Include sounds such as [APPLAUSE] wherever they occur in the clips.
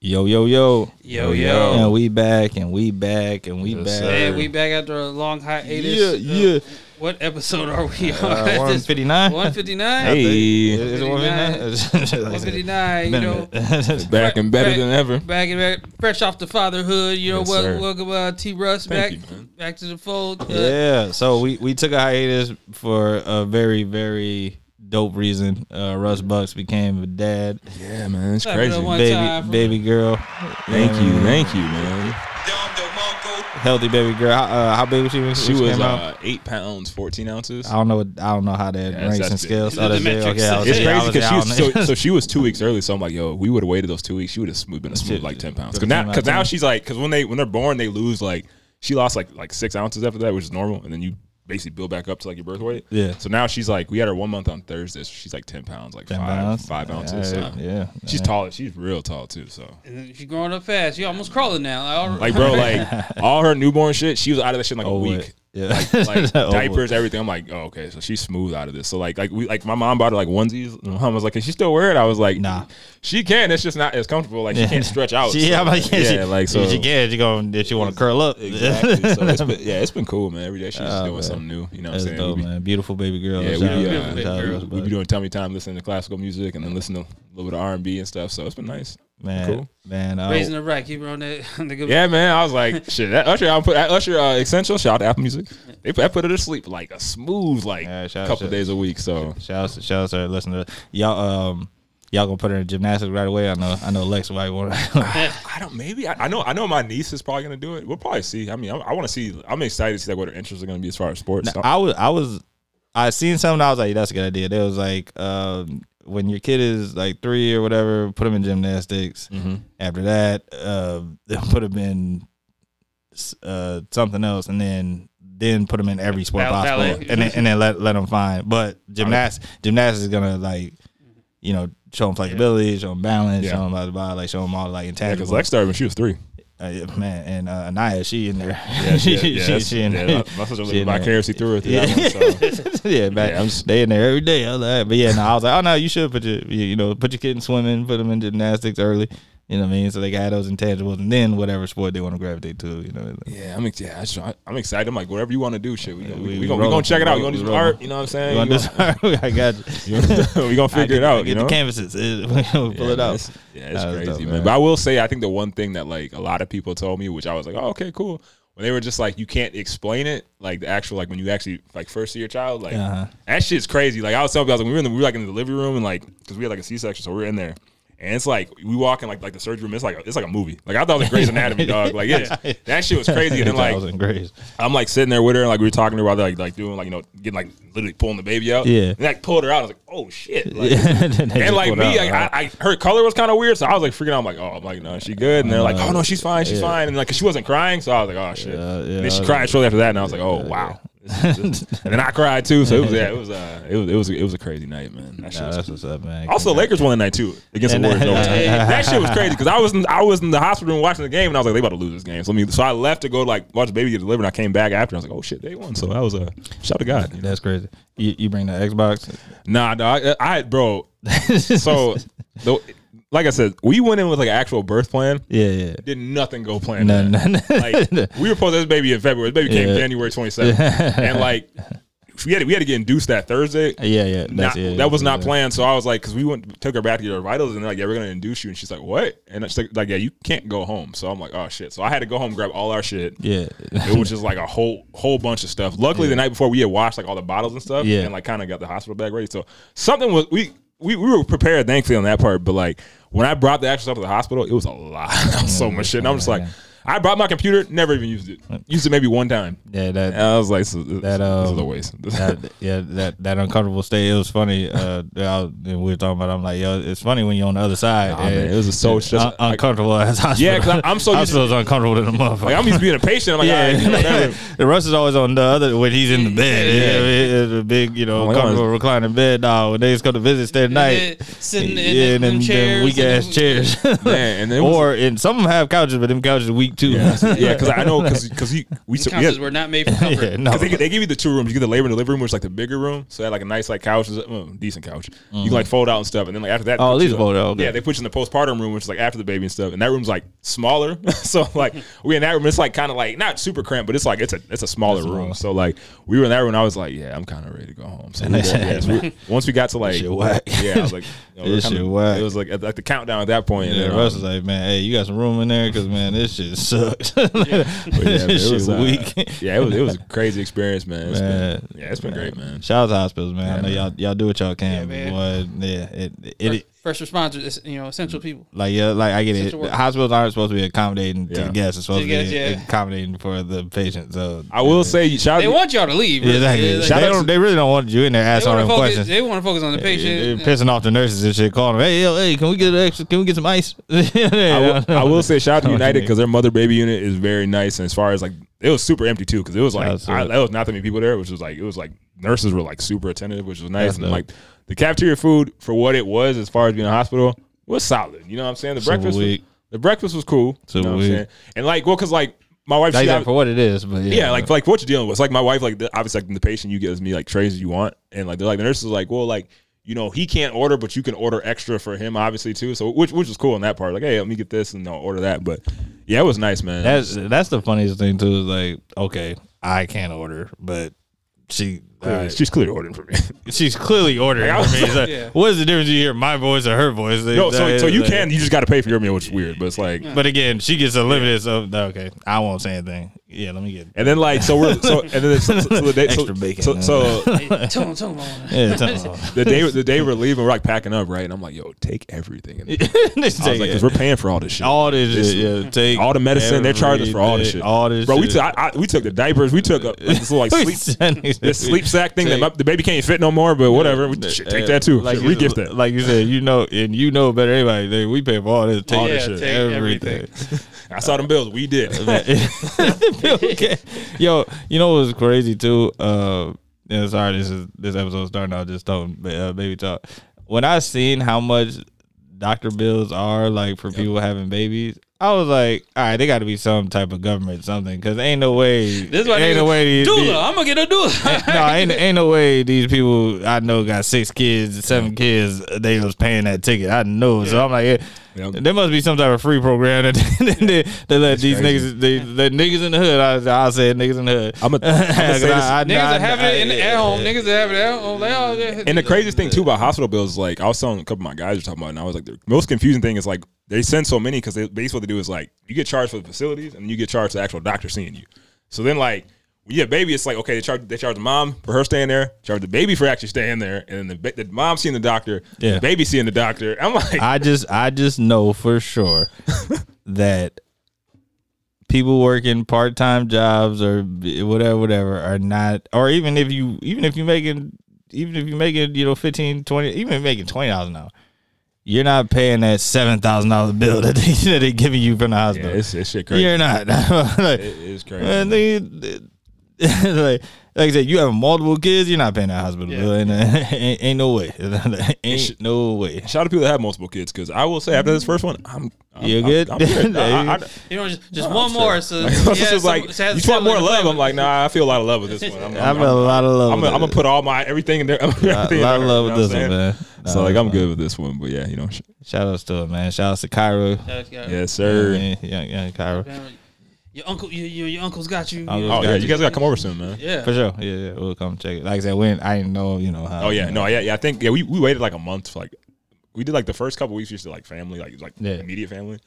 Yo, yo, yo. Yo, yo. And we back and we back and we Yes, back. sir. And we back after a long hiatus. Yeah, Uh, yeah. What episode are we on? Uh, 159? 159? Hey. Is it 159? 159, you know. Back and better Back- than ever. Back and back, fresh off the fatherhood, you know. Yes, wel- welcome, uh, T. Russ, back, you, back to the fold. Uh, yeah. So we, we took a hiatus for a very, very dope reason. Uh, Russ Bucks became a dad. Yeah, man, it's Clap it up crazy. one baby time for- baby girl. Thank you, And thank you, man. Healthy baby girl. How, uh, how big was she when She when was came out? uh, eight pounds, fourteen ounces. I don't know. What, I don't know how that Yeah, ranks that's in scales. The that's big. Okay, I was- It's yeah, crazy because she was so, so she was two weeks early. So I'm like, yo, we would have waited those two weeks. She would have smooth been a smooth like ten pounds. Because now, because now she's like, because when they when they're born, they lose like she lost like like six ounces after that, which is normal, and then you basically build back up to like your birth weight. Yeah. So now she's like, we had her one month on Thursday. So she's like ten pounds, like 10 five pounds? five Yeah, ounces. so. yeah. She's yeah. tall. She's real tall too. So. She's growing up fast. You're almost crawling now. Like, Like, bro, like [LAUGHS] all her newborn shit, she was out of that shit in like a Oh, week. wait. Yeah. Like, [LAUGHS] like diapers, everything. I'm like, oh, okay, so she's smooth out of this. So like, like we, like my mom bought her like onesies. And my mom was like, can she still wear it? I was like, Nah. she can. It's just not as comfortable. Like she can't stretch out. [LAUGHS] She, so, I'm like, yeah, yeah, she, like so. she can. She going. Did she want to curl up? Exactly. [LAUGHS] So it's been, yeah, it's been cool, man. Every day she's Oh, doing man. something new. You know what I'm saying? dope, be, man. Beautiful baby girl. Yeah, we be, uh, girl. we be doing tummy time, listening to classical music, and then listening to a little bit of R and B and stuff. So it's been nice. Man, Cool. man. Uh, raising the rack. Keep her on that. [LAUGHS] On the good Yeah, man. I was like, [LAUGHS] shit. That Usher, I put that Usher uh, essential. Shout out to Apple Music. They put, I put her to sleep like a smooth, like Yeah, shout couple to- days a week. So shout out, to- shout out to her. Listen to y'all. Um, y'all gonna put her in gymnastics right away. I know. I know. Lex might want. [LAUGHS] I don't. Maybe I, I know. I know my niece is probably gonna do it. We'll probably see. I mean, I, I want to see. I'm excited to see like what her interests are gonna be as far as sports. So- I was. I was. I seen something. I was like, that's a good idea. There was like, um, when your kid is like three or whatever, put them in gymnastics. Mm-hmm. After that, uh, [LAUGHS] put them in uh, something else, and then then put them in every sport Ball- possible, ballet. and then and then let let them find. But gymnastics, gymnastics is gonna like, you know, show them flexibility, show them balance, Yeah. show them blah blah, blah like show them all like Yeah, because intangibles. Lex started when she was three. Uh, man, and uh, Anaya, she in there. Yeah, [LAUGHS] she, yeah, she, she in yeah, there. My sister She lived in there. vicariously through it. Yeah, one, so. [LAUGHS] yeah, man. Yeah, I'm in there every day. I was like, but yeah, no, I was like, oh no, you should put your, you you know, put your kid in swimming, put them in gymnastics early. You know what I mean? So they got those intangibles, and then whatever sport they want to gravitate to. You know, Yeah, I'm ex- yeah, I I'm excited. I'm like, whatever you want to do, shit. We, Yeah, we, we- we, gonna, we gonna check it out. We gonna do some art. You know what I'm saying? you want You this? [LAUGHS] gonna- I got you. [LAUGHS] we gonna figure [LAUGHS] it out. Get You know, the canvases. We're gonna pull yeah, it out. It's, yeah, it's crazy, dope, man. man. But I will say, I think the one thing that like a lot of people told me, which I was like, oh, okay, cool. When they were just like, you can't explain it, like the actual, like when you actually like first see your child, like Uh-huh. that shit's crazy. Like I was telling you, I was like, we were in the, we were like in the delivery room and like because we had like a C section, so we are in there. And it's like we walk in like like the surgery room. It's like it's like a movie. Like I thought it was Grey's Anatomy, [LAUGHS] dog. Like yeah, that shit was crazy. [LAUGHS] And then like. I'm like sitting there with her, and like we were talking to her while like like doing like you know getting like literally pulling the baby out. Yeah. and like pulled her out. I was like, oh shit. [LAUGHS] Like, And and like me, out, like, right? I, I her color was kind of weird, so I was like freaking out. I'm like, oh, I'm like, no, she good. And they're like, oh no, she's fine, she's Yeah. fine. And like, 'cause she wasn't crying, so I was like, oh shit. Yeah, yeah, and then she cried shortly after that, and I was like, oh wow. This is just- and then I cried too, so it was yeah, it was uh, it was it was it was a crazy night, man. That shit Nah, was that's what's up, man. also, Lakers won the night too against the Warriors. [LAUGHS] that shit was crazy because I was in, I was in the hospital room watching the game and I was like, they about to lose this game. So me, so I left to go like watch the baby get delivered. and I came back after. And I was like, oh shit, they won. So that was a shout to God. That's crazy. You, you bring the Xbox. Nah, dog, I, I bro. [LAUGHS] So, the, like I said, we went in with like an actual birth plan. yeah, yeah. Did nothing go plan. No, no, no. Like [LAUGHS] we were supposed to have this baby in February. This baby came January 27th, [LAUGHS] and like. We had, to, we had to get induced that Thursday. Yeah, yeah. That's, Not, yeah, that was yeah. not planned. So I was like, because we went took her back to get her vitals, and they're like, yeah, we're gonna induce you. And she's like, what? And she's like, like, yeah, you can't go home. So I'm like, oh shit. So I had to go home, grab all our shit. Yeah. It was just like a whole whole bunch of stuff. Luckily, the night before we had washed like all the bottles and stuff, Yeah. and like kind of got the hospital bag ready. So something was we. We, we were prepared, thankfully, on that part. But like when I brought the actual stuff to the hospital, it was a lot, [LAUGHS] so much shit. And I'm just like, I brought my computer, never even used it. Used it maybe one time. Yeah, that And I was like, so, this, That, this is um, a waste. [LAUGHS] that yeah that that uncomfortable state. It was funny. Uh, I was, we were talking about. I'm like, yo, it's funny when you're on the other side. Nah, man, it was just so it's stressful. un- uncomfortable as hospital. Yeah, 'cause I- I'm so used to- hospital's uncomfortable than the motherfucker. like I'm used to being a patient. I'm like, yeah, all right, you know, [LAUGHS] the Russ is always on the other when he's in the bed. Yeah. Yeah, it's a big, you know, Oh my comfortable reclining bed. Now when they just go to visit stay at night. sitting in yeah, them, and them, chairs, weak and ass chairs. Man, and it was- or and some of them have couches, but them couches weak week too. Yeah, [LAUGHS] yeah, because I know because because we These took- we couches had- were not made for [LAUGHS] comfort. yeah, no. They, they give you the two rooms. You get the labor and delivery room, which is like the bigger room. So they had like a nice like couch, well, decent couch. You can like fold out and stuff. And then like after that, Mm-hmm. Oh, these at put least you- fold out, okay. Yeah, they put you in the postpartum room, which is like after the baby and stuff. And that room's like smaller. [LAUGHS] so like we in that room, it's like kind of like not super cramped, but it's like it's a it's a smaller That's room. small. So like we were in that room, and I was like, yeah, I'm kind of ready to go home. So we, yeah, so we- once we got to like yeah, I was like, you know, This kinda- shit. It was like at, like the countdown at that point. Yeah, and, Russ was like, man, hey, you got some room in there? Because, man, this shit [LAUGHS] sucks. [LAUGHS] but yeah, man, it was, uh, weak. yeah, it was it was a crazy experience, man. It's Man, been, yeah, it's been great, man. Shout out to hospitals, man. I know man. y'all y'all do what y'all can, Yeah, but yeah, it it, it First responders, is, you know, essential mm. people. like yeah, like I get it. Essential workers. Hospitals aren't supposed to be accommodating to the guests; it's supposed To to, be guests, yeah. accommodating for the patient. So uh, I will say, shout They out. want y'all to leave. yeah, really. exactly. Yeah, like, Shout they out don't. They really don't want you in there asking all them focus. questions. They want to focus on the They're pissing off the nurses and shit, calling them. Hey, yo, hey, can we get an extra? Can we get some ice? [LAUGHS] I will, I will say shout out to I know what you United because their mother baby unit is very nice. And as far as like, it was super empty too because it was like That's I, there was not that many people there, which was like it was like nurses were like super attentive, which was nice. That's and dope. like the cafeteria food for what it was as far as being a hospital was solid. You know what I'm saying? The Super breakfast, was, the breakfast was cool. you Super know what I'm saying? And like, well, because like my wife, she, for what it is, but yeah, yeah, like like what you're dealing with. It's like my wife, like the, obviously, like the patient you get as me like trays as you want, and like they're like the nurse is like, well, like you know he can't order, but you can order extra for him, obviously too. So which which was cool in that part. Like, hey, let me get this and I'll order that. But yeah, it was nice, man. That's that's the funniest thing too. Is like, okay, I can't order, but she Clearly- uh, she's clearly ordering for me. [LAUGHS] she's clearly ordering for me. [LAUGHS] Like, Yeah. What is the difference? You hear my voice or her voice? no, so so you like- can, you just got to pay for your meal, which is weird. But it's like, But again, she gets unlimited. So okay, I won't say anything. Yeah, let me get. and then like so we're so [LAUGHS] and then so, so, so the day so, Extra bacon, so, man. so Hey, tell them, tell them. Yeah, tell- [LAUGHS] the day the day we're leaving, we're like packing up, right? And I'm like, yo, take everything. And [LAUGHS] I was take like, it. because we're paying for all this shit. all this, This- shit, yeah. Take all the medicine, they're charging us for all this shit. All this, Bro, we took I, I, we took the diapers, we took a, like, this little like sleep this sleep sack thing that my, the baby can't fit no more, but whatever. We, shit, take that too. Like Shit, you, regift that. Like you said, you know, and you know better than anybody. They- We pay for all this. Take All Yeah, this shit. take everything. I saw them bills. We did. [LAUGHS] Yo, you know what's crazy too? Uh, yeah, sorry, this is this episode starting out just talking uh, baby talk. When I seen how much doctor bills are like for people having babies, I was like, all right, they got to be some type of government something because ain't no way. This is why ain't no way. These, these- Doula. I'm gonna get a doula. [LAUGHS] no, ain't ain't no way these people I know got six kids, seven kids. They was paying that ticket. I know, so I'm like, yeah, Yeah. there must be some type of free program that [LAUGHS] they, they let these crazy. niggas, they let niggas in the hood. I, I said niggas in the hood. I'm gonna [LAUGHS] say this. Niggas are having it in the, at home. Niggas are having it at home. They all, And the craziest thing too about hospital bills is like I was telling a couple of my guys were talking about, it, and I was like, the most confusing thing is like they send so many because they basically what they do is like you get charged for the facilities and you get charged for the actual doctor seeing you. So then like when you have baby, it's like okay, they charge they charge the mom for her staying there, charge the baby for actually staying there, and then the, the mom seeing the doctor, Yeah. the baby seeing the doctor. I'm like, I just I just know for sure [LAUGHS] that people working part time jobs or whatever whatever are not or even if you even if you making even if you making you know 15 20 even making twenty dollars an hour you're not paying that seven thousand dollar bill that they [LAUGHS] that they giving you from the yeah, it's, it's shit crazy. you're not. [LAUGHS] like, It is crazy. man, they, [LAUGHS] like, like I said, you have multiple kids, you're not paying that hospital Yeah. bill, and uh, [LAUGHS] ain't, ain't no way, [LAUGHS] ain't no way. Shout out to people that have multiple kids because I will say after this first one, I'm, I'm You I'm- good? I'm good. I- I- You know, just, just No, one I'm more. straight. So Like, yeah, it's just like some- you want more love. I'm like, nah, I feel a lot of love with this one. I'm, I feel a lot of love. I'm, with I'm gonna put all my everything in there. a lot, everything in lot of love you know with this what one, saying? man. So like, I'm nah. good with this one. But yeah, you know, sh- Shout outs to it, man. Shout outs to Cairo. yes, sir. Yeah, yeah, yeah, Cairo. Your uncle, your, your, your uncle's got you. Oh, uncle's Oh got yeah, you. you guys gotta come over soon, man. Yeah. For sure. Yeah, yeah. We'll come check it. Like I said, when I didn't know, you know how. Oh yeah, you no, yeah, yeah. I think yeah, we, we waited like a month. For, like we did like the first couple weeks, we used to like family, like like Yeah. immediate family,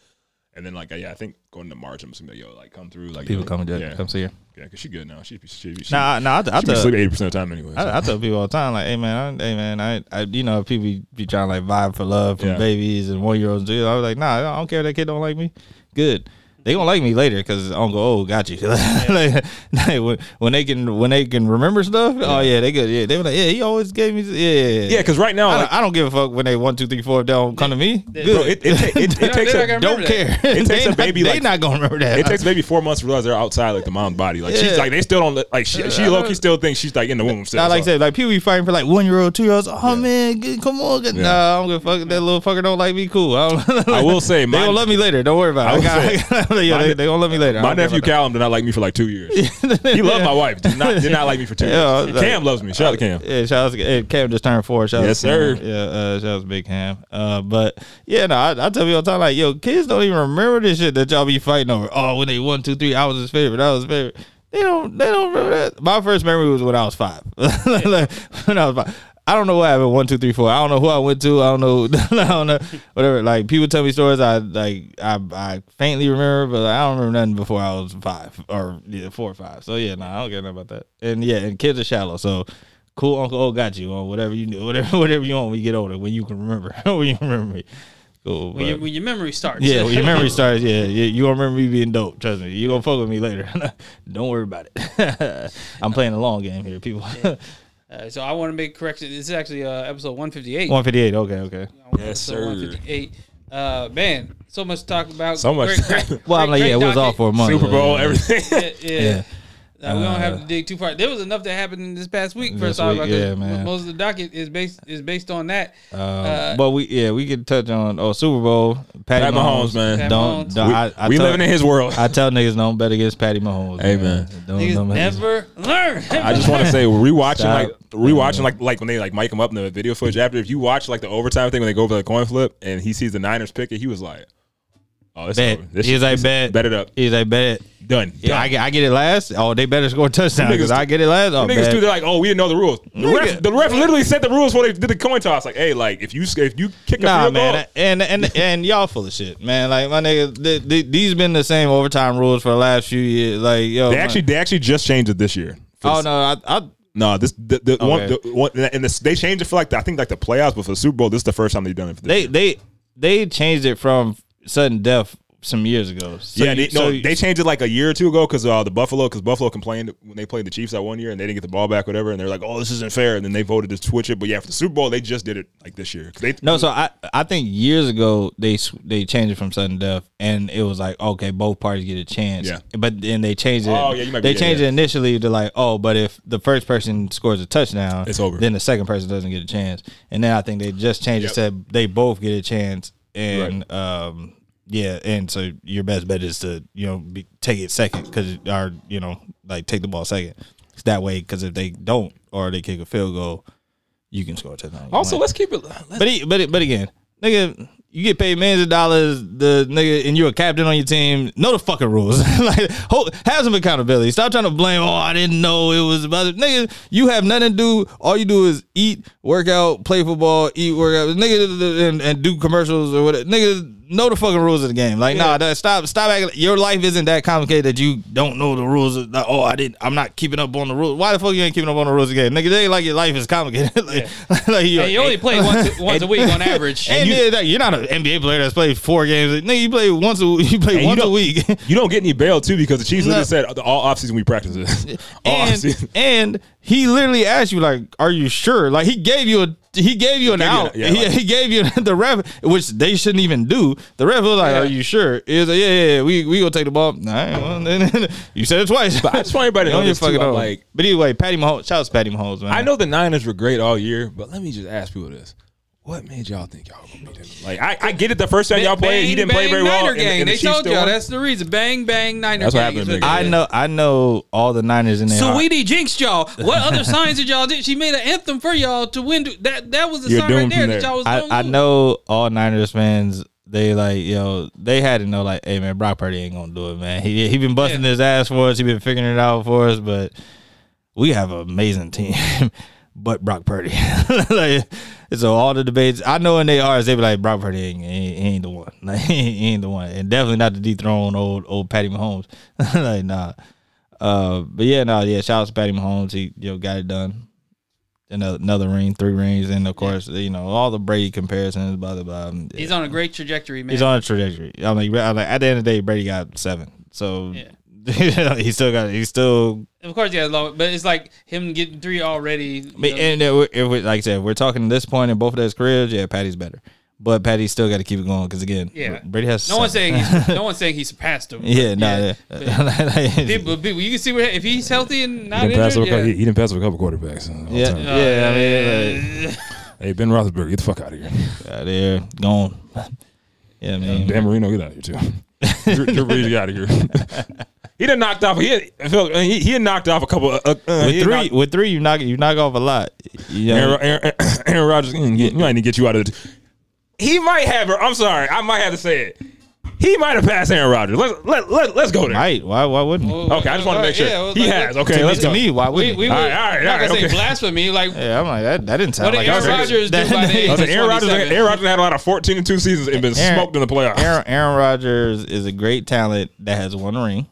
and then like uh, yeah, I think going to March, I'm just gonna be like, yo, like come through, like People you know, come to yeah, come see her. yeah, cause she good now. She she she, Nah, nah. I, I she be tell, sleep eighty percent of the time anyway. so. I, I tell people all the time, like, hey man, I, hey man, I, I, you know, people be, be trying to like vibe for love from Yeah. babies and one year olds. I was like, nah, I don't care if that kid don't like me. Good. They gonna like me later because Uncle Oh got you. [LAUGHS] like, like, when, they can when they can remember stuff. Oh yeah, they good. Yeah, they were like, yeah, he always gave me. Yeah, yeah, yeah. yeah, because right now, I, like, don't, I don't give a fuck when they one two three four. If they don't come to me. Good. bro, it, it, it, it [LAUGHS] takes a, don't care. It takes a baby, Not, like- they not gonna remember that. It takes maybe four months to realize they're outside like the mom's body. Like she's like they still don't like she, she low key still thinks she's like in the womb still. Like I said, like people be fighting for like one year old, two year olds. Oh man, good, come on, good. Yeah. Nah, I'm gonna fuck that little fucker. Don't like me, cool. I, don't, I will [LAUGHS] say, they gonna love me later. Don't worry about it. Will I got, say, I got yeah, they, they gonna love me later. My nephew. Callum did not like me for like two years. [LAUGHS] he loved my wife. Did not did not like me for two [LAUGHS] Yeah, years. like- Cam loves me. Shout out to Cam. Yeah, shout out to hey, Cam just turned four. Shout Yes, out to sir. Yeah, uh, shout out to Big Cam. Uh, but yeah, no, I, I tell you all the time, like, yo, kids don't even remember this shit that y'all be fighting over. Oh, when they one, two, three, I was his favorite. I was his favorite. They don't. They don't remember that. My first memory was when I was five. [LAUGHS] like, when I was five. I don't know what happened. One, two, three, four. I don't know who I went to. I don't know. [LAUGHS] I don't know. Whatever. Like people tell me stories. I like. I, I faintly remember, but I don't remember nothing before I was five or yeah, four or five. So yeah, no, I don't care nothing about that. And yeah, and kids are shallow. So cool, Uncle O got you on whatever you do, whatever [LAUGHS] whatever you want when you get older. When you can remember, [LAUGHS] when you remember me. Cool. When, your, when your memory starts. yeah, when your memory starts, yeah, yeah, you gonna remember me being dope. Trust me, you gonna fuck with me later. Don't worry about it. I'm playing a long game here, people. Uh, so I want to make a correction. This is actually uh, episode 158. 158. Okay, okay. Yes, sir. 158. Uh, man, so much to talk about. So much. Great, great, [LAUGHS] Well, I'm great- like, yeah, it was off docket. for a month. Super Bowl, everything. Yeah, yeah. Yeah. Uh, we don't have Uh, to dig too far. There was enough that happened in this past week. This First off, week, about yeah, man. most of the docket is based is based on that. Um, Uh, but we yeah we could touch on oh Super Bowl Patty Pat Mahomes, man. Pat Don't, Mahomes. don't we I, I we tell, living in his world. I tell niggas don't bet against Patty Mahomes. Hey, man. Don't, Niggas don't bet against- never learn. I just want to say rewatching Stop. like rewatching like like when they like mic him up in the video footage after if you watch like the overtime thing when they go over the coin flip and he sees the Niners pick it he was like oh this Bet. over. this He's like bet. bet it up He's like bet. done Yeah, I get I get it last. Oh, they better score a touchdown Niggas- because I get it last. Oh, Niggas bet. do they're like oh we didn't know the rules the ref, the ref literally set the rules before they did the coin toss like hey like if you if you kick a Nah, field man, goal and and and y'all full of shit, man. Like my nigga, th- th- these been the same overtime rules for the last few years. Like yo, they actually they actually just changed it this year For Oh the- no, I, I no this the, the one the one and this, they changed it for like the, I think like the playoffs but for the Super Bowl this is the first time they've done it for this they year. they they changed it from sudden death some years ago. So yeah, you- they, so no, you- they changed it like a year or two ago because uh, the Buffalo, because Buffalo complained when they played the Chiefs that one year and they didn't get the ball back, whatever, and they're like, "Oh, this isn't fair," and then they voted to switch it. But yeah, for the Super Bowl, they just did it like this year. They, No, so I I think years ago they they changed it from sudden death, and it was like okay, both parties get a chance. Yeah. but then they changed it. Oh, yeah, you might be- they yeah, changed yeah. it initially to like oh, but if the first person scores a touchdown, It's over. Then the second person doesn't get a chance, and then I think they just changed Yep. it said they both get a chance, and um yeah, and so your best bet is to you know be, take it second because or you know like take the ball second. It's that way because if they don't or they kick a field goal, you can score a touchdown. You also win. let's keep it. Let's, But he, but but again, nigga, you get paid millions of dollars. The nigga and you're a captain on your team. Know the fucking rules. [LAUGHS] like, hold, have some accountability. Stop trying to blame. Oh, I didn't know it was about it. Nigga, you have nothing to do. All you do is eat, work out, play football, eat, work out. Nigga, and, and do commercials or whatever. Nigga. Know the fucking rules of the game. Like, nah, that, stop, stop acting. Your life isn't that complicated that you don't know the rules. Of, like, oh, I didn't. I'm not keeping up on the rules. Why the fuck you ain't keeping up on the rules of the game, nigga? They ain't like your life is complicated. [LAUGHS] like, [LAUGHS] like you, Hey, you only play once a, [LAUGHS] once a week on average. and you, yeah, you're not an NBA player that's played four games. Nigga, you play once a you play And you once a week. you don't get any bail too because the Chiefs No. literally said all offseason we practice this. all and and he literally asked you like, "Are you sure?" Like he gave you a he gave you an gave you out. yeah, he, like- he gave you [LAUGHS] the ref, which they shouldn't even do. The ref was like, Yeah. "Are you sure?" He was like, "Yeah, yeah, yeah. We we gonna take the ball." All right, well, then, you said it twice. But I just want everybody to [LAUGHS] know this too, fucking like- but anyway, Patty Mahomes. Shout out to Patty Mahomes, man. I know the Niners were great all year, but let me just ask people this: What made y'all think y'all gonna beat them? Like I, I get it. The first time y'all played, he didn't play bang, very well. Niner and the- gang. and the they Chiefs told still y'all that's the reason. Bang bang Niner That's what gang. happened is to what me. I know. I know all the Niners in there. So Sweetie jinxed y'all. What other signs did y'all do? She made an anthem for y'all to win. That that was the You're sign right doomed there that y'all was I, I know all Niners fans. They like yo. They had to know like, hey man, Brock Purdy ain't gonna do it, man. He he been busting Yeah. his ass for us. He been figuring it out for us, but we have an amazing team. [LAUGHS] but Brock Purdy, [LAUGHS] like so all the debates. I know in they are, they be like Brock Purdy ain't, ain't, ain't the one. [LAUGHS] Like he ain't, he ain't the one, and definitely not to dethrone old old Patty Mahomes. [LAUGHS] like nah. Uh, but yeah, no, yeah. Shout out to Patty Mahomes. He you know got it done. Another, another ring, three rings, and of course, you know all the Brady comparisons. Blah blah blah. Um, He's on a great trajectory, man. He's on a trajectory. I'm like, I'm at the end of the day, Brady got seven. So Yeah. [LAUGHS] he still got. He's still. of course, yeah, long, but it's like him getting three already. you I mean, know. and if we, if we, like I said, if we're talking at this point in both of those careers. Yeah, Patty's better, but Patty still got to keep it going because again, Yeah. Brady has. no one's seven. saying he's, [LAUGHS] no one's saying he surpassed him. Yeah, no, but yeah. People, [LAUGHS] people, you can see what if he's healthy and not He didn't, pass injured. over, Yeah. he, he didn't pass over a couple quarterbacks. uh, all Yeah. time. Yeah, I mean, like, Hey, Ben Roethlisberger, get the fuck out of here. out there, gone. Yeah, I mean, Dan Marino, get out of here too. Drew, Drew Brees got out of here. He done knocked off. He had, he, he had knocked off a couple. Of, uh, uh, with three, knocked- with three, you knock you knock off a lot. You know, Aaron, Aaron, Aaron [COUGHS] Rodgers, mm, get- you might need to get you out of the. He might have. I'm sorry, I might have to say it. He might have passed Aaron Rodgers. Let's let, let, let's go there. right? Why why wouldn't he? Okay, I just want to make sure Yeah, well, he like, has. Okay, to, let's to go. me, why We, wouldn't we he? were All right, all right, I'm not all right, gonna say okay. blasphemy. Like Yeah, I'm like that. That didn't sound What like Aaron I was- Rodgers do by the age I of said Aaron Rodgers. Aaron Rodgers had a lot of 14 and two seasons and been Aaron- smoked in the playoffs. Aaron Aaron Rodgers is a great talent that has one ring.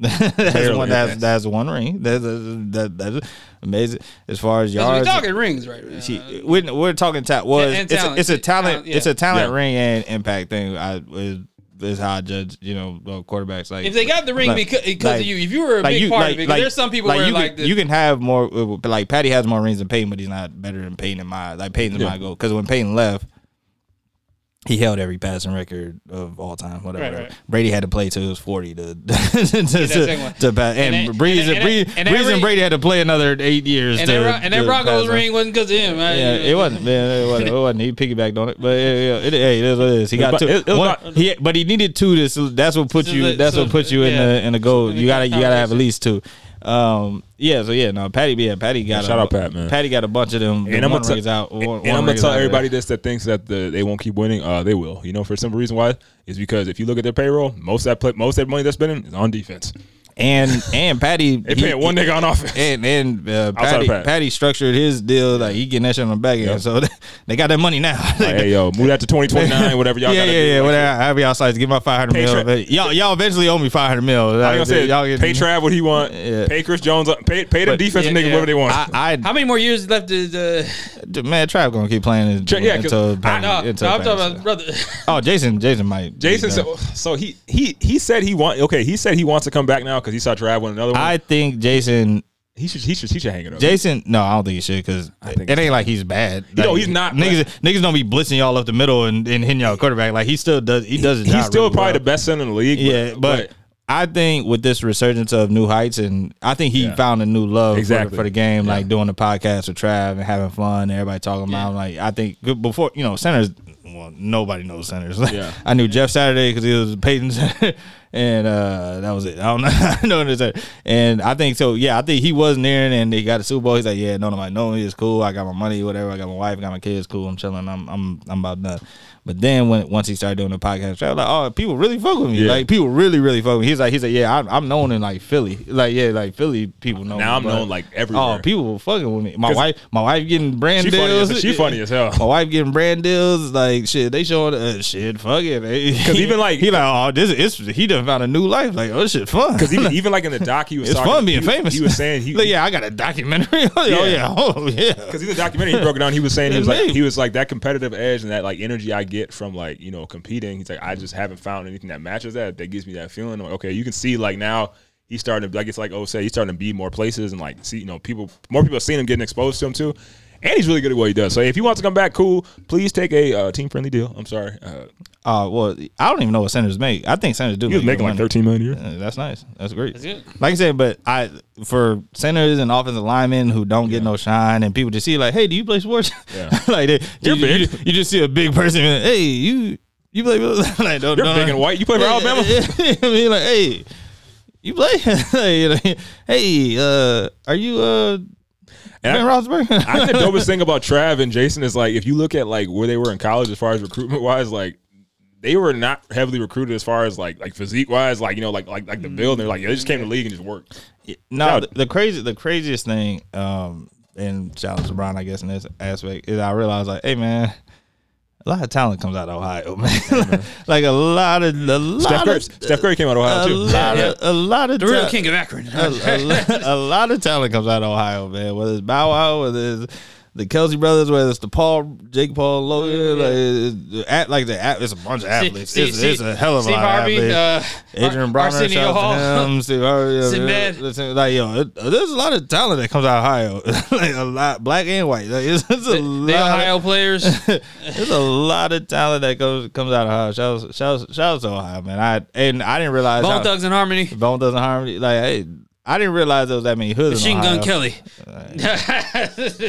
[LAUGHS] that has Barely, one that has, yes. that has one ring. That's that, that's amazing. As far as Because yards, we're talking rings, right? Uh, she, we're, we're talking talent. Well, And- it's, and it's, talent. a, it's a talent. Talent, yeah. It's a talent Yeah. ring and impact thing. I is, is how I judge. You know, uh, quarterbacks. Like if they got the ring like- because, because like- of you, if you were a like big you, part like, of it, 'cause like- there's some people where you like can, the, you can have more. uh, Like Patty has more rings than Peyton, but he's not better than Peyton in my like Peyton's in Yeah. my goal. Because when Peyton left, he held every passing record of all time. Whatever. Right, right. Brady had to play till he was forty to [LAUGHS] to, to, second to pass. And, And Brees and- and, Brees, and- and Brees and Brady had to play another eight years. and to, that, Ro- and that Broncos ring wasn't because of him. I- Yeah, it wasn't. Man, it wasn't. It wasn't. He piggybacked on it, but yeah, yeah, it, hey, it is what it is. He got two. it- it One- about- he, but he needed two. To, so that's what put you. That's so what put you in yeah. the in the goal. You gotta you gotta have at least two. Um, yeah. So yeah, no, Patty. Yeah, Patty got. shout a, out Pat, man. Patty got a bunch of them. And I'm gonna tell- out. One, and I'm gonna tell everybody this that thinks that the, they won't keep winning. Uh, they will. You know, for a simple reason why is because if you look at their payroll, most of that play, most of that money they're spending is on defense. And and Patty. [LAUGHS] They he- paying one nigga on offense. [LAUGHS] And and uh, Patty, Pat. Patty structured his deal like he getting that shit on the back end. Yep. So [LAUGHS] they got that money now. Like, hey yo, move that to 2029, whatever y'all. yeah, gotta yeah, do. yeah. Like, Whatever. However y'all size, give my five hundred mil. Tra- y'all, y'all eventually owe me five hundred mil. I was gonna say, y'all get pay Trav what he want. Yeah. Pay Chris Jones. up- Pay pay the But- defensive Yeah, nigga yeah. whatever they want. I, How many more years left is uh, I, man, Trav gonna keep playing his, Tra- yeah, 'cause until, I- no, until no, I'm talking about brother. Oh, Jason, Jason might. Jason, so, so he he he said he want okay. He said he wants to come back now because he saw Trav win another one. I think Jason. he should he should he should hang it up. Jason, no, I don't think he should because it ain't like he's bad. Like, he's not, Niggas, niggas don't be blitzing y'all up the middle and, and hitting y'all quarterback. Like he still does. He does He's still really probably well. the best center in the league. Yeah, but, I think with this resurgence of new heights, and I think he Yeah. found a new love for, Exactly. the, for the game, Yeah. like doing the podcast with Trav and having fun, and everybody talking about. him. Like I think good- before you know centers, well, nobody knows centers. [LAUGHS] Yeah. I knew Jeff Saturday because he was Peyton center, [LAUGHS] and uh, that was it. I don't know. [LAUGHS] I know what it is. And I think so. Yeah, I think he was nearing, and he got the Super Bowl. He's like, yeah, no, nobody know me. It's cool. I got my money, whatever. I got my wife, got my kids. Cool. I'm chilling. I'm I'm I'm about done. But then when once he started doing the podcast, I was like, oh, people really fuck with me. Yeah. Like people really, really fuck with me. He's like, he's like, yeah, I'm, I'm known in like Philly. Like, yeah, like Philly people know. Now me, I'm known, like, everywhere. Oh, people fucking with me. My wife, my wife getting brand She funny deals. as- she funny as hell. My wife getting brand deals. Like shit, they showing uh, shit. Fuck it. Because even, like- [LAUGHS] he like, oh, this is he done found a new life. Like, oh, shit fun. because even [LAUGHS] even like in the doc, he was it's talking, fun being he, famous. He was saying he [LAUGHS] like, yeah, I got a documentary. oh Yeah. yeah, oh yeah. because in the documentary he broke it down. He was saying he was like he was like that competitive edge and that like energy I get from like you know competing. He's like I mm-hmm. just haven't found anything that matches that. That gives me that feeling. I'm like, okay, you can see like now he's starting to like it's like oh say he's starting to be more places and like see you know people more people are seeing him getting exposed to him too. And he's really good at what he does. So if he wants to come back, cool. Please take a uh, team friendly deal. I'm sorry. Uh, Uh, well, I don't even know what centers make. I think centers do. he was make making like money. 13 million a year. Uh, That's nice. That's great. That's good. Like I said, but I for centers and offensive linemen who don't get no shine, and people just see like, hey, do you play sports? Yeah. [LAUGHS] like they, You're you, big. You, you just see a big person. And, Hey, you you play? [LAUGHS] like, don't, You're don't- big and white. You play for Yeah, Alabama. yeah, [LAUGHS] I mean, like, hey, you play? Like, hey, uh, are you uh And Ben I- Roethlisberger? I think the [LAUGHS] dopest thing about Trav and Jason is like if you look at like where they were in college as far as recruitment wise, like they were not heavily recruited as far as like like physique wise, like you know, like like like the build. They're like yeah, they just came to the league and just worked. No, Shout- the, the crazy, the craziest thing, um, and shout out to Brian, I guess in this aspect is I realized like, hey man, a lot of talent comes out of Ohio, [LAUGHS] man. like a lot of a lot Steph Curry, of Steph Curry came out of Ohio a too. lot of a lot of The real ta- king of Akron. [LAUGHS] a, a, lo- a lot of talent comes out of Ohio, man. Whether it's Bow Wow, whether it's the Kelce brothers, whether it's the Paul, Jake Paul, Logan, like, it's, at, like the it's a bunch of athletes. Steve- it's, it's a hell of a lot of athletes. uh, Adrien Broner, Arsenio Hall. him. [LAUGHS] Steve Harvey, yeah, yeah, like yo, it, there's a lot of talent that comes out of Ohio, [LAUGHS] like a lot, black and white. Like, it's, it's a The, lot. the Ohio players. [LAUGHS] There's a lot of talent that goes comes out of Ohio. Shout out, shout out, shout out to Ohio, man. I and I didn't realize Bone how, Thugs and Harmony. Bone doesn't harm. Like, hey, I didn't realize there was that many hoods. in Machine Gun Ohio. Kelly.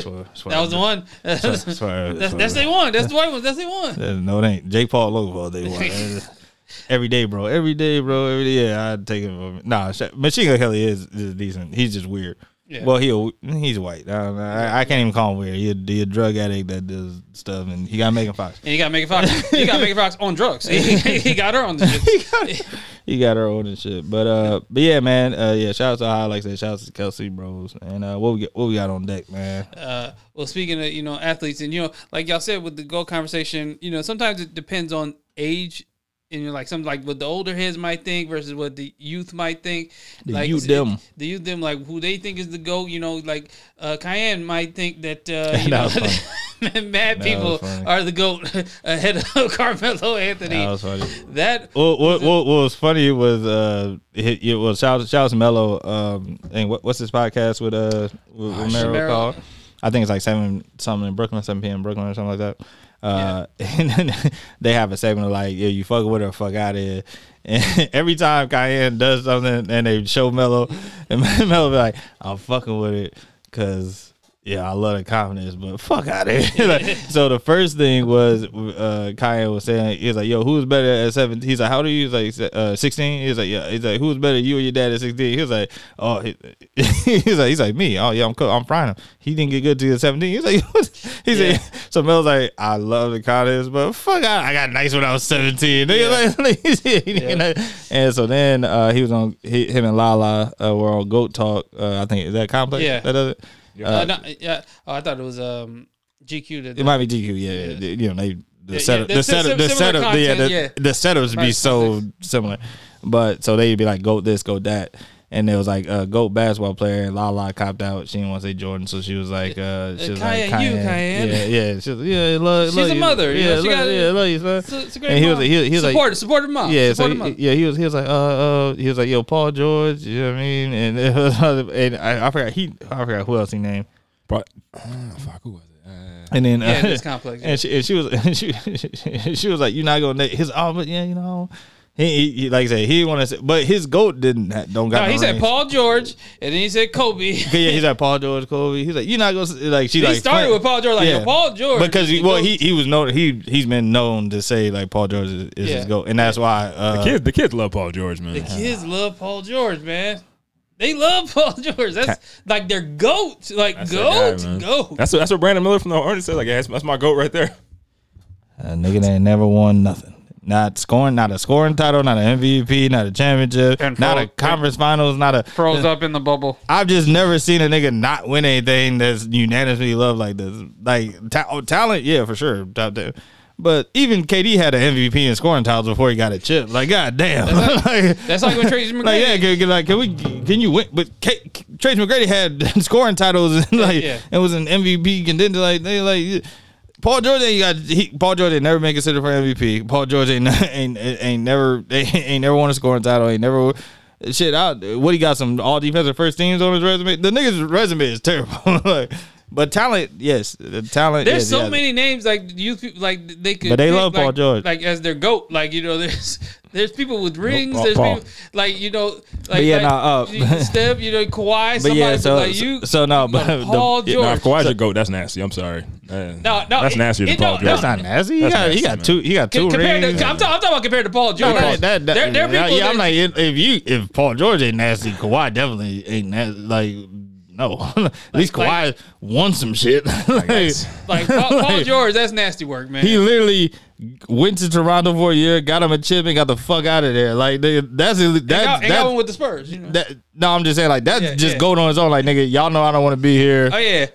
Swear- swear- That was the one. swear- [LAUGHS] That's, swear- that's, swear- that's the one. That's the white one. That's the one. No, it ain't. Jake Paul Logan they won. [LAUGHS] every day, bro. Every day, bro. Every day. Yeah, I'd take him. Nah, Sha- Machine Gun Kelly is, is decent. He's just weird. Yeah. Well, he a, he's white. I, don't know. I, I can't even call him weird. He a, he a drug addict that does stuff, and he got Megan Fox. And you got Megan Fox. you got Megan Fox on drugs. He, he got her on the shit. [LAUGHS] He got her on and shit. But uh, but yeah, man. Uh, yeah. Shout out to High, like I said. Shout out to Kelce Bros. And uh, what we got, what we got on deck, man? Uh, well, speaking of you know athletes, and you know, like y'all said with the goal conversation, you know, sometimes it depends on age, and you're like something like what the older heads might think versus what the youth might think. The like youth them. the youth them, like who they think is the goat. You know, like uh, Kiyan might think that uh, [LAUGHS] That you know. was [LAUGHS] Mad That people are the goat [LAUGHS] ahead of Carmelo Anthony. That was funny. That What, what, what, what was funny was uh it, it was shout shout out to Melo um and what, what's this podcast with uh with, with Mero. called? I think it's like seven something in Brooklyn, seven p.m. Brooklyn or something like that. Uh, [LAUGHS] and then they have a segment of like, yeah, you fuck with her, fuck out of here. And [LAUGHS] every time Kiyan does something and they show Melo, and [LAUGHS] Melo be like, I'm fucking with it because yeah, I love the confidence, but fuck out of here. [LAUGHS] Like, [LAUGHS] so the first thing was uh was saying, he was like, yo, who's better at 17? He's like, how do you? He's like, uh, 16? He's like, yeah. He's like, who's better, you or your dad at 16? He was like, oh, he- [LAUGHS] he's like, he's like, me. Oh, yeah, I'm cool. I'm frying him. He didn't get good was 17. He's like, he Yeah. said, so Mel's like, I love the confidence, but fuck out. I got nice when I was 17. Yeah. like, like, And so then uh, he was on, he, him and Lala uh, were on Goat Talk. Uh, I think, is that complex? Yeah. That does it? Uh, no, yeah. Oh, I thought it was um, GQ. That It might be GQ, yeah. yeah. You know, they the Yeah, setup, yeah, the the setup, the setup, yeah, the, yeah. the setups be so similar. But so they'd be like, "Go this, go that," and it was like a goat basketball player, and Lala copped out. She didn't want to say Jordan, so she was like, uh, she was Kiyan, like, you, Kiyan. yeah, yeah, she was, yeah, love, She's love a you. mother, you yeah, know, she love, got- yeah, love you, son. It's a, it's a great And he was, he, he was like, support, supportive mom. yeah, so supportive he, mom. yeah, he was he was like, uh, uh, he was like, yo, Paul George, you know what I mean? And [LAUGHS] it was, and I, I forgot he, I forgot who else he named. But uh, fuck, who was it? Uh, And then yeah, uh, this complex. [LAUGHS] and she, and she was [LAUGHS] and she, she was like, "You're not gonna his oh, but yeah, you know." He, he, he like I said, he want to say, but his goat didn't ha- don't got. No, no he said rings. Paul George, and then he said Kobe. [LAUGHS] Yeah, he's like Paul George, Kobe. He's like, you're not gonna s-" like. She he like started flan- with Paul George, like Yeah. Paul George, because he, well he he was known he he's been known to say like Paul George is, is Yeah. his goat, and that's why uh, the kids, the kids love Paul George, man. The kids love Paul George, man. They love [LAUGHS] Paul George. That's like their goat. Like That's that guy, goat, goat. That's what, that's what Brandon Miller from the Hornets said. Like, yeah, that's, that's my goat right there. a nigga that ain't never won nothing. Not scoring, not a scoring title, not an MVP, not a championship, And not a froze- conference finals, not a Froze up in the bubble. I've just never seen a nigga not win anything that's unanimously loved like this. Like ta- oh, talent, yeah, for sure, top there. But even KD had an MVP in scoring titles before he got a chip. Like, god damn. [LAUGHS] like, That's like when Tracy McGrady. [LAUGHS] like, yeah, can, can- like, can we? Can you win? But K, Tracy McGrady had [LAUGHS] scoring titles and like, yeah. it was an MVP contender. Like, they like. Paul George ain't got he, Paul George ain't never been considered for MVP. Paul George ain't [LAUGHS] ain't ain't never ain't, ain't never won a scoring title. Ain't never shit out. What he got some all defensive first teams on his resume. The nigga's resume is terrible. [LAUGHS] like, but talent, yes, the talent. There's yes, so many names like you like they could. But they pick, love Paul like, George. like as their goat. Like you know, [LAUGHS] there's there's people with rings. Paul- there's Paul. people like you know, like yeah, like, nah, uh, you- Steph. You know, Kawhi. But yeah, so like you. so no, but the- Paul Yeah, George. nah, if Kawhi's your goat, that's nasty. I'm sorry. Uh, No, no, that's it- nastier than it Paul don't- George. that's not nasty. He That's got he got man. two he got two compared rings. to, I'm, talking, I'm talking about compared to Paul George. No, that, that, that, there, there are people. yeah, I'm that- like if if you if Paul George ain't nasty, Kawhi definitely ain't nasty. Like no, [LAUGHS] at least Kawhi like- won some shit. [LAUGHS] Like, like Paul, Paul George. That's nasty work, man. he literally went to Toronto for a year, got him a chip, and got the fuck out of there. Like they, that's that, and got, and got one with the Spurs. You know? that. No, I'm just saying like that's Yeah, just yeah. going on his own. Like nigga, y'all know I don't want to be here. oh yeah.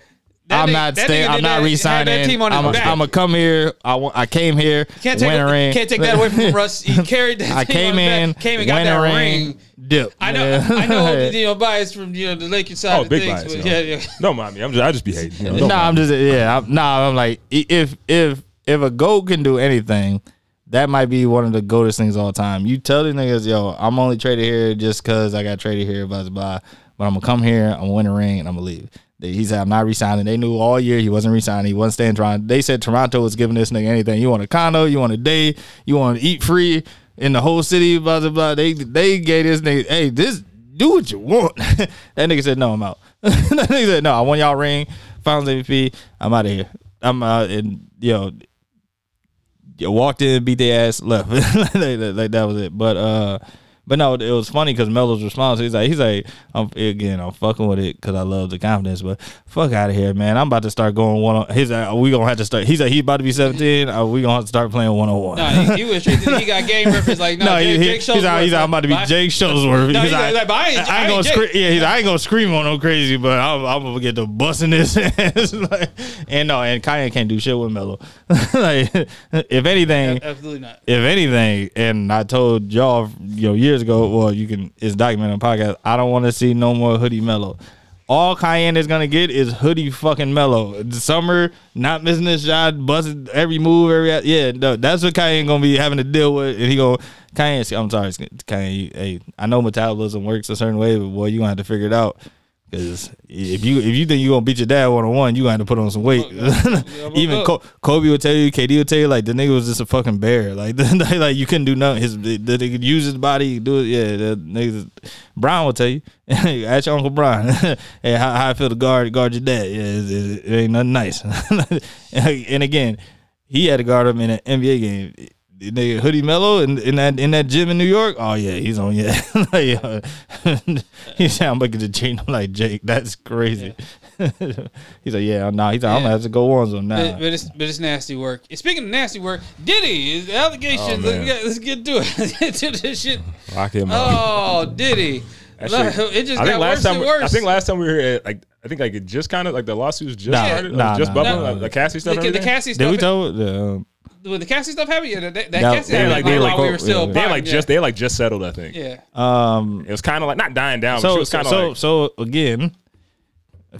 That I'm nigga- not that staying. I'm not that- had re-signing. That team on his I'm gonna come here. I, wa- I came here. Can't take, win a ring. can't take that away from Russ. He [LAUGHS] carried that I team came on his in, back, came and got that a ring. ring, dip. I know, Yeah. I know, you know, bias from you know the Lakers side Oh, of big things, bias. but yeah, yeah. Don't mind me. I'm just, I just be hating. You know, don't nah, I'm just yeah. I'm, nah, I'm like if if if a goat can do anything, that might be one of the goatest things all time. You tell the niggas, yo, I'm only traded here just cause I got traded here, blah blah blah. But I'm gonna come here, I'm gonna win a ring, and I'm gonna leave. He said, I'm not resigning. They knew all year he wasn't resigning. He wasn't staying Toronto. They said Toronto was giving this nigga anything. You want a condo, you want a day, you want to eat free in the whole city, blah, blah, blah. They they gave this nigga, hey, this do what you want. [LAUGHS] that nigga said, no, I'm out. [LAUGHS] that nigga said, no, I want y'all ring, finals MVP. I'm out of here. I'm out and yo, walked in, beat their ass, left. [LAUGHS] like, like that was it. But uh, but no, it was funny because Melo's response. He's like, he's like, I'm again, I'm fucking with it because I love the confidence. But fuck out of here, man. I'm about to start going one on. He's like, we gonna have to start. He's like, he's about to be 17. Uh, we gonna have to start playing one on one. No, he, he was. He got game reference like [LAUGHS] no. No, Jake, he, he, Jake he's, out, he's out, I'm about to be But- Jake Shuttlesworth. No, He's he's like, like, like, I ain't, I ain't I gonna scream. Yeah, he's, I ain't gonna scream on no crazy, but I'm, I'm gonna get the busting this. ass. [LAUGHS] like, and no, and Kanye can't do shit with Melo. [LAUGHS] like, if anything, Absolutely not. if anything, and I told y'all, you know, years ago, well, you can, it's documented on podcast. I don't want to see no more hoodie Melo. All Kiyan is gonna get is hoodie fucking Melo. Summer, not missing a shot, busting every move, every yeah. No, that's what Kiyan gonna be having to deal with. And he go, Kiyan, I'm sorry, Kiyan. You, hey, I know metabolism works a certain way, but boy, you gonna have to figure it out. Cause if you if you think you gonna beat your dad one on one, you gonna have to put on some weight. [LAUGHS] Even Kobe will tell you, KD will tell you, like the nigga was just a fucking bear. [LAUGHS] Like, like you couldn't do nothing. His the, the, use his body, do it. Yeah, the niggas. Brian will tell you. [LAUGHS] Ask your uncle Brian. hey, how, how I feel to guard guard your dad? Yeah, it, it, it ain't nothing nice. and again, he had to guard him in an NBA game. The nigga Hoodie Melo in, in that in that gym in New York. Oh yeah, he's on. Yeah, [LAUGHS] like, uh, [LAUGHS] he said I'm the chain. I'm like Jake. That's crazy. [LAUGHS] he's like, yeah, nah. He's like, I'm gonna have to go ones on But, now. but it's but it's nasty work. Speaking of nasty work, Diddy is allegations. Oh, let's, get, let's get to it. to this shit. Lock him up. Oh, Diddy. Shit- it just I got last worse time, and worse. I think last time we were here, like I think like it just kind of like the lawsuits just Nah, started, nah, just nah, bubbling, nah. like, the Cassie stuff. the everything? Cassie Did we tell? The, when the Cassie stuff happened, yeah, that, that, that That- Cassie they happened like- like, they while we were still yeah. They like yeah. just they like just settled, I think. yeah. um, It was kind of like not dying down, but so she was so kind of so, like so again.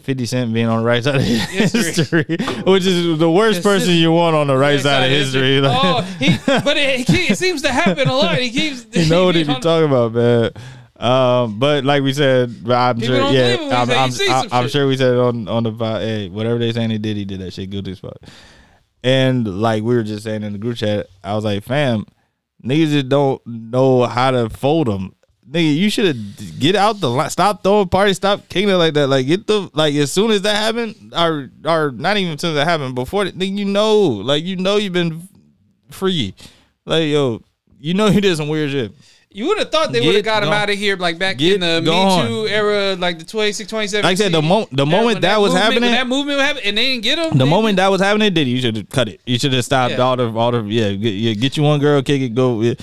50 Cent being on the right side of [LAUGHS] history, which is the worst person you want on the right side of history. Like, oh, he, but it, he, it seems to happen a lot. He keeps. [LAUGHS] you know what he he be on- talking about, man. Um, but like we said, I'm People sure, don't yeah, believe him when he I'm, say he I'm, sees I'm, I'm shit. sure we said it on on the pod, hey, whatever they saying he did, he did that shit guilty as fuck. And like we were just saying in the group chat, I was like, fam, niggas just don't know how to fold them. Nigga, you should have get out the line. Stop throwing parties. Stop kicking it like that. Like get the like as soon as that happened, or or not even as soon as that happened before. Nigga, you know, like you know, you've been free. Like yo, you know you did some weird shit. You would have thought they would have got him out of here like back in the gone. Me Too era, like the 26, 27. Like I said, the mo- the moment that was happening- that movement happened, and they didn't get him. The moment that was happening, did you should have cut it. You should have stopped Yeah. all the all the yeah. Get, yeah, get you one girl, kick it, go. Yeah.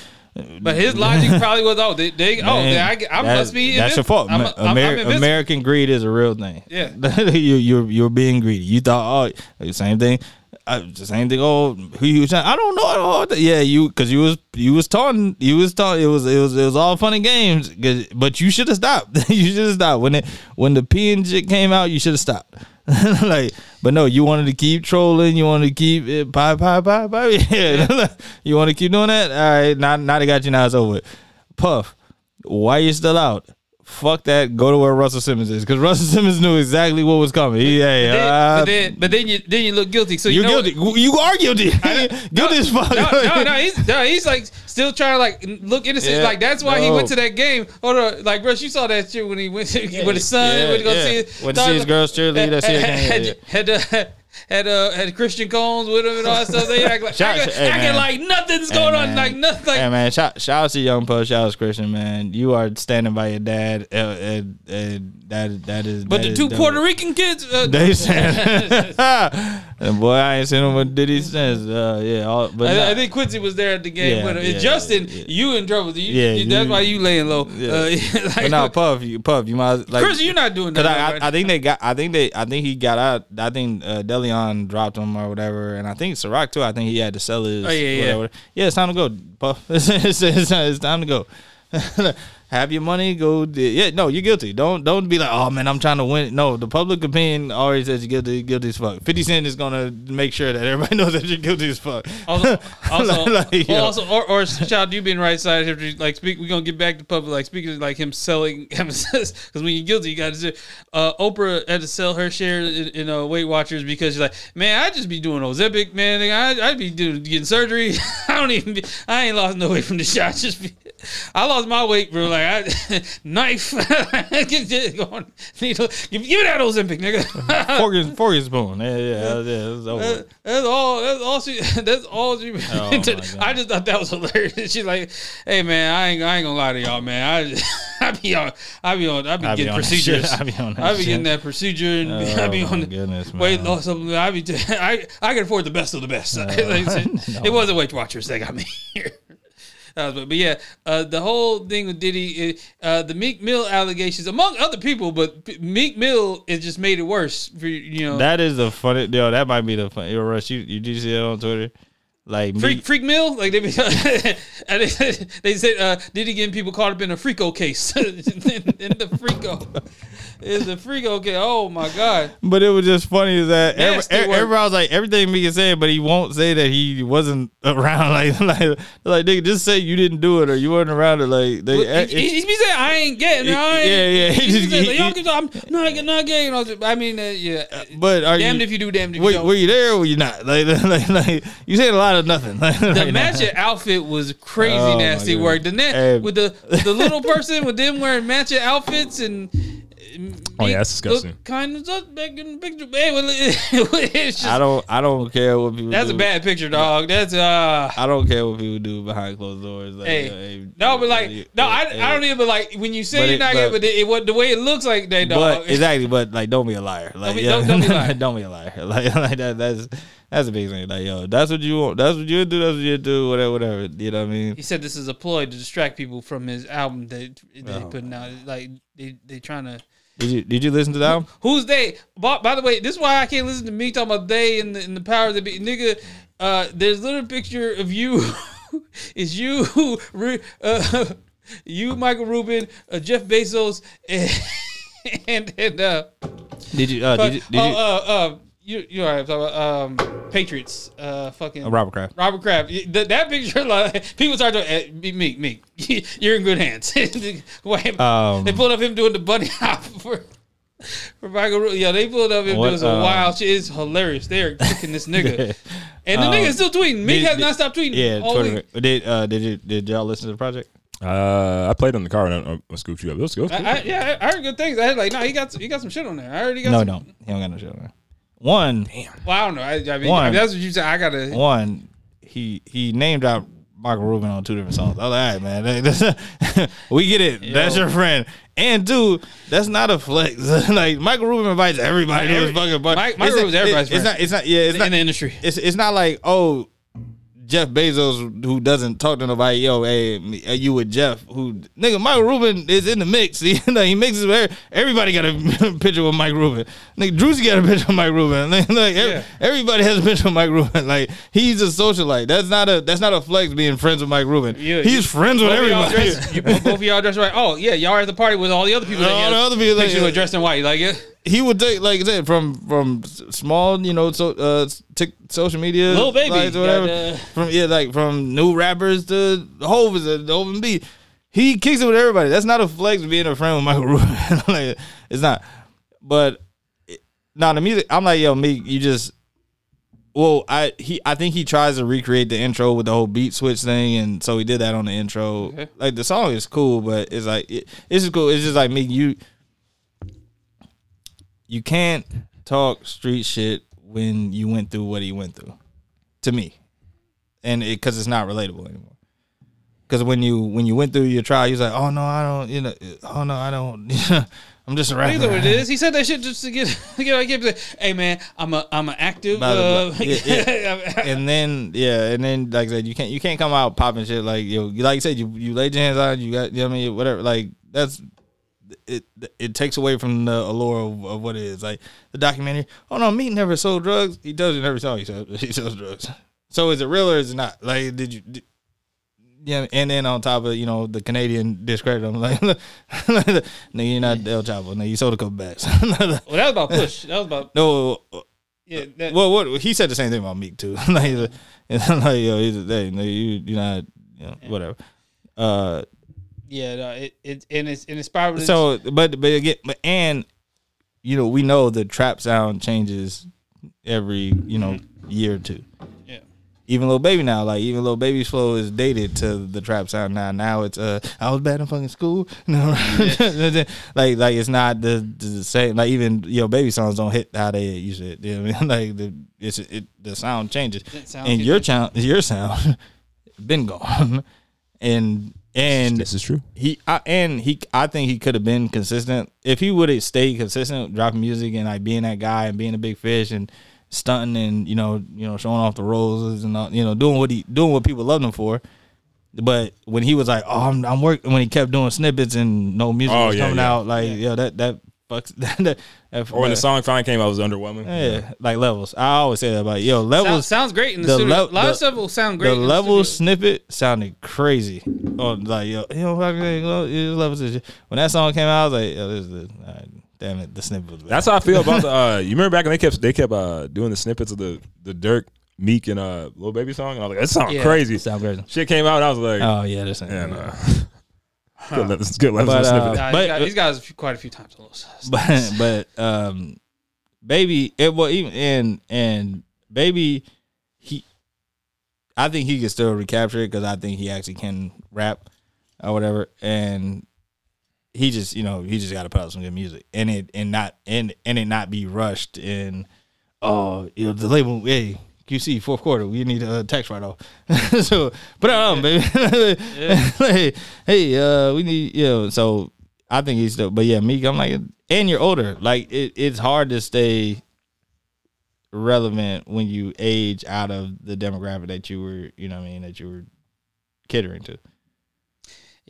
But his logic [LAUGHS] probably was, oh, they, they oh, Man, they, I, I that- must be. That's your fault. I'm, I'm, I'm American greed is a real thing. Yeah. [LAUGHS] you you you're being greedy. You thought oh same thing. Uh, the same thing. Oh, who you? trying- I don't know. I don't know. Yeah, you because you was you was taunting. You was taunting. It was it was it was all funny games. But you should have stopped. [LAUGHS] you should have stopped when it when the and shit came out. You should have stopped. [LAUGHS] like, but no, you wanted to keep trolling. You wanted to keep it pie pie pie pie. [LAUGHS] Yeah, you want to keep doing that. All right, now now they got you. Now it's over. Puff, why you still out? Fuck that. Go to where Russell Simmons is because Russell [LAUGHS] Simmons knew exactly what was coming. He, hey, Then- uh, but then, but then you then you look guilty. So you you're know guilty. You are guilty. [LAUGHS] guilty as fuck. No, no, no. He's no, he's like still trying to like look innocent. Yeah, like that's why he went to that game. Hold on, like Russ, you saw that shit when he went [LAUGHS] to, with his son. yeah, went to go yeah. see it. Went to see his girls cheerlead, that shit Had game, had uh, had, uh, had Christian Combs with him and all that stuff. They act like [LAUGHS] Shout- acting, hey, man. like nothing's Hey, going on. Like nothing. Hey man, shout, shout out to Young Puff, shout out to Christian man. You are standing by your dad, uh, and, and that that is. but that the is two dope. Puerto Rican kids. Uh, They said, [LAUGHS] [LAUGHS] and boy, I ain't seen him with Diddy since. Uh, yeah, all, but I. I think Quincy was there at the game Yeah, with him. yeah, Justin, yeah, you in trouble. You, Yeah, you- that's you- why you laying low. Yeah. Uh, [LAUGHS] like, no, Puff, you Puff, you might like. Chris, you're not doing that. I, right? I, I think they got I think they I think he got out I think uh, Deleon dropped him or whatever and I think Ciroc too I think he had to sell his Oh, yeah, yeah. yeah it's time to go Puff [LAUGHS] it's, it's, it's, it's time to go [LAUGHS] have your money go yeah no you're guilty don't don't be like oh man I'm trying to win no the public opinion always says you're guilty guilty as fuck 50 Cent is gonna make sure that everybody [LAUGHS] knows that you're guilty as fuck Also, [LAUGHS] also, Like, well, also or, or child, you being right side history. Like, speak, we're gonna get back to public. Like, speaking like him selling, [LAUGHS] because when you're guilty, you got to. do Uh, Oprah had to sell her share in, in uh, Weight Watchers because she's like, man, I just be doing Ozempic, man. I I'd be doing getting surgery. I don't even. Be, I ain't lost no weight from the shot. Just be, I lost my weight from like like I, [LAUGHS] knife. [LAUGHS] Going. Needle. Give, give me that Ozempic, nigga. [LAUGHS] fork and fork and spoon. Yeah, yeah, yeah. It's over. That- That's all. That's all she. That's all she. Oh, I just thought that was hilarious. She's like, "Hey man, I ain't, I ain't gonna lie to y'all, man. I, just, I be on, I be on, I be I getting that procedures. I be on that I be shit. getting that procedure, and Oh, I be oh, my on goodness, weight man. loss. Something. I be, I, I can afford the best of the best. Like I no. It wasn't Weight Watchers that got me here. That was, but yeah, uh, the whole thing with Diddy, uh, the Meek Mill allegations, among other people, but P- Meek Mill it just made it worse for you know. That is the funny. Yo, that might be the fun. Yo, Rush, you, you did you see that on Twitter? Like Freak, me, freak mill, like they [LAUGHS] they, said- they said, uh, Diddy getting people caught up in a freako case in, [LAUGHS] in the freako. Is the freako case? Oh my god! but it was just funny is that every, every, everybody was like everything Meek is saying, but he won't say that he wasn't [LAUGHS] around. Like, like, like, nigga, just say you didn't do it or you weren't around it. Like, they, He, it's- he, he be saying, "I ain't getting, I ain't, Yeah, yeah, he He, just- be saying, he- "Y'all he- can- I'm not, not gay." And I, I mean, uh, yeah. but are damned you, if you do, damned if you don't. were you there or were you not? Like, like, like you said a lot of nothing. [LAUGHS] the matching outfit was crazy Oh, nasty work. The net Hey. with the the little [LAUGHS] person with them wearing matching outfits and. Oh, yeah, that's disgusting. Kind of back in the picture. Hey, well, [LAUGHS] it's just, I don't, I don't care what people. that's do. a bad picture, dog. That's uh. I don't care what people do behind closed doors. Like, Hey, uh, hey, no, but hey, like, no, I, hey, I don't even. But like, when you say But you're it- not but- gay, but it, it, what the way it looks like, they dog. But [LAUGHS] exactly, but like, don't be a liar. Like, be- yeah, don't- don't be a liar. [LAUGHS] don't be a liar. Like, like that. That's that's a big thing. Like, yo, that's what you want. That's what you do. That's what you do. Whatever, whatever. You know what I mean? He said this is a ploy to distract people from his album that they Oh, putting out. Like they they trying to. Did you did you listen to that album? Who's they? By, by the way, this is why I can't listen to me talking about they and the, and the power of the be nigga. Uh, there's a little picture of you. [LAUGHS] it's you, [LAUGHS] uh, [LAUGHS] you, Michael Rubin, uh, Jeff Bezos, and and, and uh, Did you? Uh, did you? Did oh, you uh, uh, you you all right? I'm talking about um, Patriots. Uh, fucking uh, Robert Kraft. Robert Kraft. That, that picture, [LAUGHS] like people start to eh, me, me, me. [LAUGHS] You're in good hands. [LAUGHS] Wait, Um, they pulled up him doing the bunny hop for for Michael. Ru- Yeah, they pulled up him What, doing some um, wild shit. It's hilarious. They're kicking this nigga, and the Um, nigga is still tweeting. Me has did- not stopped tweeting. Yeah, all Twitter. week. Did uh did you did y'all listen to the project? Uh, I played on the car and I, I scooped you up. It was, it was cool. I, yeah, I I heard good things. I had like, no, he got he got some shit on there. I already got. No, some, no, he don't got no shit on there. One, Well, I don't know. I, I mean, One. that's what you said. I gotta. one, he he named out Michael Rubin on two different songs. I was like, all right, man, [LAUGHS] that's- we get it. That's your friend. And dude, that's not a flex. [LAUGHS] like Michael Rubin invites everybody to his Every- fucking party. Mike- Michael It's Rubin's not- everybody's It's friend. not. It's not. Yeah, it's in not. the industry. It's it's not like oh. Jeff Bezos, who doesn't talk to nobody, yo, hey, are you with Jeff? Who nigga, Mike Rubin is in the mix. [LAUGHS] He, he mixes with everybody. Got a [LAUGHS] picture with Mike Rubin. Nigga, Drew's got a [LAUGHS] picture with Mike Rubin. Like, Yeah. everybody has a picture with Mike Rubin. Like he's a socialite. That's not a that's not a flex being friends with Mike Rubin. You- he's friends with everybody. dress- you, both of y'all dressed right. Oh yeah, y'all are at the party with all the other people. All the other people, like, with dressed in white. Like yeah. He would take like I said from from small you know so uh tick, social media Lil Baby. or whatever. Got, uh, from yeah like from new rappers to Hov is a open beat he kicks it with everybody. That's not a flex being a friend with Michael [LAUGHS] Rubin like it's not. But now nah the music I'm like yo me you just well I he I think he tries to recreate the intro with the whole beat switch thing and so he did that on the intro. Okay. like the song is cool but it's like it, it's just cool. It's just like me you you can't talk street shit when you went through what he went through to me and it because it's not relatable anymore because when you when you went through your trial you was like oh no i don't you know oh no i don't [LAUGHS] i'm just a I think that's rapper what it is. He said that shit just to get [LAUGHS] to get like him to hey man, I'm a I'm an active. Uh, blah. Yeah, [LAUGHS] and then yeah and then like i said you can't you can't come out popping shit like yo like you said you you laid your hands on you got you know what i mean whatever like that's it it takes away from the allure of, of what it is like the documentary oh no Meek never sold drugs he does it every time he sells, he sells [LAUGHS] drugs so is it real or is it not like did you did, yeah, and then on top of you know the Canadian discredit him [LAUGHS] like, [LAUGHS] nigga, you're not El Chapo, nigga, you sold a couple bags. well, that was about push. That was about no, yeah. That, well, what he said the same thing about Meek too. like, he's a- it's like yo, he's a, hey, you you not you know whatever. Uh, yeah. No, it, it and it's and it's probably so but but again, but and you know we know the trap sound changes every you know year or two. yeah. even Lil Baby now, like even Lil Baby's flow is dated to the trap sound now. Now it's uh, I was bad in fucking school. [LAUGHS] No, [LAUGHS] like like it's not the, the same. Like even yo baby songs don't hit how they used to. You know what I mean? [LAUGHS] Like the it's it the sound changes, sound and your sound your sound been gone, and and This is true. he I, and he I think he could have been consistent if he would have stayed consistent, dropping music and like being that guy and being a big fish and stunting and you know you know showing off the roses and all, you know doing what he doing what people loved him for. But when he was like, "Oh, I'm, I'm working," when he kept doing snippets and no music Oh, was yeah, coming yeah. out, like yeah, that that fucks that. that, that Or when the song finally came out, it was underwhelming. yeah, like levels. I always say that about yo Sound, levels. sounds great in the, the studio. lev- a lot the- of stuff will sound great. the in the level studio. snippet sounded crazy. Oh, like yo, you know, fucking, well, yeah, levels when that song came out, I was like, yo, this is the all right, damn it, the snippet was bad. That's how I feel about the. [LAUGHS] Uh, you remember back when they kept they kept uh, doing the snippets of the the Dirk, Meek, and uh, Lil Baby song, and I was like, that sounds Yeah. crazy. sound crazy. Shit came out, and I was like, Oh yeah, this. yeah, nah. [LAUGHS] good, le- it's good levels But, of uh, snippet. Nah, But- he's got, he's got us quite a few times on those. but [LAUGHS] but um, baby, it was even and and baby, he, I think he can still recapture it because I think he actually can rap or whatever, and he just you know he just got to put out some good music and it and not and and it not be rushed and oh you know the label hey. QC fourth quarter, we need a tax write off. [LAUGHS] so put it on, baby. [LAUGHS] hey, hey, uh, we need you know. So I think he's still, but yeah, Meek. I'm like, and you're older. Like it, it's hard to stay relevant when you age out of the demographic that you were, you know, what I mean, that you were catering to.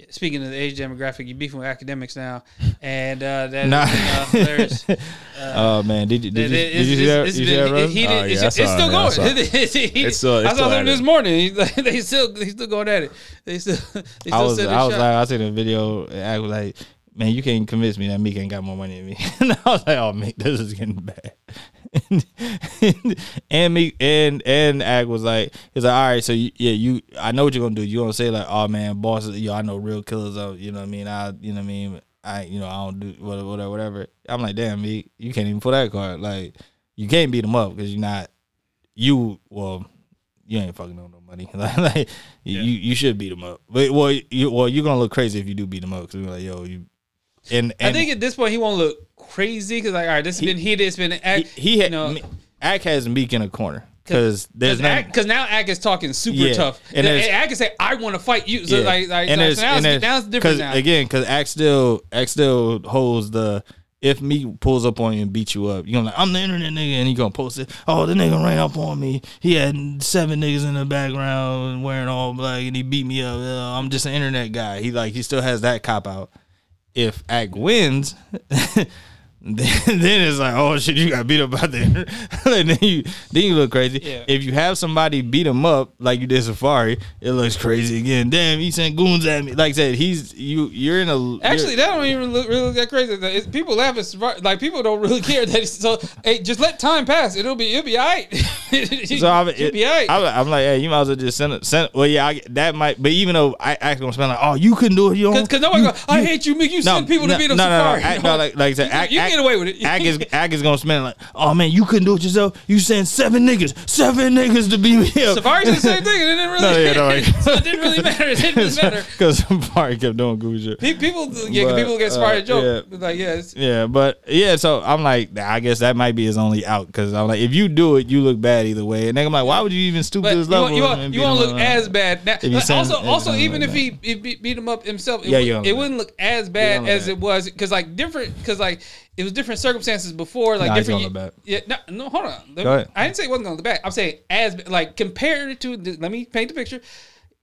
Speaking of the age demographic, you're beefing with Akademiks now, [LAUGHS] and uh, that Nah. uh, there's [LAUGHS] Oh man, did you did you, It- did you see that? it's you see that, been- bro? he Oh, did- yeah, it's, it's still going. I saw it. [LAUGHS] It's, It's still- it's I saw them this morning. Like, they still they still going at it. They still they still I was I was like I seen a video and I was like, man, you can't convince me that Meek ain't got more money than me. [LAUGHS] and I was like, oh Meek, this is getting bad. [LAUGHS] and Meek and and Ag was like, he's like, all right, so you, yeah, you, I know what you're gonna do. You're gonna say like, oh man, boss, yo, I know real killers. Of, you know what I mean? I, you know what I mean? I, you know, I don't do whatever, whatever, whatever. I'm like, damn, Meek, you can't even pull that card. Like, you can't beat them up because you're not. You well, you ain't fucking on no money. [LAUGHS] like, like, you you should beat them up. But well, you well you're gonna look crazy if you do beat them up because we're like, yo, you. And, and I think at this point he won't look crazy because like all right, this has been heated. It's been he, act, he had you know, Ack has Meek in a corner because there's because now Ack is talking super Yeah, tough, and and, Ack can say I want to fight you. So Yeah. like, like and so now, and it's, now it's different 'cause, now. Again, because Ack still Ack still holds the if Meek pulls up on you and beat you up, you're gonna like, I'm the internet nigga, and he gonna post it. Oh, the nigga ran up on me. He had seven niggas in the background wearing all black, and he beat me up. Uh, I'm just an internet guy. He like he still has that cop out. If Ack wins, [LAUGHS] [LAUGHS] then, then it's like, oh shit, you got beat up out there. [LAUGHS] then you then you look crazy. Yeah. If you have somebody beat him up like you did Safari, it looks crazy again. Damn, he sent goons at me. Like I said, he's you. You're in a Actually, that don't even look really look that crazy. It's, people laugh at like people don't really [LAUGHS] care that. So hey, just let time pass. It'll be it'll be alright. So I'm, it'll be alright. I'm, I'm like, hey, you might as well just send it. Send well, yeah, I, that might. But even though I actually gonna spend like, oh, you couldn't do it. You don't. Because nobody go, oh, I hate you, Mick. You send people to beat up no, no, Safari. no, Act- no, like, like I said, You Act- you Act- get away with it. Act is, Act is gonna smell like, oh man, you couldn't do it yourself. You sent seven niggas, seven niggas to beat me up. Safari did the same thing. and It didn't really. [LAUGHS] No, yeah, no, like- [LAUGHS] so it didn't really matter. It didn't matter. [LAUGHS] Because Safari kept doing goofy shit. Pe- People, yeah, But, people get Safari uh, joke. yeah. Like, yeah, it's, Yeah, but yeah, so I'm like, I guess that might be his only out because I'm like, if you do it, you look bad either way. And then I'm like, why would you even stoop but to you this level? won't, you won't, and you beat won't him look up? as bad. Now, If you like, send- also, if- also, even like if he, he beat, beat him up himself, it, Yeah, would, don't it look wouldn't look as don't bad look as bad. it was because like different because like it was different circumstances before, like Nah, different. gonna look Yeah, no, no, hold on. Go ahead. I didn't say it wasn't going to look bad. I'm saying as like compared to. Let me paint the picture.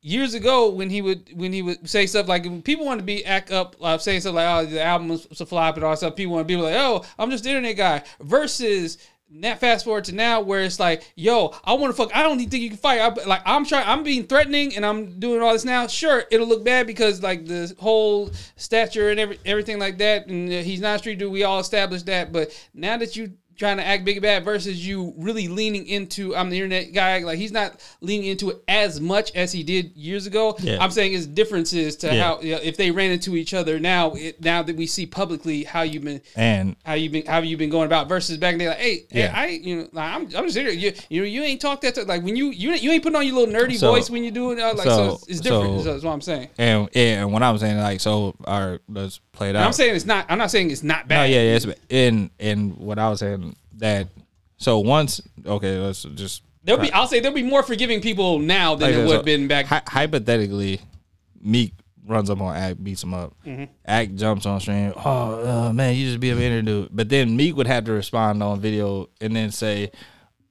Years ago, when he would when he would say stuff like people want to be act up, like saying stuff like "oh the album was a flop" and all that stuff, people want to be like "oh I'm just the internet guy." Versus now, fast forward to now where it's like, "yo, I want to fuck. I don't even think you can fight." I, like I'm trying, I'm being threatening and I'm doing all this now. Sure, it'll look bad because like the whole stature and every, everything like that, and uh, he's not a street dude. We all established that, but now that you trying to act big and bad versus you really leaning into I'm the internet guy. Like he's not leaning into it as much as he did years ago. Yeah. I'm saying his differences to Yeah. how you know, if they ran into each other now. It, now that we see publicly how you've been And how you've been how you've been going about versus back in the day like hey, hey Yeah. I you know like, I'm I'm just here you you know you ain't talk that to, like when you you you ain't putting on your little nerdy So- voice when you do it uh, like so, so- it's, it's different. so- that's what I'm saying. and and what I'm saying like so all right let's play it And out. I'm saying it's not. I'm not saying it's not no bad. yeah yeah it's, and and what I was saying that so once okay let's just There'll be. I'll say there'll be more forgiving people now than Like there would have been back. hy- hypothetically, Meek runs up on Act, beats him up. Mm-hmm. Act jumps on stream. Oh uh, man, you just be a minute dude. But then Meek would have to respond on video and then say,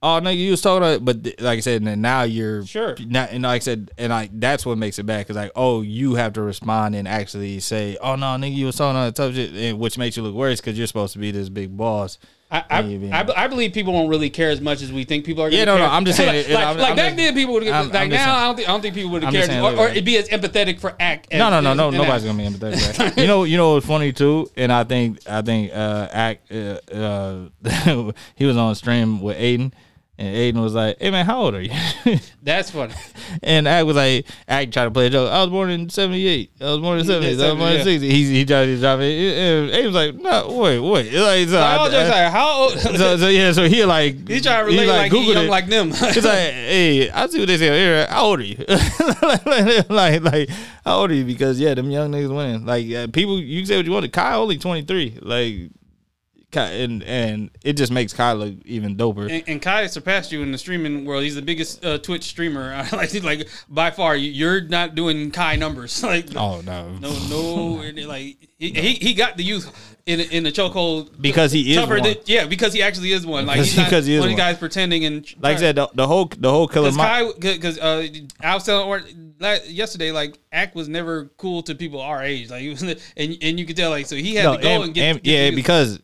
"Oh no, you was talking." About, but th- like I said, and now you're Sure. Not, and like I said, and like that's what makes it bad because like oh, you have to respond and actually say, "Oh no, nigga, you was talking on tough shit," and, which makes you look worse because you're supposed to be this big boss. I, I, And you being- I, I believe people won't really care as much as we think people are. Yeah, gonna no, no, care. I'm just saying like, it- like, I'm- like I'm back just- then, people would. I'm- Like I'm now, saying- I don't think I don't think people would have cared, or, or it'd be as empathetic for act. No, no, no, no. Nobody's Act. gonna be empathetic. to that. [LAUGHS] you know, you know it's funny too, and I think I think uh, act uh, uh, [LAUGHS] he was on stream with Adin, and Adin was like, "Hey man, how old are you?" [LAUGHS] That's funny. and Act was like, Act tried to play a joke. I was born in '78. I was born in '70s. I was born in Yeah. '60s. He he tried to drop it. And Adin was like, "No, wait, wait." Like, so, I was I- just like, how old? [LAUGHS] so, so yeah, so he like He's trying to relate like, he Googled young it. like them. [LAUGHS] He's like, hey, I see what they say here. How old are you? like, like, like, how old are you? Because yeah, them young niggas winning. Like, uh, people, you can say what you want. Kai only twenty three. Like, Kai, and and it just makes Kai look even doper. and, and Kai surpassed you in the streaming world. He's the biggest uh, Twitch streamer. [LAUGHS] like, like by far, you- you're not doing Kai numbers. [LAUGHS] like, oh no, no, no, like he, he he got the youth in in the chokehold because he is one. than yeah, because he actually is one. Like Because he's he- not because he is one of the guys pretending and like I said, the, the whole the whole killer. Because Kai, because uh, I was telling or la- yesterday, like Act was never cool to people our age. Like he was, and and you could tell, like so he had no, to go and, and, get, and- get yeah, because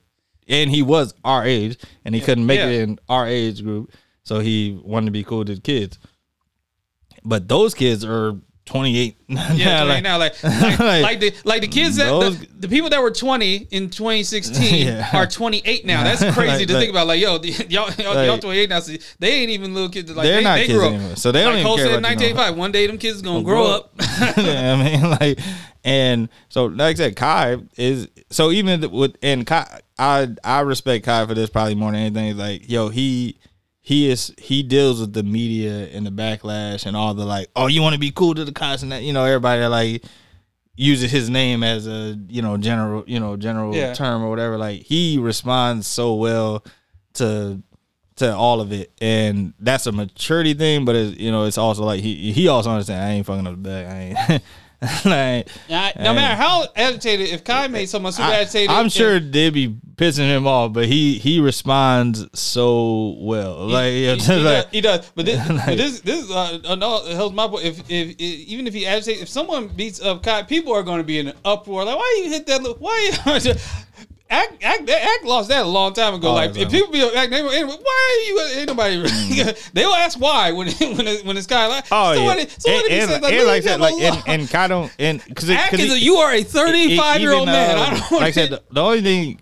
and he was our age, and he couldn't make Yeah. it in our age group, so he wanted to be cool to the kids. But those kids are twenty eight. [LAUGHS] Yeah, like, now [LAUGHS] like like, like, the like the kids that those- the, the people that were 20 in 2016 [LAUGHS] Yeah. are 28 now. That's crazy Like- to think about. Like yo, the- y'all y'all, y'all 28 now. So they ain't even little kids. Like They're they, not they kids grew up. anymore. So they don't like even Cole care said in about you know. 1985. One day them kids gonna grow up. yeah, I mean, like, and so like I said, Kai is so even with and Kai, I I respect Kai for this probably more than anything. Like, yo, he he is he deals with the media and the backlash and all the like, oh, you want to be cool to the cops and that, you know, everybody like uses his name as a you know general you know general Yeah. term or whatever. Like, he responds so well to to all of it, and that's a maturity thing. But it's, you know, it's also like he he also understands I ain't fucking up the bag. I ain't. [LAUGHS] [LAUGHS] like, Now, no matter how agitated, if Kai made someone super agitated. I'm sure they'd be pissing him off, but he he responds so well. Like, he, he [LAUGHS] just does, like he does. But this, [LAUGHS] Like- but this, this uh, uh, no, it helps my point. If, if, if even if he agitates, if someone beats up Kai, people are going to be in an uproar. Like, why you hit that? Why you? Act, act, act lost that a long time ago. Oh, like, if people be act, they, why are you? Ain't nobody. [LAUGHS] They'll ask why when [LAUGHS] when it, when it's Kai. Like, oh yeah, somebody, somebody and, and, like, and like that, like and, and Kai don't and because Act is a, you are a 35 year old man. I don't like I said, the, the only thing.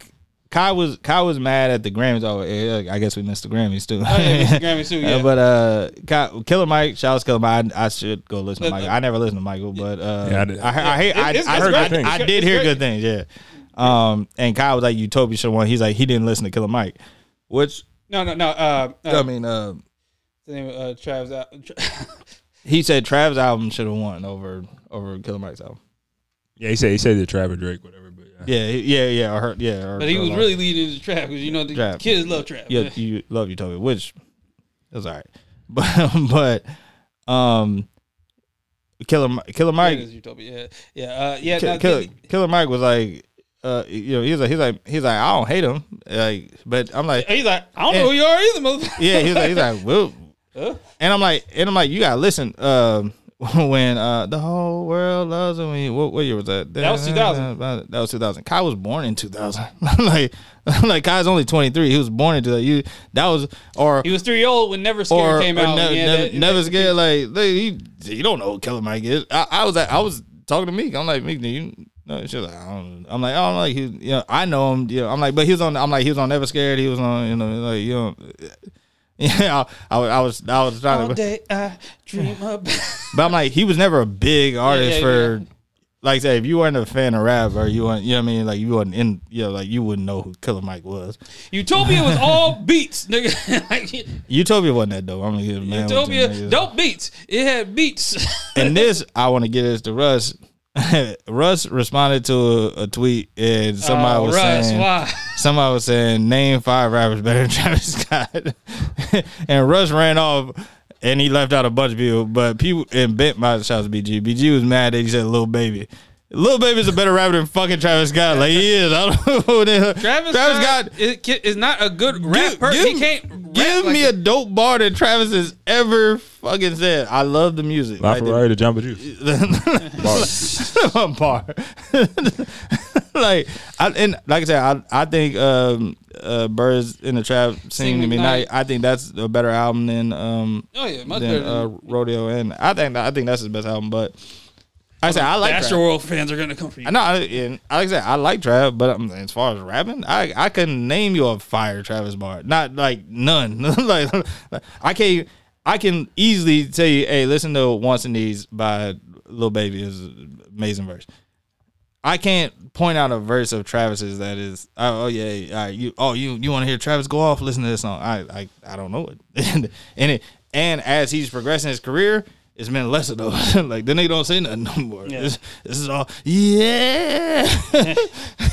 Kai was Kai was mad at the Grammys. Oh, yeah, I guess we missed the Grammys too. Oh, yeah, Mr. Grammy too. [LAUGHS] Uh, Yeah. but uh, Kai, Killer Mike, shout out to Killer Mike. I, I should go listen to But- Michael. I never listened to Michael, but uh, Yeah, I did. I, I, hate- I, It's- I heard good things. I It's did hear good things. Yeah. Um, and Kyle was like, "Utopia should have won." He's like, he didn't listen to Killer Mike, which no, no, no. Uh, uh, I mean, uh, the name of uh, Travis. Uh, [LAUGHS] [LAUGHS] he said Trav's album should have won over over Killer Mike's album. Yeah, he said he said the Travis Drake, whatever. But yeah, Yeah, yeah, yeah. Or her, yeah, or, but he was like- really leading into trap because you know the Trap. kids love trap. yeah, you love you Utopia, which is all right, [LAUGHS] but but um, Killer Killer Mike it is Utopia. Yeah, yeah, uh, yeah. Ki- no, Killer, the- Killer Mike was like, uh, you know, he's like, he's like, he's like, I don't hate him, like, but I'm like, he's like, I don't know who you are either, motherfucker. [LAUGHS] yeah, he's like, he's like, well, Huh? and I'm like, and I'm like, you gotta listen, um, [LAUGHS] when uh, the whole world loves me. What, what year was that? That was 2000. That was 2000. Kai was born in 2000. [LAUGHS] like, like Kai's only 23. He was born into that. You that was or He was three year old when Never Scared or, came or out. never, yeah, never, that- never that- scared. Like they, he, you don't know who Killer Mike is. I, I was I was talking to Meek. I'm like Meek, you No, she's like, I don't. I'm like, oh, I'm like, he, you know, I know him. You know, I'm like, but he was on. I'm like, he was on Never Scared. He was on, you know, like, you know, [LAUGHS] yeah. I, I, was- I was, I was trying All to, day I dream [LAUGHS] about. but I'm like, he was never a big artist yeah, for. yeah. Like I said, if you weren't a fan of rap or you weren't, you know what I mean, like you wasn't in, you know, like you wouldn't know who Killer Mike was. Utopia was [LAUGHS] all beats, nigga. like, Utopia wasn't that dope. I'm gonna give man. Utopia, dope beats. It had beats. and this I want to get this to Russ. [LAUGHS] Russ responded to a, a tweet and somebody oh, was Russ, saying why? somebody was saying name five rappers better than Travis [LAUGHS] Scott, [LAUGHS] and Russ ran off and he left out a bunch of people. But people and Bent my shout out to BG. BG was mad that he said Lil Baby. Lil Baby's a better rapper than fucking Travis Scott. Like he is. I don't [LAUGHS] know who the hell. Travis, Travis Scott, Scott. is, is not a good rapper. Give- He can't rap Give like me a dope bar that Travis has ever fucking said. I love the music. La Like, the- Ferrari to Jamba Juice. Bars. [LAUGHS] bar. [LAUGHS] like I and like I said, I I think um uh Birds in the Trap Sing Sing to McKnight. I think that's a better album than um Oh yeah, much than uh, Rodeo and I think I think that's his best album. But like I said I like Trap. Astroworld fans are gonna come for you. I know, I- and like I said, I like Trav, but um, as far as rapping, I I couldn't name you a fire Travis bar, not like none. [LAUGHS] like I can't, I can easily tell you, hey, listen to "Wants and Needs" by Lil Baby is amazing verse. I can't point out a verse of Travis's that is, oh, oh yeah, right, you, oh you you want to hear Travis go off? Listen to this song. I I, I don't know it, [LAUGHS] and it, and as he's progressing his career. It's been less of those. [LAUGHS] like then they don't say nothing no more. Yeah. This, this is all yeah. [LAUGHS]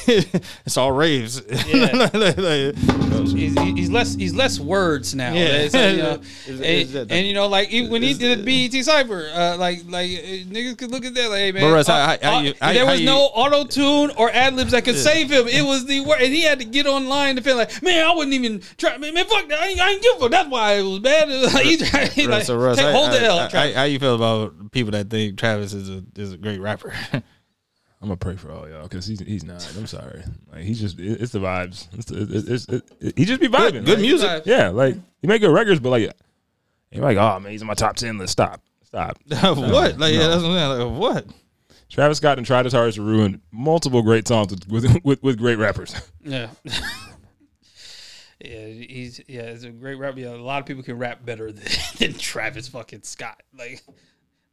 it's all raves. Yeah. [LAUGHS] Like- like- He's, he's less he's less words now. Yeah. It's like, you know, It's- and, it's and, you know, like even when he it's- did BET Cipher, uh, like like uh, niggas could look at that like, hey man, Russ, uh, how- how uh, you- how- there was you- no auto tune or ad libs that could save him. It was the word, and he had to get online to feel like, man, I wouldn't even try. Man, man fuck that. I ain't, I ain't give a fuck. That's why it was bad. Like, he tried, he like, Russ, so Russ, take, I- hold the I- L. I- Travis. how you feel about people that think Travis is a is a great rapper? [LAUGHS] I'm gonna pray for all y'all because he's he's not. I'm sorry. Like he's just it, it's the vibes. It's, the, it's, it's, it, it- he just be vibing. Good like, music. Yeah, like he make good records, but like you're like, oh man, he's in my top ten list. Stop, stop. [LAUGHS] what? Like yeah, that's what I'm saying. Like what? Travis Scott and tried his hardest to ruin multiple great songs with with, with, with great rappers. Yeah. [LAUGHS] yeah, he's yeah, it's a great rap. Yeah, a lot of people can rap better than, [LAUGHS] than Travis fucking Scott. Like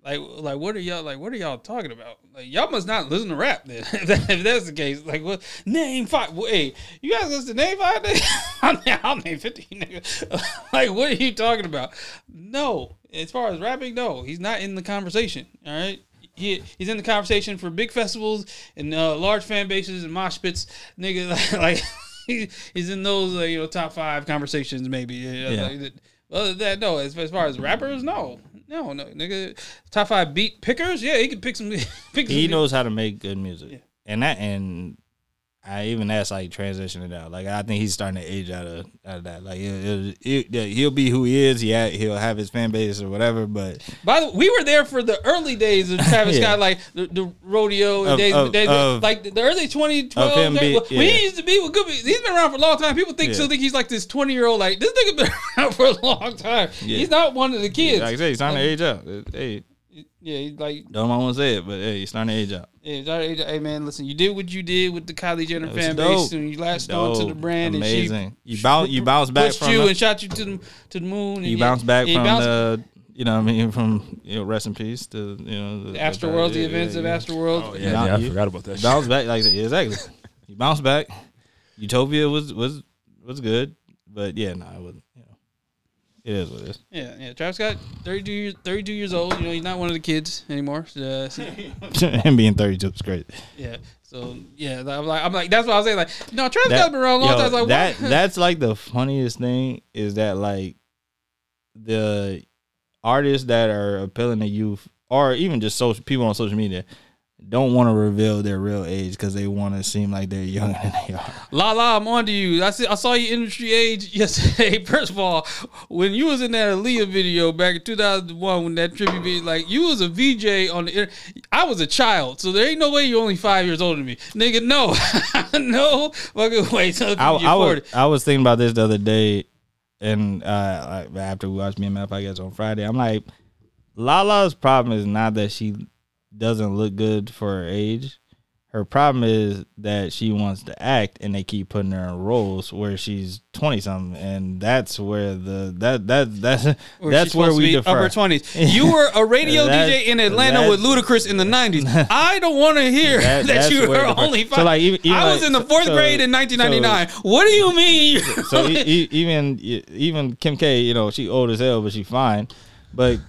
like like what are y'all like what are y'all talking about? Like y'all must not listen to rap then. [LAUGHS] if, that's the case. Like what name five hey, you guys listen to name five? [LAUGHS] I'll, name- I'll name fifteen niggas. like what are you talking about? No. As far as rapping, no. He's not in the conversation. All right. He, he's in the conversation for big festivals and uh, large fan bases and mosh pits, nigga. Like, he, [LAUGHS] he's in those uh, you know top five conversations maybe. Yeah. Yeah. Other than that, no. As, as far as rappers, no, no, no, nigga. Top five beat pickers, yeah, he can pick some. [LAUGHS] pick He some knows how to make good music, Yeah. and that and I even that's like transitioning out. Like I think he's starting to age out of out of that. Like he'll, he'll, he'll be who he is. He ha- he'll have his fan base or whatever. But By the way, we were there for the early days of Travis [LAUGHS] Yeah. Scott, like the, the rodeo Of- days, of- days of- like the early 2012. of him be- when yeah. he used to be with good, he's been around for a long time. People think Yeah. still think he's like this 20 year old. Like this nigga been [LAUGHS] around for a long time. Yeah. He's not one of the kids. like I said, he's starting to age out. Hey, yeah, he's like don't want to say it, but hey, he's starting to age out. Yeah, he's already- hey man, listen, you did what you did with the Kylie Jenner That fan dope. base, and you latched on to the brand, Amazing. and you bounce, you bounce back from you the- and shot you to the to the moon. And you yeah, bounce back yeah, from bounced- the, you know, what I mean, from you know, rest in peace to you know, the, the Astroworld, the yeah, events yeah, of yeah. Astroworld. Oh Yeah. yeah, yeah, I you- forgot about that. shit. bounce back like I said, yeah, exactly. you bounce back. Utopia was was was good, but yeah, no, it wasn't. It is what it is. Yeah, yeah. Travis Scott, 32 years, 32 years old. You know, he's not one of the kids anymore. Uh, [LAUGHS] so- Him being thirty two is great. yeah. So yeah, I'm like, I'm like, that's what I was saying. Like, no, Travis That- Scott's been around a long yo, time. Like, that what? [LAUGHS] that's like the funniest thing is that like the artists that are appealing to youth or even just social people on social media don't want to reveal their real age because they want to seem like they're younger than they are. Lala, I'm on to you. I see, I saw you industry age [LAUGHS] yesterday. First of all, when you was in that Aaliyah video back in 2001, when that tribute video, like you was a VJ on the I was a child, so there ain't no way you're only five years older than me, nigga. No, [LAUGHS] no fucking way. So I, I was I was thinking about this the other day, and uh, after we watched me and Matt I guess on Friday, I'm like, Lala's problem is not that she doesn't look good for her age. Her problem is that she wants to act, and they keep putting her in roles where she's twenty something, and that's where the that that that's Or that's where we defer. upper twenties. [LAUGHS] You were a radio DJ in Atlanta with Ludacris in the nineties. [LAUGHS] I don't want to hear that, That- you were where only so, like, even- even I was like- in the fourth so- grade in so- 1999. what do you mean? so even even Kim K, you know, she old as hell, but she fine. But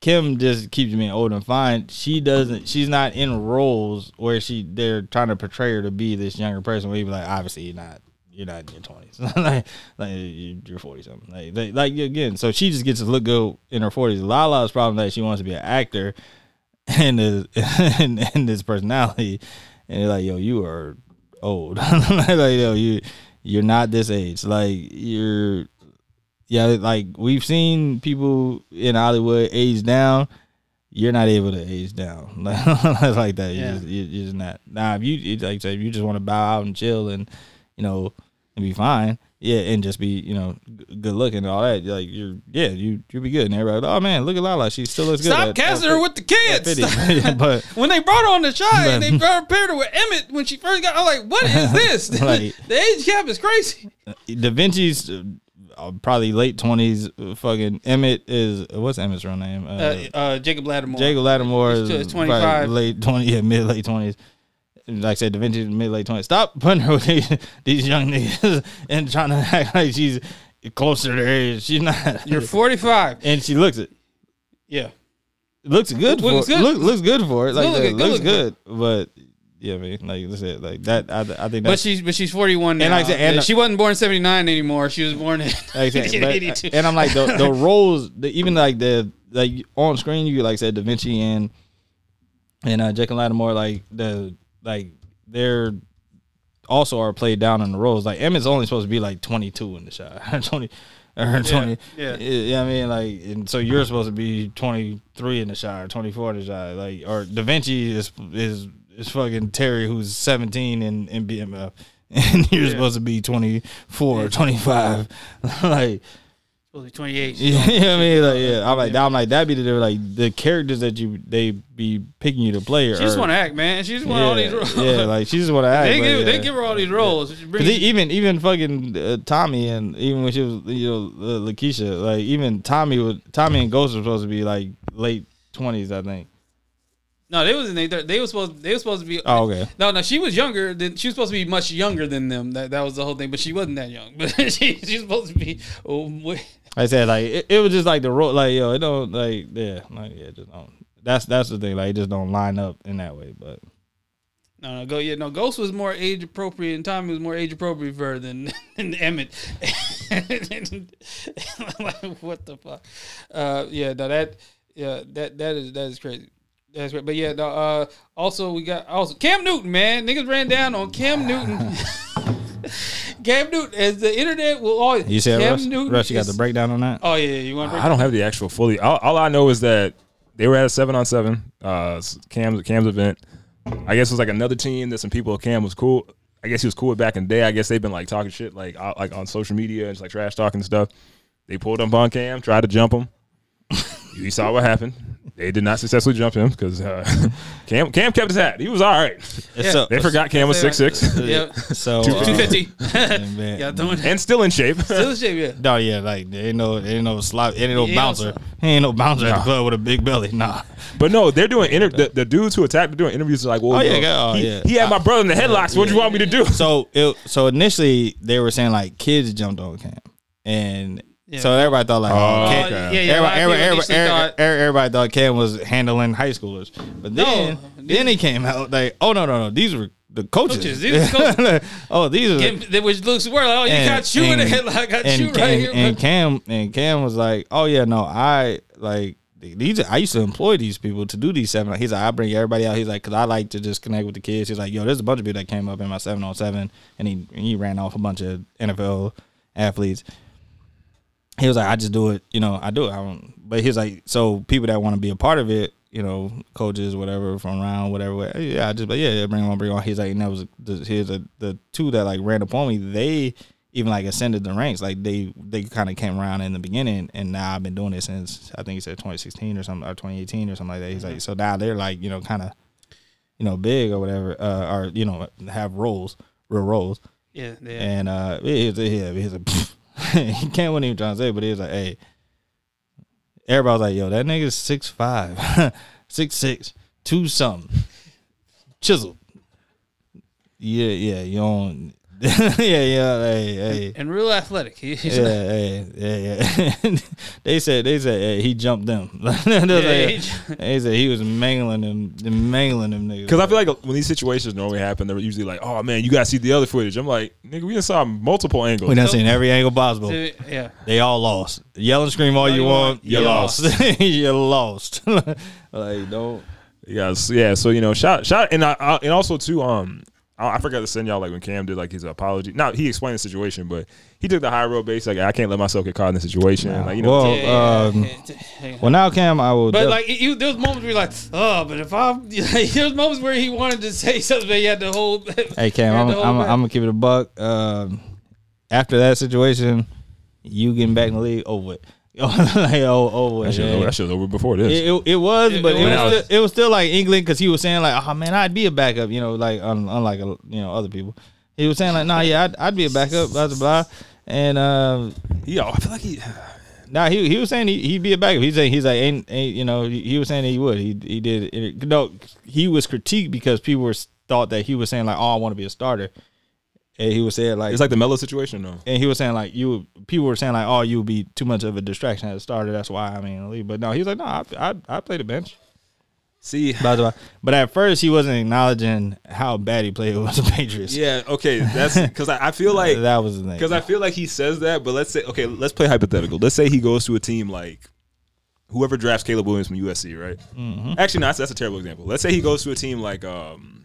Kim just keeps being old and fine. She doesn't. She's not in roles where she they're trying to portray her to be this younger person. Where you be like, obviously you're not. You're not in your twenties. [LAUGHS] like, like you- you're forty something. Like, like again, so she just gets to look good in her forties. Lala's problem that she wants to be an actor, [LAUGHS] and the [LAUGHS] and, and this personality, and they're like, yo, you are old. like, yo, you you're not this age. Like you're yeah, like we've seen people in Hollywood age down. You're not able to age down [LAUGHS] like, like that. You're, Yeah. just, you're, you're just not. Now, if you like said, if you just want to bow out and chill and you know and be fine, yeah, and just be you know good looking and all that. Like you're yeah, you you'll be good. And everybody, oh man, look at Lala, she still looks good. Stop casting at her with the kids. [LAUGHS] [LAUGHS] But when they brought her on the show and they paired her with Emmett when she first got, I'm like, what is this? Like- the age gap is crazy. Da'Vinchi's uh, probably late twenties. Fucking Emmett is what's Emmett's real name? Uh, uh, Jacob Latimore. Jacob Latimore is 25. late twenty, yeah, mid late twenties. Like I said, Da'Vinchi mid late twenties. Stop putting her with these, [LAUGHS] these young niggas [LAUGHS] and trying to [LAUGHS] act like she's closer to age. She's not. You're 45. and she looks it. Yeah. Looks good for Looks it. good. Look, looks good for it. Like Good that. good looks looking. good, but yeah, I mean, like that's it. Like that. I, I think But she's but she's 41 now. And like I said, and- she wasn't born 79 anymore. She was born in Like I said, [LAUGHS] but- 82. and I'm like the the [LAUGHS] roles, the, even like the like on screen, you like said Da'Vinchi and and uh, Jacob Latimore, like the like they're also are played down in the roles. Like Emmett's only supposed to be like 22 in the shot, [LAUGHS] 20 or 20. yeah. yeah. I mean, like, and so you're supposed to be 23 in the shot or 24 in the shot, like, or Da'Vinchi is is is fucking Terry who's 17 in in BMF. [LAUGHS] And you're supposed to be 24 or 25. [LAUGHS] like, supposed to be 28. yeah, [LAUGHS] you know what I mean? Like, yeah, I'm like, I'm like, that'd be the like the characters that you they be picking you to play. She just want to act, man. She just want yeah, all these roles. yeah, like she just want to act. they, give, yeah. they give her all these roles. E- even even fucking uh, Tommy and even when she was you know uh, Lakeisha like even Tommy was Tommy and Ghost were supposed to be like late twenties I think. No, they was in they, they was supposed they was supposed to be. Oh okay. No, no, she was younger than she was supposed to be much younger than them. That that was the whole thing. But she wasn't that young. [LAUGHS] But she she's supposed to be. Oh. I said like it, it was just like the role like yo it don't like yeah like yeah just don't that's that's the thing like it just don't line up in that way but No, no, go yeah, no. Ghost was more age appropriate, and Tommy was more age appropriate for her than, [LAUGHS] than Emmett. [LAUGHS] like, what the fuck? Uh, yeah, no, that, yeah, that that is that is crazy. That's right. But yeah, no, uh, also we got also Cam Newton, man. Niggas ran down on Cam Newton. [LAUGHS] Cam Newton, as the internet will always. you said Cam Russ, Russ you got is- the breakdown on that Oh yeah, you want? to I don't have the actual fully. All, all I know is that they were at a seven on seven. Uh, Cam's Cam's event. I guess it was like another team that some people. Cam was cool. I guess he was cool with back in the day. I guess they've been like talking shit like like on social media and just like trash talking stuff. They pulled up on Cam, tried to jump him. [LAUGHS] you saw what happened. They did not successfully jump him because uh, [LAUGHS] Cam Cam kept his hat. He was all right. Yeah. so They forgot Cam was six six Yeah, [LAUGHS] so two fifty. fifty. man. [LAUGHS] yeah, and still in shape. still in shape. Yeah. No, yeah, like there ain't no, there ain't no slot, ain't no He bouncer, no- he ain't no bouncer at the club with a big belly. Nah, But no, they're doing inter- the, the dudes who attacked. They're doing interviews like, well, Oh, yeah, bro, oh, he, yeah. he had my brother in the headlocks. What do you want me to do? so it, so initially they were saying like kids jumped on Cam, and Yeah. so everybody thought like, Oh, oh, Cam, okay. yeah, yeah. a everybody, everybody, everybody, thought- everybody thought Cam was handling high schoolers, but No. then then he came out like, oh no no no, these were the coaches. Coaches, these are [LAUGHS] coaches. oh, these are. Getting- that which looks worse. Like, oh, you and- got you in the and- headlock. Got and you Cam, right here. and Cam and Cam was like, "Oh yeah, no, I like these. I used to employ these people to do these seven. He's like, I bring everybody out. He's like, because I like to just connect with the kids. He's like, yo, there's a bunch of people that came up in my seven on seven, and he and he ran off a bunch of NFL athletes. He was like, I just do it, you know, I do it. I don't. But he's like, so people that want to be a part of it, you know, coaches, whatever, from around, whatever. Yeah, I just, but yeah, yeah, bring them on, bring on. He's like, and that was the, here's a, the two that like ran up on me. They even like ascended the ranks. Like they they kind of came around in the beginning, and now I've been doing it since I think he said 2016 or something or 2018 or something like that. He's like, so now they're like, you know, kind of you know, big or whatever, uh, or you know, have roles, real roles. Yeah, yeah. And uh, he's a, yeah, he's a [LAUGHS] he can't what he was trying to say, but he was like, hey, everybody was like, yo, that nigga's six five, [LAUGHS] six six, two something, chiseled. Yeah, yeah, you don't. [LAUGHS] yeah, yeah, hey, hey. and real athletic. He- He's Yeah, hey, yeah, yeah. [LAUGHS] they said they said hey, he jumped them. [LAUGHS] They was like- he- they said he was mangling them, mangling them niggas. Because I feel like when these situations normally happen, they're usually like, "Oh man, you gotta see the other footage." I'm like, "Nigga, we done saw multiple angles." we done seen every angle possible. yeah. They all lost. Yell and scream all you want. You you lost. you lost. like don't. Yeah, s- yeah. So you know, shout, shout, and I, I and also too, um, I, I forgot to send y'all like when Cam did like his apology. Now he explained the situation, but he took the high road base. Like I can't let myself get caught in this situation. Like you know, Well, Yeah, um, yeah, yeah. well now Cam, I will. But def- like you, there was moments where you're like, oh, but if I'm, [LAUGHS] there's moments where he wanted to say something, but he had to hold. [LAUGHS] hey Cam, I'm, hold I'm, back. I'm gonna keep it a buck. Um, after that situation, you getting back in the league over it. [LAUGHS] like oh oh that shit, was over, that shit was over before this. It, it, it was, It- but it it, was. was, still, it was still like England because he was saying like, oh man, I'd be a backup, you know, like un, unlike you know other people. He was saying like, nah, yeah, I'd, I'd be a backup, blah blah blah, and uh, yeah, I feel like he. nah, he he was saying he, he'd be a backup. He's saying he's like, ain't, ain't you know, he, he was saying he would. He he did. It, no, he was critiqued because people were thought that he was saying like, oh, I want to be a starter, and he was saying like, It's like the Melo situation, though. and he was saying like you people were saying like oh you would be too much of a distraction as a starter that's why I mean leave but no he was like no I I, I play the bench See, Blah, blah, blah. but at first he wasn't acknowledging how bad he played with the [LAUGHS] Patriots yeah, okay, that's because I, I feel like that was the thing because I feel like he says that, but let's say okay, let's play hypothetical. Let's say he goes to a team like whoever drafts Caleb Williams from USC, right? Mm-hmm. Actually, no, that's, that's a terrible example. Let's say he goes to a team like um,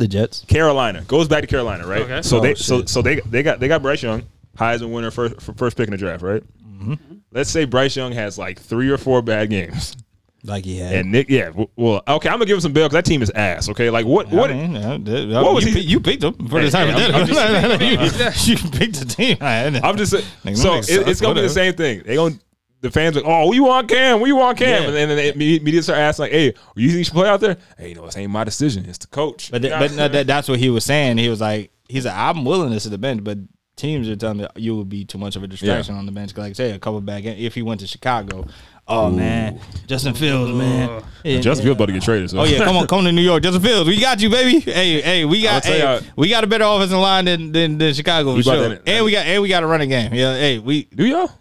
the Jets Carolina, goes back to Carolina, right? Okay. So Oh, they so shit. so they they got they got Bryce Young, Heisman winner first for first pick in the draft, right? Mm-hmm. Let's say Bryce Young has like three or four bad games, like he had and Nick, yeah, well, okay, I'm gonna give him some bail because that team is ass. Okay, like what what? I mean, yeah, that- What was you, he- pi- you picked him for Hey, time? hey, I'm- I'm [LAUGHS] you, you picked the team. I'm just saying. Nigga, so it, it's gonna be the same thing. They going the fans like, oh, we want Cam, we want Cam, Yeah. and then they, me- media start asking like, hey, you think you should play out there? Hey, you know, this ain't my decision. It's the coach. But th- but no, that, that's what he was saying. He was like, he's like, I'm willing to sit the bench, but teams are telling me you would be too much of a distraction on the bench. 'Cause Like say a couple back in, if he went to Chicago, oh man, Justin Fields, man, Yeah, Justin Fields about to get traded. So. Oh yeah, come on, come to New York, Justin Fields. We got you, baby. Hey, hey, we got hey, y'all- we got a better offensive line than than, than Chicago for We about sure. that- and we got and we got a running game. Yeah, hey, we do y'all?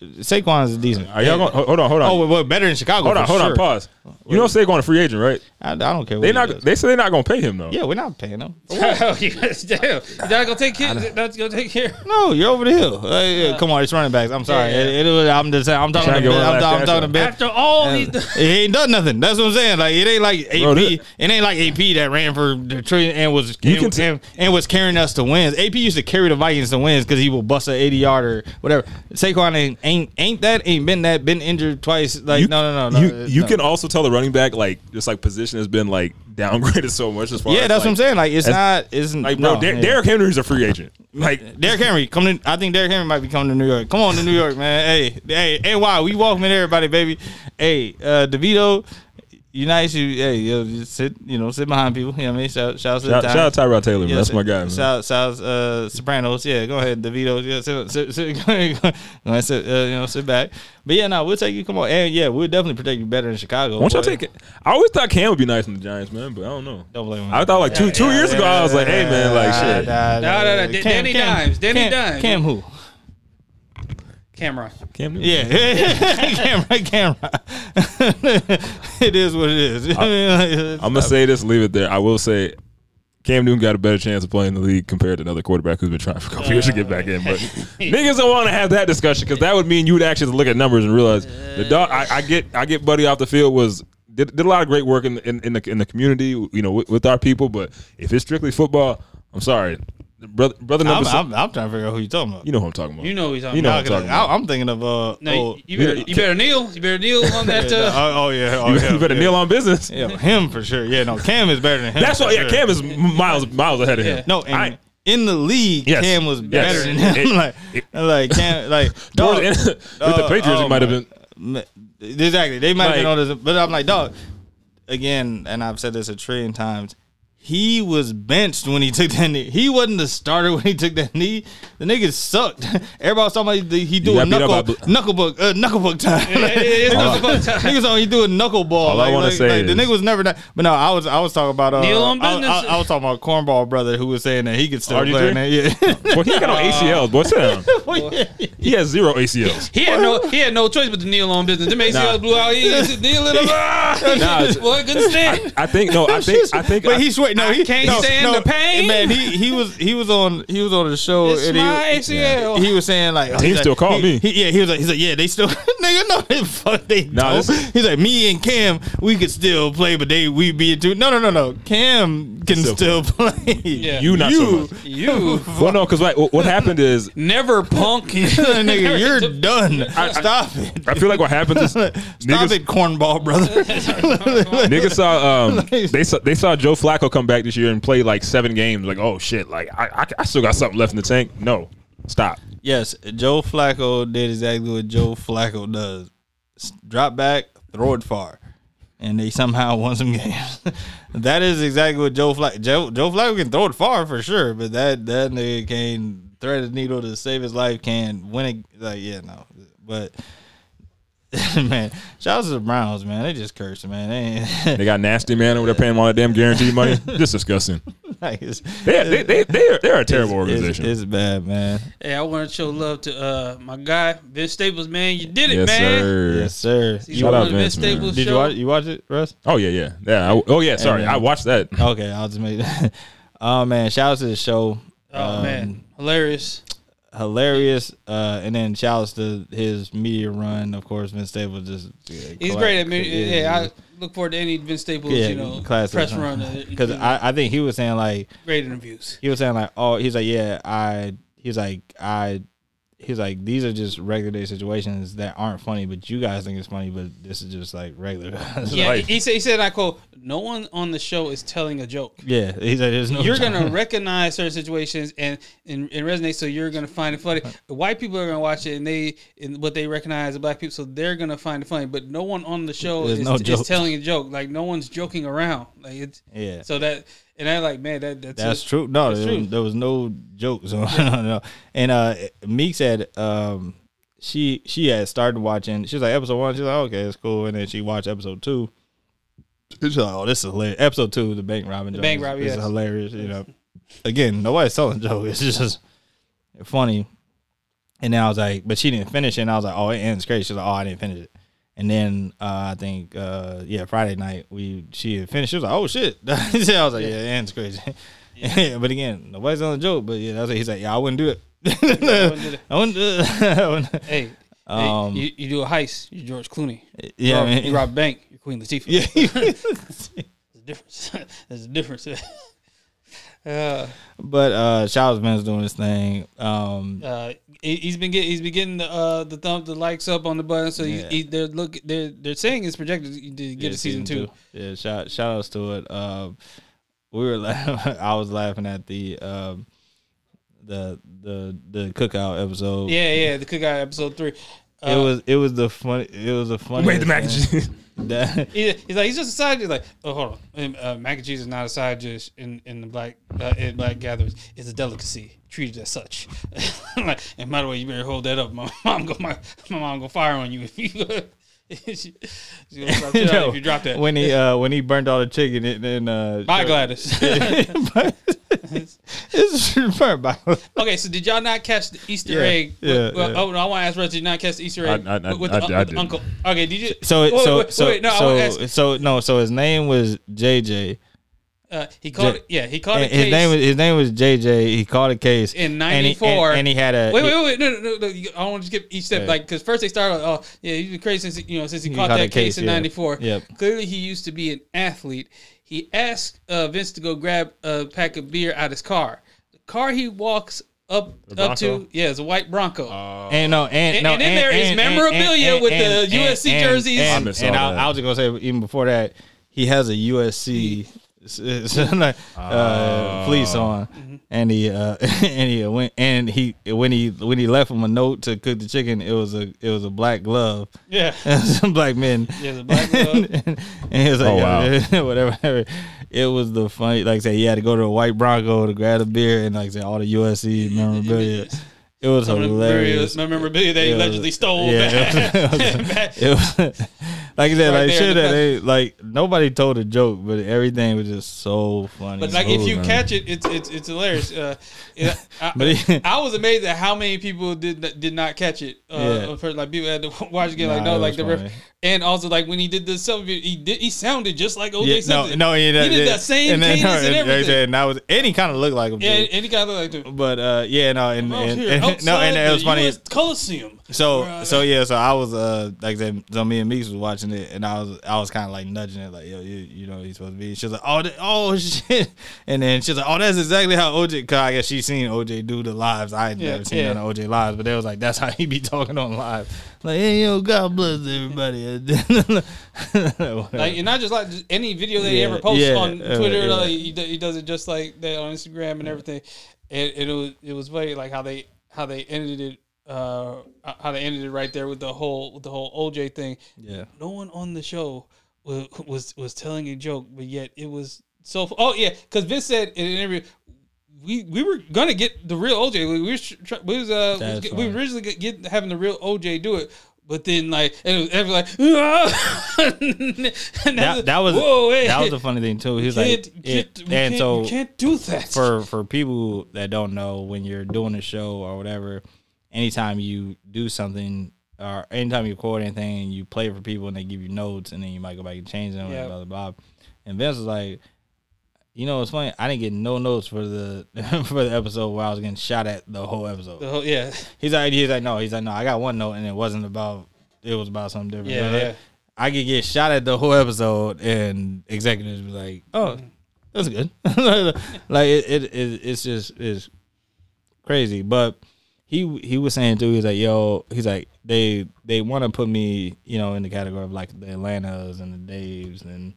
Saquon is decent. Are y'all going? Hold on, hold on. Oh, well, well, better than Chicago. hold on, for hold sure. on. Pause. You know, Saquon a free agent, right? I, I don't care. What They he not. does. They say they're not gonna pay him though. yeah, we're not paying them. Oh, [LAUGHS] you guys, damn. You're not gonna take care. Not gonna take care. No, you're over the hill. Uh, hey, yeah, come on, it's running backs. I'm sorry. Yeah, yeah. It, it was, I'm just. I'm talking. Trying To to ben, I'm, talking- I'm talking to After all these, He ain't done nothing. That's what I'm saying. Like it ain't like AP. Bro, this- it ain't like AP that ran for the tree and was You and, can t- and, and was carrying us to wins. AP used to carry the Vikings to wins because he will bust an 80 yard or whatever. Saquon ain't ain't ain't that ain't been that been injured twice. Like You, no no no no. You you no. can also tell the running back like just like position has been like [LAUGHS] downgraded so much as far Yeah, as that's like, what I'm saying. Like it's as- not. It's. Like bro, no, Der- yeah. Derrick Henry's a free agent. Like [LAUGHS] Derrick Henry, come to. I think Derrick Henry might be coming to New York. Come on to New York, man. Hey, hey, hey, why we welcoming everybody, baby. Hey, uh, DeVito, you nice. You, hey, yo, just sit, you know, sit behind people. You know what I mean? Shout, shout out to shout, shout out. Tyrod Taylor, man. Yeah, that's sit- my guy. Man. Shout, shout, uh, Sopranos. Yeah, go ahead, DeVito. Yeah, sit, sit, sit, [LAUGHS] go ahead, go ahead, sit, uh, you know, sit back. But yeah, no, we'll take you. Come on, and yeah, we'll definitely protect you better than Chicago. Why don't y'all take it? I always thought Cam would be nice in the Giants, man, but I don't know. Don't blame him. I thought like two two years ago, I was like, hey man, like shit. Nah, No, no, no. D- Danny Dimes. Danny Dimes. Cam who? Camera. Cam Newton. Yeah, camera, camera. [LAUGHS] [LAUGHS] it is what it is. [LAUGHS] I'm gonna say this, leave it there. I will say, Cam Newton got a better chance of playing the league compared to another quarterback who's been trying for a couple years to get back in. But niggas don't want to have that discussion because that would mean you would actually look at numbers and realize the dog. I, I get, I get Buddy off the field was did, did a lot of great work in in, in the in the community, you know, with, with our people. But if it's strictly football, I'm sorry, brother, brother number. I'm, se- I'm, I'm trying to figure out who you talking about. you know who I'm talking about. You know who he's talking You know about. what I'm talking about. I, am thinking of uh. No, oh, you, you better, you better kneel. You better kneel on that. [LAUGHS] yeah, Uh, oh, oh, yeah, oh, you, yeah, you better yeah. kneel on business. Yeah, him for sure. Yeah, no, Cam is better than him. That's why. Yeah, sure. Cam is miles miles ahead of him. Yeah. No, and I- in the league, Yes. Cam was Yes. better than him. It- [LAUGHS] like, it- like Cam, [LAUGHS] like Towards dog, the with the Patriots, oh it might have been. Exactly. They might have been on this, but I'm like, dog. again, and I've said this a trillion times. He was benched when he [LAUGHS] took that knee. He wasn't the starter [LAUGHS] when he took that knee. The nigga sucked. [LAUGHS] Everybody was talking about he, he doing got beat up knuckle by- knuckle book uh, knuckle book time. it's knuckle book time. Niggas on he doing knuckle ball. All I like, wanna like, say like, the is- nigga was never that. But no, I was I was talking about uh, Kneel on I, business. I, I was talking about cornball brother who was saying that he could still RG3? play. in that. Yeah. Well, he ain't got no ACLs, boy. Sit down. He has zero ACLs. He had no he had no choice but to kneel on business. Them ACLs Nah. blew out. He just kneeling. Nah, it's- Boy, couldn't stand. I think no. I think I think. But I, he sweat. No, he can't no, stand no, the pain. Man, he he was he was on he was on the show It's and my he, ACL. he was saying like oh, Team he's still like, called he- me. he- yeah, he was like he's like yeah they still [LAUGHS] nigga no they fuck they Nah, don't. He's like me and Cam we could still play but they we be too no no no no Cam can Still still, play. Yeah. You not so much. You [LAUGHS] well, no, because like, what what happened is [LAUGHS] never punk. nigga, you're done. I, Stop it. I feel like what happens is Stop niggas, it, cornball brother. niggas saw um they saw they saw Joe Flacco come back this year and play like seven games. Like, oh shit, like I I, I still got something left in the tank. No, stop. Yes, Joe Flacco did exactly what Joe Flacco does: drop back, throw it far, and they somehow [LAUGHS] won some games. [LAUGHS] that is exactly what Joe Flacco. Joe, Joe Flacco can throw it far for sure, but that that nigga can thread a needle to save his life. Can win it? Like yeah, no, but. [LAUGHS] man, shout out to the Browns, man. They just cursed, man. They They got nasty man over there paying all that damn guaranteed money. [LAUGHS] Just disgusting. like, They they they they're, they're a terrible it's- organization. It's, bad, man. Hey, I want to show love to uh my guy Vince Staples, man. You did it, yes, man. sir. Yes, sir. See, Shout one out of Vince, man. Staples Did you watch? You watch it, Russ? Oh yeah, yeah, yeah. I, oh yeah. Sorry, And, uh, I watched that. Okay, I'll just make that. [LAUGHS] oh man, shout out to the show. Oh Um, man, hilarious. Hilarious. Uh, and then shout outs to his media run. Of course, Vince Staples just He's great at me. Yeah, I look forward to any Vince Staples, yeah, you know, classic, press huh? run. because I, I think he was saying like great interviews. he was saying like oh he's like yeah I he's like I he's like these are just regular day situations that aren't funny but you guys think it's funny but this is just like regular. [LAUGHS] Yeah, he said he said I quote, "No one on the show is telling a joke." yeah he's like there's no You're gonna [LAUGHS] recognize certain situations and, and and resonate, so you're gonna find it funny. White people are gonna watch it and they and what they recognize as black people, so they're gonna find it funny. But no one on the show There's is, no is telling a joke. Like no one's joking around. Like it's yeah so that and I'm like man that that's, That's true. No, that's there, true. Was, there was no jokes [LAUGHS] on. no. And uh, Meek said um, she she had started watching. She was like episode one. She's like okay, it's cool. And then she watched episode two. She's like, oh, this is hilarious. Episode two, the bank robbing. The bank robbery, is yes. hilarious. You know, again, nobody's telling [LAUGHS] jokes. It's just funny. And then I was like, but she didn't finish it. And I was like, oh, it ends great. She was like, oh, I didn't finish it. And then uh, I think uh, yeah, Friday night we she had finished. She was like, "Oh shit!" [LAUGHS] I was like, "Yeah, it ends crazy." [LAUGHS] but again, nobody's on the joke. But yeah, that's what he's like. Yeah, I wouldn't do it. [LAUGHS] wouldn't do it. I wouldn't do it. Hey, Um, hey you, you do a heist, you're George Clooney. yeah, you rob, man. you rob a bank, you're Queen Latifah. yeah. There's a difference. There's a difference. Uh, but uh, Charles Ben's doing his thing. Um, uh, he, he's been getting he's been getting the uh, the thumb the likes up on the button. So Yeah. he, he, they're look they're they're saying it's projected to get yeah, a season, two. Yeah, shout shout outs to it. Um, we were [LAUGHS] laughing, I was laughing at the um, the the the cookout episode. Yeah, yeah, the Cookout episode three. Uh, It was it was the funny it was the funny. Wait, the mac and cheese. That, [LAUGHS] He, he's like he's just a side dish. Like, oh, hold on, uh, mac and cheese is not a side dish in in the black uh, in black gatherings. It's a delicacy, treated as such. [LAUGHS] like, and by the way, you better hold that up. My [LAUGHS] mom go my, my mom go fire on you if you. she, she gonna slap the shit out of you if you drop that. when he uh when he burnt all the chicken and then uh Bye, Gladys. [LAUGHS] it's burnt by okay, so did y'all not catch the Easter Yeah, egg? yeah, well, yeah. Oh no, I want to ask Russ. Did you not catch the Easter egg I- I- with, with I- the, I with the uncle? Okay, did you? so Wait, so wait, so wait, no, so wanna ask- so no so his name was JJ Uh, he called J- it. Yeah, he called and it. his name was his name was JJ he called a case In and he- 94. and, and he had a Wait, wait, wait, wait, no, no, no, no. you- I don't want to skip each step, Yeah. like, because first they started, oh, yeah, he's been crazy since you know since he, He caught caught that that case, case, in yeah. '94. Yep. Clearly, he used to be an athlete. He asked uh, Vince to go grab a pack of beer out his car. The car he walks up up to, yeah, it's a white Bronco. and no and, And- no and then there is memorabilia with the USC jerseys. I and, missed and all I, that. I was just gonna say even before that he has a USC s- s- [LAUGHS] like, uh, fleece on and he uh [LAUGHS] and he went and he when he when he left him a note to cook the chicken, it was a it was a black glove. Yeah. [LAUGHS] Some black men. Yeah, the black [LAUGHS] glove. and, and he was like, Oh, wow. "Yeah, whatever, whatever. It was the funny, like I said, he had to go to a white Bronco to grab a beer and like I said, all the USC memorabilia. It was Some of the hilarious. memorabilia- they was- allegedly stole. Yeah, [LAUGHS] it was, [LAUGHS] it was- like I said, Right like shit that they like nobody told a joke, but everything was just so funny. But like, if you man. catch it, it's it's it's hilarious. Uh, [LAUGHS] yeah, I, But I was amazed at how many people did did not catch it. Uh, Yeah. for, like people had to watch again. Like no, it like the ref, and also like when he did the selfie, he did he sounded just like OJ yeah, no, Simpson. no, he, he did that same and then- cadence and and- everything. And, I was, and he kind of looked like him. yeah, and he kind of looked like too. But uh, yeah, no, and, and, no, and it was funny. US Coliseum. So Right. so yeah, so I was uh like that. So me and Meeks was watching it, and I was I was kind of like nudging it, like yo, you, you know, he's supposed to be. She was like, oh, that, oh [LAUGHS] shit, and then she's like, oh, that's exactly how OJ. Cause I guess she seen OJ do the lives. I had Yeah, never seen yeah. none of OJ lives, but they was like, that's how he be talking on live. Like, hey yo, God bless everybody. [LAUGHS] Like, and not just like just any video that he ever posts yeah, on uh, Twitter, yeah. like, he, he does it just like that on Instagram and everything. And it was it was funny like how they how they ended it, uh, how they ended it right there with the whole with the whole OJ thing. yeah, No one on the show was was, was telling a joke, but yet it was so. Oh yeah, because Vince said in an interview. We, we were gonna get the real OJ. We, we was tr- we was uh That's we, funny. were originally get, get having the real OJ do it, but then like it was, it was like [LAUGHS] and that, that was whoa hey, that was the funny thing too. He's like, it, and so you can't do that. for for people that don't know when you're doing a show or whatever anytime you do something or anytime you record anything you play it for people and they give you notes and then you might go back and change them and blah blah blah. And Vince was like you know it's funny I didn't get no notes for the [LAUGHS] for the episode where I was getting shot at the whole episode The whole- yeah he's like he's like no he's like no I got one note and it wasn't about it was about something different Yeah, But, yeah. I could get shot at the whole episode and executives be like oh that's good. [LAUGHS] like it, it, it, it's just it's crazy. But he he was saying too. He's like, yo, he's like they they want to put me, you know, in the category of like the Atlantas and the Daves and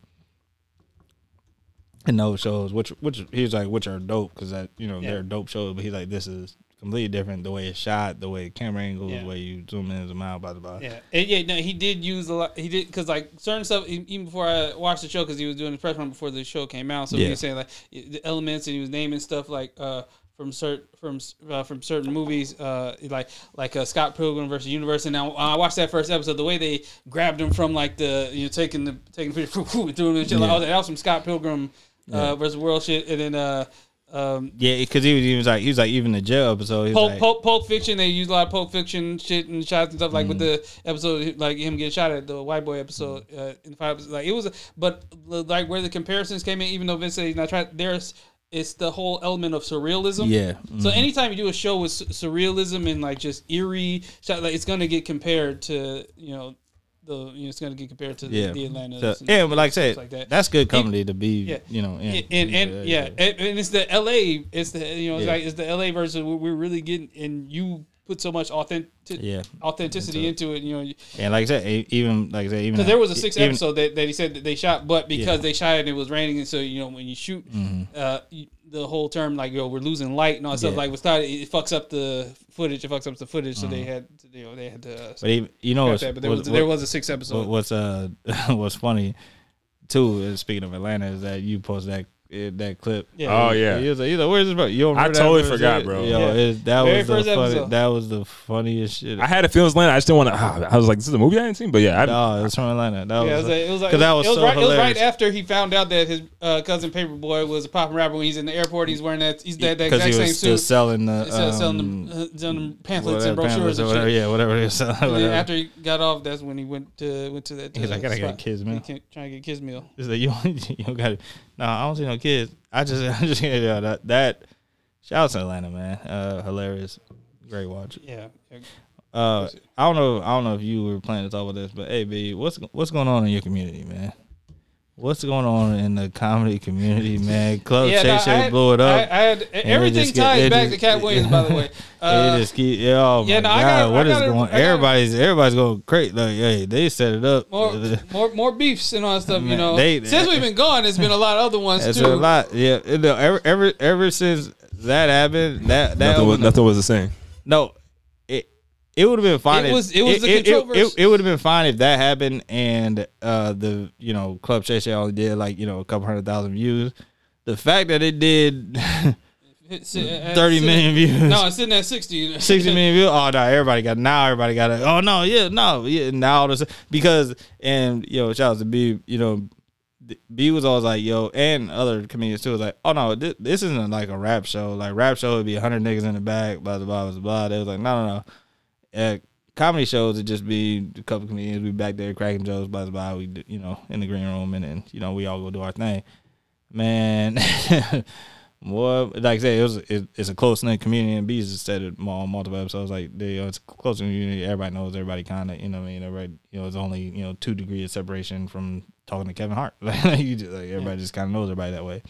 and those shows, which which he's like, which are dope because that you know Yeah. they're dope shows. But he's like, this is completely different. The way it's shot, the way the camera angles, Yeah. the way you zoom in, zoom out, blah blah blah. Yeah, and yeah. No, he did use a lot. He did because like certain stuff even before I watched the show because he was doing the press run before the show came out. So he was saying like the elements and he was naming stuff like uh from certain from uh, from certain movies uh like like uh, Scott Pilgrim versus Universe. And now I watched that first episode. The way they grabbed him from like the you know taking the taking the picture [LAUGHS] and threw him and shit. Like, Yeah. oh, that was some Scott Pilgrim uh, versus World shit. And then uh um Yeah, because he was, he was like he was like even the jail episode. Pulp, like, Pulp, Pulp Fiction, they use a lot of Pulp Fiction shit and shots and stuff like with the episode, like him getting shot at the white boy episode uh, in the five. Like it was, but like where the comparisons came in, even though Vince said he's not trying, there's it's the whole element of surrealism. yeah, So anytime you do a show with surrealism and like just eerie, shot, like it's gonna get compared to you know the you know it's gonna get compared to the, yeah, the Atlanta. So, yeah, but like I said, like that. that's good company to be, Yeah. you know, in. and and yeah, And, and it's the L.A. It's the you know it's like it's the L.A. version. We're, we're really getting and you put so much authentic Yeah. authenticity into it. You know, And like I said, even like I said, even because there was a sixth even- episode that, that he said that they shot, but because Yeah. Mm-hmm. they shot it, and it was raining, and so you know when you shoot, uh, you, the whole term like yo we're losing light and all that stuff like was thought it fucks up the footage. It fucks up the footage, so they had to, you know they had to. Uh, Mm-hmm. But even, you know, that, but there was there was a sixth episode. what's uh [LAUGHS] what's funny too. Speaking of Atlanta, is that you post that eh, that clip. Yeah. Oh yeah. He was like, he's like, "Where's this from?" You don't I remember that totally first forgot, shit? bro. Yo, Yeah. it- that Very was the first funny, episode. that was the funniest shit. I had a feeling it was Atlanta. I just didn't want to. I was like, this is a movie I hadn't seen, but yeah, I, no, it was from Atlanta. That Yeah, it was, was, like, it was like 'cause that was it was so right. It was right hilarious. after he found out that his uh, cousin Paper Boi was a popping rapper. When he's in the airport, he's wearing that. He's that, that exact he same was still suit. selling the He's still selling um, them, uh, selling them pamphlets and whatever, brochures pamphlets or and whatever. shit. Yeah, whatever he was selling. And then whatever. after he got off, that's when he went to went to that. He's uh, like, I gotta get a kids meal. He can't- Trying to get kids meal. He's like, you don't, [LAUGHS] you don't got it. No, I don't see no kids. I just, [LAUGHS] I just, yeah, that, that. Shout out to Atlanta, man. Uh, hilarious, great watch. Yeah. Uh, I don't know, I don't know if you were planning to talk about this, but hey, B, what's what's going on in your community, man? What's going on in the comedy community, [LAUGHS] man? Club Yeah, Shay no, Shay had- blew it I, up. I had everything just get- ties back just- to Katt [LAUGHS] Williams, by the way. [LAUGHS] Uh, it just keep, yeah, oh my yeah, no, I god, gotta- what I is gotta- going? I gotta- everybody's everybody's going crazy. Like, hey, they set it up. more, more, more beefs and all that stuff. You know, they- since we've been gone, there's been a lot of other ones That's too. a lot. Yeah, it- ever ever ever since that happened, that that nothing, was, opened- nothing was the same. no, it it would have been fine. It if- was- it was the it, controversy. It, would have been fine if that happened and uh the you know Club Shay Shay only did like you know a couple hundred thousand views. The fact that it did thirty million views, No, it's sitting at sixty. [LAUGHS] 60 million views. Oh no, everybody got now. Everybody got it. Oh no, yeah, no, yeah. Now all this because and you know shout out to B. You know, B was always like yo, and other comedians too was like, oh no, this, this isn't like a rap show. Like rap show would be hundred niggas in the back, blah blah blah blah. They was like, no no no. At comedy shows it just be a couple comedians we back there cracking jokes, blah blah blah. We do- you know in the green room and then you know we all go do our thing. Man. [LAUGHS] More like I said, it was it, it's a close knit community, and Bees has said it on multiple episodes. Like they, you know, it's a close community. Everybody knows everybody. Kind of, you know, what I mean, everybody, you know, it's only you know two degrees of separation from talking to Kevin Hart. Like [LAUGHS] you just, like everybody just kind of knows everybody that way.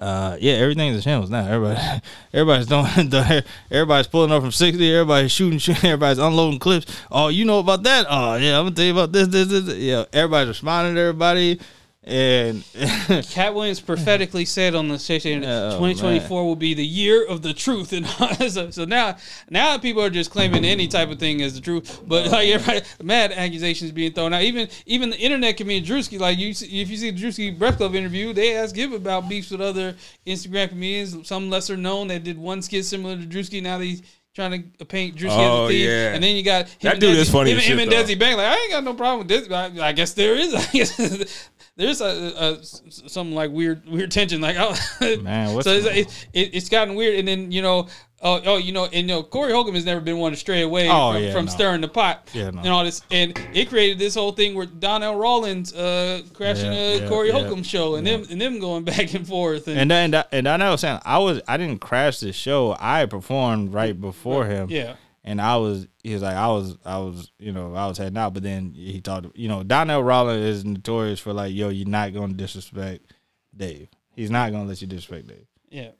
Uh, yeah, everything's a shambles now. Everybody, [LAUGHS] everybody's doing, [LAUGHS] everybody's pulling up from sixty. Everybody's shooting, [LAUGHS] everybody's unloading clips. Oh, you know about that? Oh, yeah, I'm gonna tell you about this, this, this. this. Yeah, everybody's responding to everybody, and [LAUGHS] Katt Williams prophetically said on the station, Oh, 2024 will be the year of the truth, [LAUGHS] and [LAUGHS] so, so now, now people are just claiming any type of thing as the truth. But like everybody, mad accusations being thrown out. Even even the internet comedian Drewski, like you, if you see the Drewski Breath Club interview, they asked him about beefs with other Instagram comedians, some lesser known that did one skit similar to Drewski. Now they. Trying to paint Drewski Oh, as a thief, yeah. and then you got him That and dude Desi- is funny Him, him shit, and. Desi Bank, like I ain't got no problem with this. I, I guess there is. I guess there's a, a, some like weird weird tension. Like [LAUGHS] oh Man, what's so it's, it, it, it's gotten weird. And then you know. Oh, oh, you know, and you know, Corey Holcomb has never been one to stray away Oh, from, yeah, from no. stirring the pot Yeah, no. and all this, and it created this whole thing where Donnell Rawlings uh, crashing Yeah, a yeah, Corey Holcomb show, and them and them going [LAUGHS] back and forth, and, And and, and I know saying I was I didn't crash the show. I performed right before him. yeah, And I was he was like I was I was you know I was heading out, but then he talked you know Donnell Rawlings is notorious for like yo you're not gonna disrespect Dave. He's not gonna let you disrespect Dave. yeah.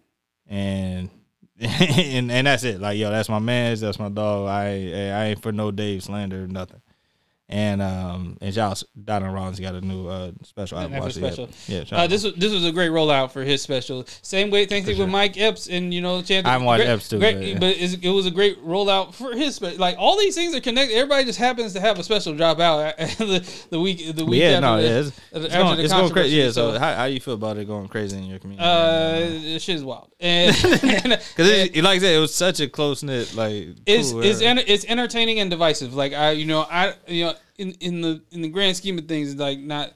And [LAUGHS] and and that's it. Like yo, that's my man's. That's my dog. I I ain't for no Dave slander or nothing. And um and out Donnell Rawlings got a new uh special. I haven't watched it yet. special. Yeah, Uh, this was this was a great rollout for his special. Same way, thanks with Mike Epps and you know, Chance. I haven't watched great- Epps too, great- but, yeah. but it was a great rollout for his special. Like all these things are connected. Everybody just happens to have a special drop out [LAUGHS] the, the week the week yeah, after no, the, yeah, it's, it's going, it's going crazy. Yeah, so how, how do you feel about it going crazy in your community? uh, shit is wild. And, [LAUGHS] Because like I said, it was such a close knit, like it's cool it's it's entertaining and divisive. Like I, you know, I, you know, in in the in the grand scheme of things, it's like not,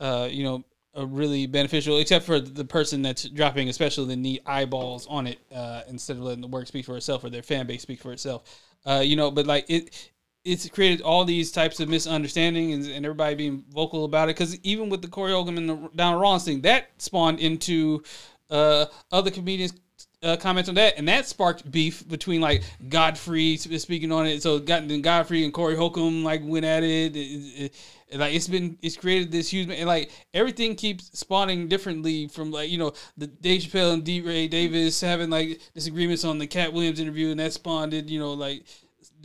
uh, you know, a really beneficial, except for the person that's dropping, especially the eyeballs on it, uh, instead of letting the work speak for itself or their fan base speak for itself. Uh, you know, but like it. It's created all these types of misunderstanding and, and everybody being vocal about it. Because even with the Corey Holcomb and the Donnell Rawlings thing, that spawned into uh, other comedians uh, comments on that, and that sparked beef between like Godfrey speaking on it. So then Godfrey and Corey Holcomb like went at it. It- it- it- like it's been it's created this huge and like everything keeps spawning differently from like you know the Dave Chappelle and D. Ray Davis having like disagreements on the Katt Williams interview, and that spawned it. you know like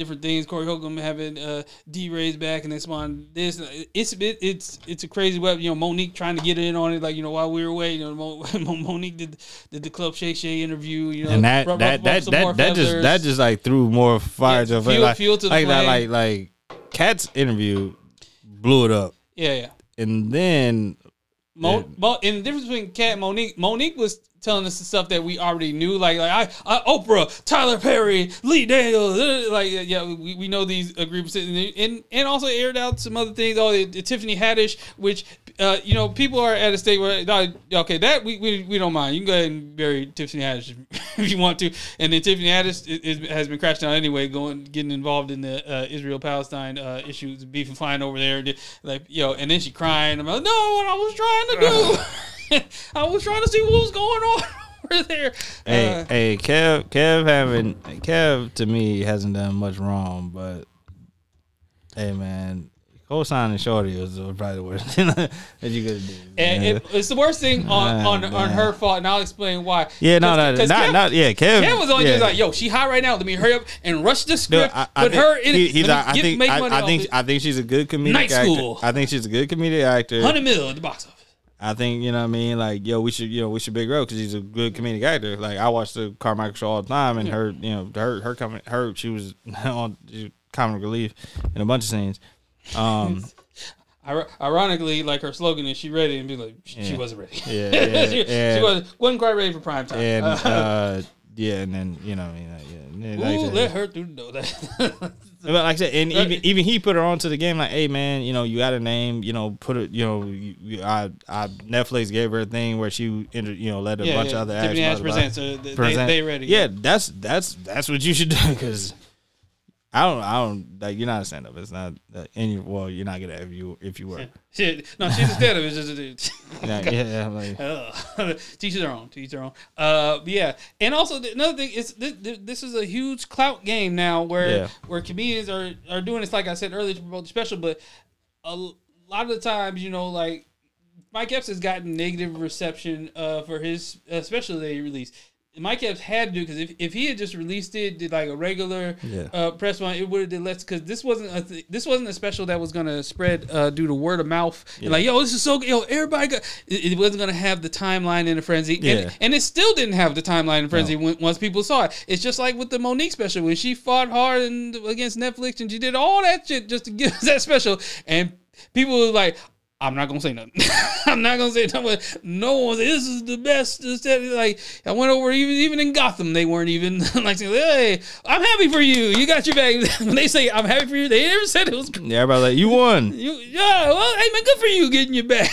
different things. Corey Holcomb having uh, D Ray's back, and then spawned this. It's it, it's it's a crazy web. You know, Monique trying to get in on it, like you know while we were away. You know, [LAUGHS] Mo- Monique did did the Club Shay Shay interview. You know, and that ruff- that ruff- that that, that just that just like threw more fire Yeah, to fuel- like, fuel to the like that like like Katt's interview blew it up, yeah yeah. and then Mo, Yeah. Mo, and the difference between Katt and Monique, Monique was telling us the stuff that we already knew, like like I, I Oprah, Tyler Perry, Lee Daniels, uh, like yeah, we, we know these groups, and, and and also aired out some other things. Oh, the, the Tiffany Haddish, which uh, you know people are at a state where okay, that we, we, we don't mind. You can go ahead and bury Tiffany Haddish [LAUGHS] if you want to, and then Tiffany Haddish is, is, has been crashing out anyway, going getting involved in the uh, Israel Palestine uh, issues, beef and flying over there, like yo, and then she crying. I'm like, no, what I was trying to do. [LAUGHS] [LAUGHS] [LAUGHS] I was trying to see what was going on [LAUGHS] over there. hey Uh, hey Kev Kev having Kev to me hasn't done much wrong, but hey man. Co-signing Shorty was probably the worst [LAUGHS] thing that you could do. and it, it's the worst thing on, on, on her fault, and I'll explain why. yeah, no, no, not, Kev- not, yeah, Kev. Kev was on yeah. just like, yo, she hot right now. Let me hurry up and rush the No, script. I, I put think, her in he- he's, me I, I get- think, make I, money I think. I think she's a good comedic Night actor. School. I think she's a good comedic actor. Hundred mil at the box office. I think you know what I mean. Like, yo, we should you know we should big her because he's a good comedic actor. Like, I watch the Carmichael show all the time, and her you know her her coming her she was [LAUGHS] on comic relief in a bunch of scenes. Um, [LAUGHS] Ironically, like her slogan is, "She ready," and be like, "She, she Yeah. wasn't ready. Yeah, [LAUGHS] yeah, she, she wasn't, wasn't quite ready for prime time." and Uh, yeah, and then you know, you know, yeah, like ooh, let her through the door. But like I said, and even even he put her onto the game. Like, hey man, you know, you got a name. You know, put it. You know, you, I, I Netflix gave her a thing where she, you know, let a yeah, bunch yeah. of other Tiffany actors presents. They, Present. they ready. Yeah, that's that's that's what you should [LAUGHS] do because I don't I don't like you're not a stand up. It's not uh, any well you're not gonna if you if you were. [LAUGHS] Shit. No, she's a stand-up. It's just. a [LAUGHS] Yeah, yeah, yeah, like, Uh, [LAUGHS] teach their own. Teach their own. Uh, yeah, and also th- another thing is th- th- this is a huge clout game now, where Yeah. where comedians are are doing this. Like I said earlier to promote the special, but a lot of the times, you know, like Mike Epps has gotten negative reception uh, for his uh, special that he released. Mike Epps had to do because if, if he had just released it, did like a regular Yeah. uh, press one, it would have did less. Because this wasn't a th- this wasn't a special that was gonna spread uh, due to word of mouth. And like, yo, this is so good. Yo, everybody got. It, it wasn't gonna have the timeline in a frenzy, Yeah. and, and it still didn't have the timeline in frenzy when, once people saw it. It's just like with the Monique special when she fought hard and against Netflix and she did all that shit just to [LAUGHS] give us that special, and people were like. I'm not gonna say nothing. [LAUGHS] I'm not gonna say nothing. No one say this is the best. That." Like I went over even even in Gotham, they weren't even [LAUGHS] like saying, "Hey, I'm happy for you. You got your bag." [LAUGHS] when they say I'm happy for you, they never said it was. yeah, everybody like you won. You, yeah, well, hey man, good for you getting your bag.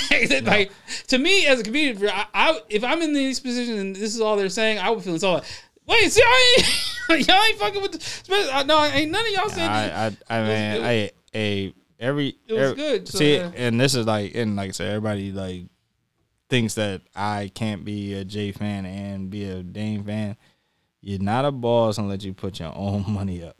like to me as a comedian, I, I if I'm in these positions and this is all they're saying, I would feel insulted. Wait, see, I ain't, y'all ain't fucking with the. No, ain't none of y'all saying. I, I, I mean, I, a every It was every- good, so, see, yeah. and this is like, and like I said, everybody like thinks that I can't be a J fan and be a Dane fan. You're not a boss unless you put your own [LAUGHS] money up.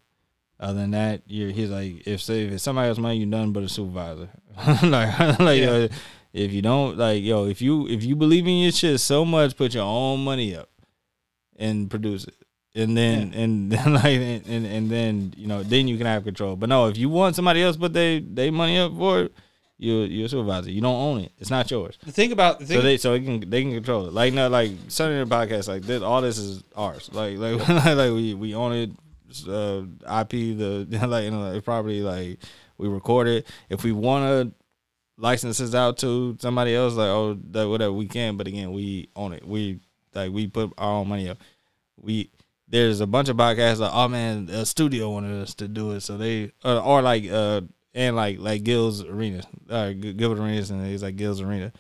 Other than that, you're he's like if say if it's somebody else's money, you're nothing but a supervisor. [LAUGHS] like [LAUGHS] like Yeah. yo, if you don't like yo, if you if you believe in your shit so much, put your own money up and produce it. And then and [LAUGHS] then like and, and, and then you know then you can have control. But no, if you want somebody else put they they money up for it, you you're a supervisor. You don't own it. It's not yours. The thing about the thing, So they so it can they can control it. Like no like Sunday Night podcast like this all this is ours. Like like [LAUGHS] like we we own it. Uh, IP the [LAUGHS] like you know, property like we record it. If we want to license this out to somebody else, like oh that whatever we can. But again, we own it. We like we put our own money up. We there's a bunch of podcasts like oh man a studio wanted us to do it, so they uh, or like uh and like like Gil's Arena, uh, Gilbert Arenas, and he's like Gil's Arena.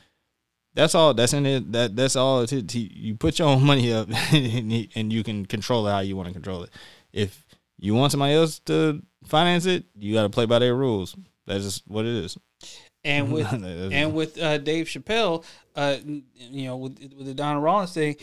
That's all. That's in it. That that's all. It's it. You put your own [LAUGHS] money up, and and you can control it how you want to control it. If you want somebody else to finance it, you got to play by their rules. That's just what it is. and [LAUGHS] with and with uh, Dave Chappelle, uh, you know, with, with the Donnell Rawlings thing,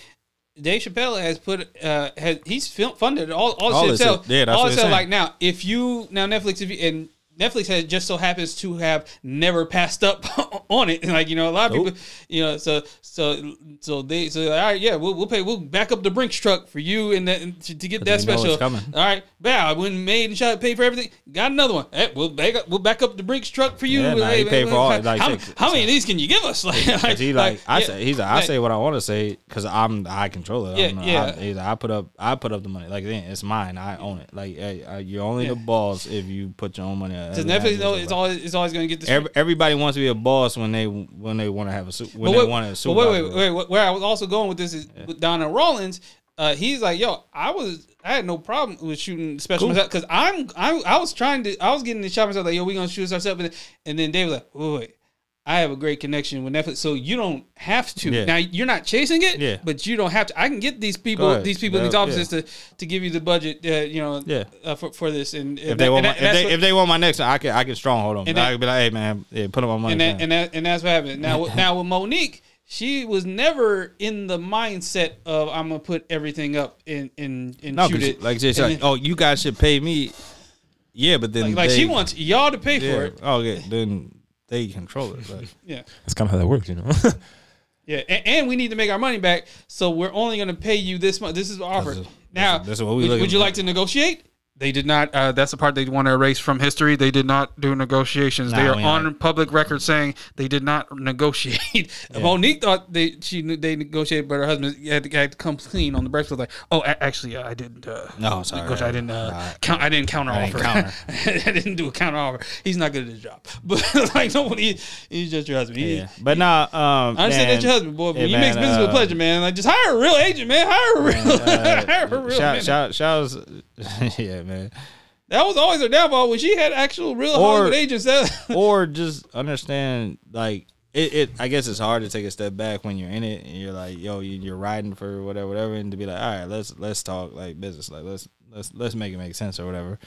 Dave Chappelle has put uh, has he's film, funded all all, All himself. Yeah, all himself. Like now, if you now Netflix, if you and Netflix has just so happens to have never passed up [LAUGHS] on it. [LAUGHS] Like you know, a lot of Nope. people, you know, so so so they so all right, yeah, we'll we'll pay, we'll back up the Brinks truck for you and that and to, to get that we know it's special. All right, bow. I went made and shot, paid for everything. Got another one. Hey, we'll back up. We'll back up the Brinks truck for you. Yeah, nah, he Hey, paid for all- how, like, how, six- how many of these can you give us? [LAUGHS] Like, Cause he like, I yeah, say he's like, I say what I want to say because I'm I control it. Yeah, I'm, yeah. I, he's like, I put up I put up the money like then it's mine. I own it. Like hey, uh, you're only the boss if you put your own money. up. Than Netflix know it's always it's always going to get this? Every, everybody wants to be a boss when they when they want to have a suit when but they wait, want to but wait, wait, wait, wait. Where I was also going with this is with Donnell Rawlings. Uh, he's like, yo, I was, I had no problem with shooting special Cool. because I'm, I, I was trying to, I was getting the shot myself like, yo, we gonna shoot ourselves, and then, and then Dave was like, wait, wait, I have a great connection with Netflix, so you don't have to. Yeah. Now you're not chasing it, Yeah. but you don't have to. I can get these people, these people in these Yeah, offices to to give you the budget, uh, you know, Yeah. uh, for, for this, and, if they want my, if, they, if they want my next, one, I can I can stronghold them. And I that- can be like, hey man, yeah, put up my money. and that, and that and that's what happened. Now, with- [LAUGHS] now with Monique, she was never in the mindset of I'm gonna put everything up and and, and no, shoot it. like And like, oh, you guys should pay me. Yeah, but then like, like they- she wants y'all to pay yeah, for it. Oh yeah, then they control it. But [LAUGHS] Yeah, That's kind of how that works, you know. [LAUGHS] yeah, and, and we need to make our money back, so we're only gonna pay you this much. This is our offer. That's- now, that's what we would, looking would you like to negotiate? They did not. Uh, that's the part they want to erase from history. They did not do negotiations. they are on public record saying they did not negotiate. [LAUGHS] Monique thought they she they negotiated, but her husband had to, had to come clean on the breakfast. Like, oh, a- actually, uh, I didn't. Uh, No, sorry. negotiate. I didn't uh, Right. count. I didn't counter I didn't offer. counter. [LAUGHS] I didn't do a counter offer. He's not good at his job. [LAUGHS] But like nobody, he's just your husband. He, Yeah, but nah. Um, I understand man, that's your husband, boy. But hey, you makes man, business with uh, pleasure, man. Like just hire a real agent, man. Hire a real, hire a real. man. Shout, shout, shouts, [LAUGHS] yeah, man. That was always her downfall when she had actual real Or- Hollywood agents. That, [LAUGHS] or just understand like it, it i guess it's hard to take a step back when you're in it and you're like yo you- you're riding for whatever whatever and to be like all right let's let's talk like business like let's let's let's make it make sense or whatever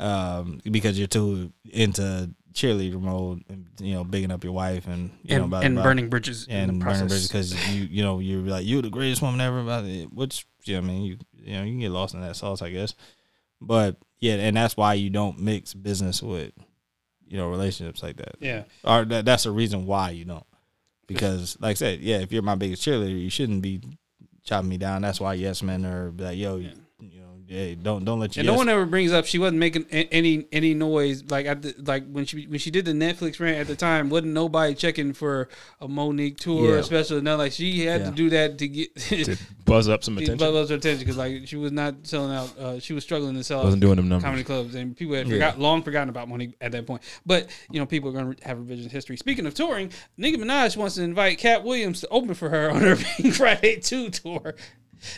um because you're too into cheerleader mode and you know bigging up your wife and you know and, blah, and blah, burning bridges in and the burning process. bridges because you you know you're like you're the greatest woman ever about it which you know I mean you you know you can get lost in that sauce I guess but yeah and that's why you don't mix business with you know relationships like that yeah, or that, that's the reason why you don't. Because, like I said, yeah, if you're my biggest cheerleader, you shouldn't be chopping me down. That's why yes men are like, yo, you, you know, hey, don't don't let you. and yes- no one ever brings up she wasn't making a- any any noise like at the, like when she when she did the Netflix rant at the time. wasn't nobody checking for a Monique tour, Yeah. especially now. Like she had Yeah. to do that to get [LAUGHS] to buzz up some attention. buzz up her attention because like she was not selling out. Uh, she was struggling to sell out Wasn't doing them numbers. comedy clubs, and people had Yeah. forgot long forgotten about Monique at that point. But you know, people are going to have revision history. Speaking of touring, Nicki Minaj wants to invite Katt Williams to open for her on her [LAUGHS] Pink Friday Two tour.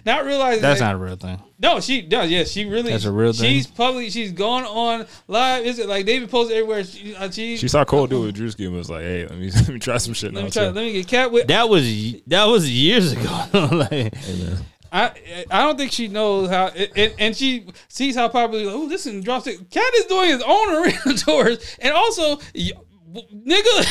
Not realizing That's that, not a real thing. no, she does. Yeah, she really. That's a real thing? She's publicly. She's gone on live. Is it like David posted everywhere? She, uh, she, She saw Cole do it with Drewski and was like, "Hey, let me [LAUGHS] let me try some shit let now." me try. too." Let me get Katt with. That was that was years ago. [LAUGHS] like, Hey. I I don't think she knows how, and, and she sees how popular. Like, oh, listen, drops it. Katt is doing his own [LAUGHS] arena tours, and also, y- nigga,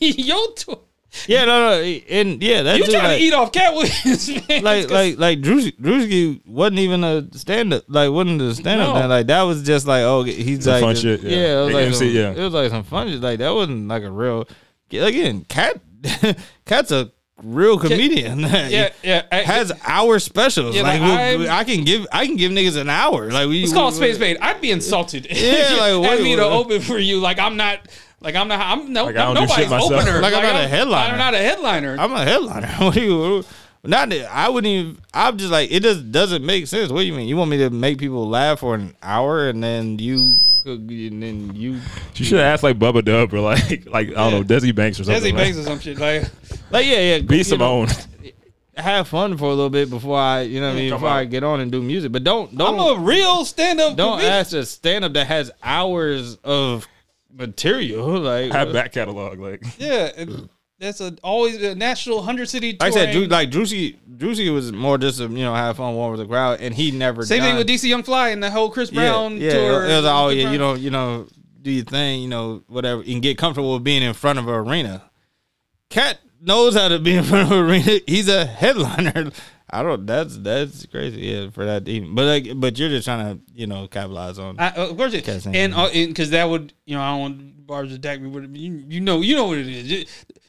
your tour. Yeah, no, no, and yeah, that's You just trying like, to eat off Katt Williams, [LAUGHS] man? like like like Drewski, Drewski wasn't even a stand up like wasn't a stand up No. thing. like that was just like oh he's Some like fun just- shit, yeah. it was like MC, some, yeah. it was like some fun shit like that wasn't like a real again Katt [LAUGHS] Katt's a real comedian [LAUGHS] yeah, yeah. I- has hour specials Yeah, like, like, we- I'm- can give I can give niggas an hour like we It's called Space Spade. I'd be insulted. Yeah, if you like, had wait, me to open for you. Like I'm not. Like I'm not. I'm no. Like, I don't nobody's opener. Like, I'm not a headliner. I'm not a headliner. I'm a headliner. [LAUGHS] What do you? Not that I wouldn't even. I'm just like it just doesn't make sense. What do you mean? You want me to make people laugh for an hour and then you and then you She should have asked like Bubba Dub or like [LAUGHS] like I don't know Desi Banks or something. Desi like, Banks or some shit. Like [LAUGHS] like yeah yeah Be you know, have fun for a little bit before I you know what I mean Come before I get on and do music. But don't don't. I'm a real stand up. don't ask a stand up that has hours of material like Have uh, back catalog like. [LAUGHS] Yeah, and that's a always a national hundred city. Like I said, Drew, like Drewski, Drewski was more just a, you know have fun, warm with the crowd, and he never Same done- thing with DC Young Fly and the whole Chris Brown yeah, tour. It was all Chris yeah, Brown- you know, you know, do your thing, you know, whatever, and get comfortable with being in front of an arena. Katt knows how to be in front of an arena. [LAUGHS] He's a headliner. I don't. That's that's crazy. Yeah, for that. Even, but like, but you're just trying to you know capitalize on. I, of course, it, and because uh, that would you know I don't want bars to attack me, but you, you know you know what it is. It-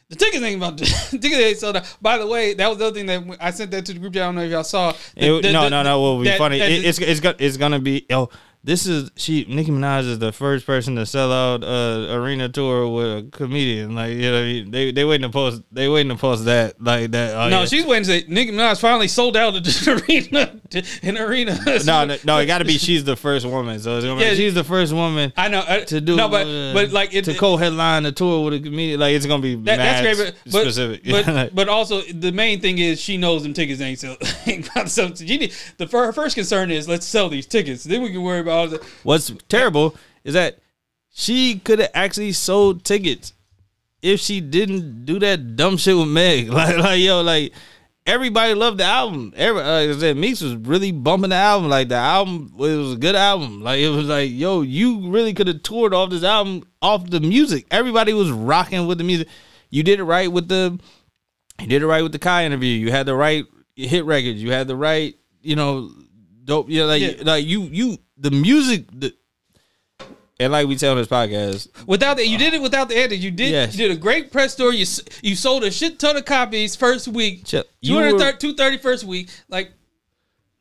the ticket thing about the [LAUGHS] ticket ain't sold out. By the way, that was the other thing that I sent that to the group. chat. I don't know if y'all saw. The- It- the- no, the- no, no. What would be that- funny? that- It, it's it's it's gonna be. Oh, this is she. Nicki Minaj is the first person to sell out a arena tour with a comedian. Like you know, what I mean? they they waiting to post. They waiting to post that like that. Oh, no, yeah. she's waiting to say Nicki Minaj finally sold out an [LAUGHS] arena. An arena. No, no, no, it got to be she's the first woman. So it's gonna be, Yeah. she's the first woman I know I, to do no, but uh, but like it, to co-headline the tour with a comedian. Like it's gonna be That, that's great, but, but specific. But, [LAUGHS] but also the main thing is she knows them tickets ain't sell. [LAUGHS] ain't about. She need, the her first concern is let's sell these tickets. Then we can worry about all the. What's terrible is that she could have actually sold tickets if she didn't do that dumb shit with Meg. [LAUGHS] Like, like yo, like everybody loved the album. Every uh, like I said, Meeks was really bumping the album. Like the album, it was a good album. Like it was like, yo, you really could have toured off this album off the music. Everybody was rocking with the music. You did it right with the, you did it right with the Kai interview. You had the right hit records. You had the right, you know, dope. You know, like Yeah. like you you the music. The, and like we tell on this podcast, Without that, you did it without the edit. You did. Yes. You did a great press tour. You you sold a shit ton of copies first week. You 230, first week. Like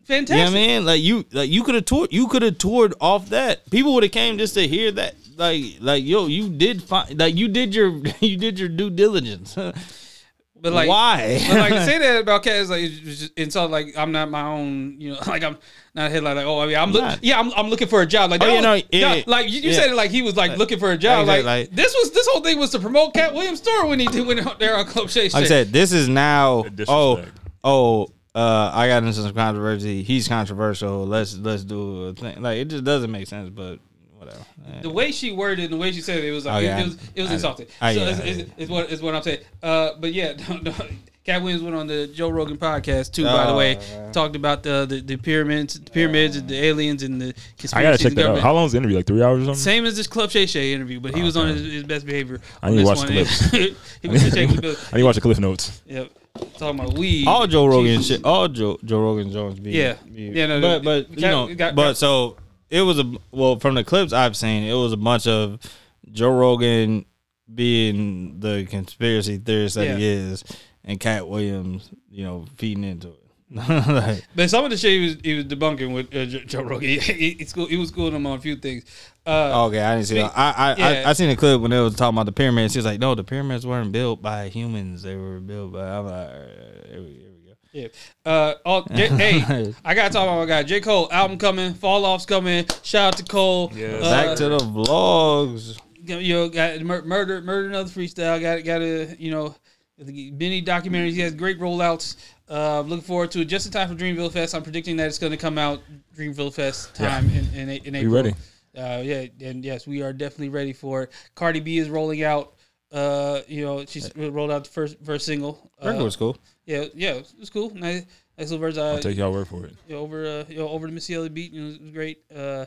fantastic. You know what I mean? Like you, like you could have toured. You could have toured off that. People would have came just to hear that. Like, like yo, you did find. Like you did your, [LAUGHS] you did your due diligence. [LAUGHS] But like, Why? but like to [LAUGHS] say that about cats, like it's just insult. Like I'm not my own. You know, [LAUGHS] like I'm not a headline. Like oh, I mean, I'm look, Not. yeah, I'm, I'm looking for a job. Like Oh, that you know, was- yeah, yeah, like you, you yeah. said it like he was like looking for a job. Like, like- this was this whole thing was to promote Katt Williams' store when he did when [LAUGHS] out there on Club Shay. Like I said, this is now. Oh, oh. Uh, I got into some controversy. He's controversial. Let's let's do a thing. Like it just doesn't make sense. But whatever. The way she worded and the way she said it, it was like Oh, it, yeah. it was it was I- insulting. I- so yeah, it's, yeah. it's, it's what is what I'm saying. Uh, but yeah, [LAUGHS] no, no, Katt Williams went on the Joe Rogan podcast too. by the Oh, way, man. talked about the, the the pyramids, the pyramids, and the aliens, and the conspiracies. I gotta check and that out. How long was the interview? Like three hours or something? Same as this Club Shay Shay interview, but he was on his, his best behavior. I on need to watch one. [LAUGHS] the he was taking I need to watch the Cliff Notes. Yep. Talking about weed. all Joe Rogan Jesus. shit, all Joe Joe Rogan Jones. Be, Yeah. be- Yeah, no, but but you got- know, got- but so it was a well from the clips I've seen, it was a bunch of Joe Rogan being the conspiracy theorist that he is, and Katt Williams, you know, feeding into it. [LAUGHS] like, But some of the shit he was he was debunking with uh, Joe Rogan. [LAUGHS] He, he, he, school, he was schooling him on a few things. Uh, okay, I didn't see that. I I, Yeah. I I seen a clip when they was talking about the pyramids. He was like, "No, the pyramids weren't built by humans; they were built by." I'm like, Yeah. Uh, all, J- hey, [LAUGHS] I gotta talk about my guy J Cole album coming, Fall Off's coming. Shout out to Cole. Yes. Uh, Back to the vlogs. you know, got mur- murder, murder, another freestyle. Got got a you know, many documentaries. He has great rollouts. Uh, looking forward to it. Just in time for Dreamville Fest. I'm predicting that it's going to come out Dreamville Fest time in in, in April. ready? Uh, yeah, and yes, we are definitely ready for it. Cardi B is rolling out. Uh, you know, she's rolled out the first first single. Uh, Record was cool. Yeah, yeah, it was cool. Nice, nice little verse. Uh, I'll take y'all word for it. you know, over uh, you know, over the Missy Elliott beat. You know, it was great. Uh,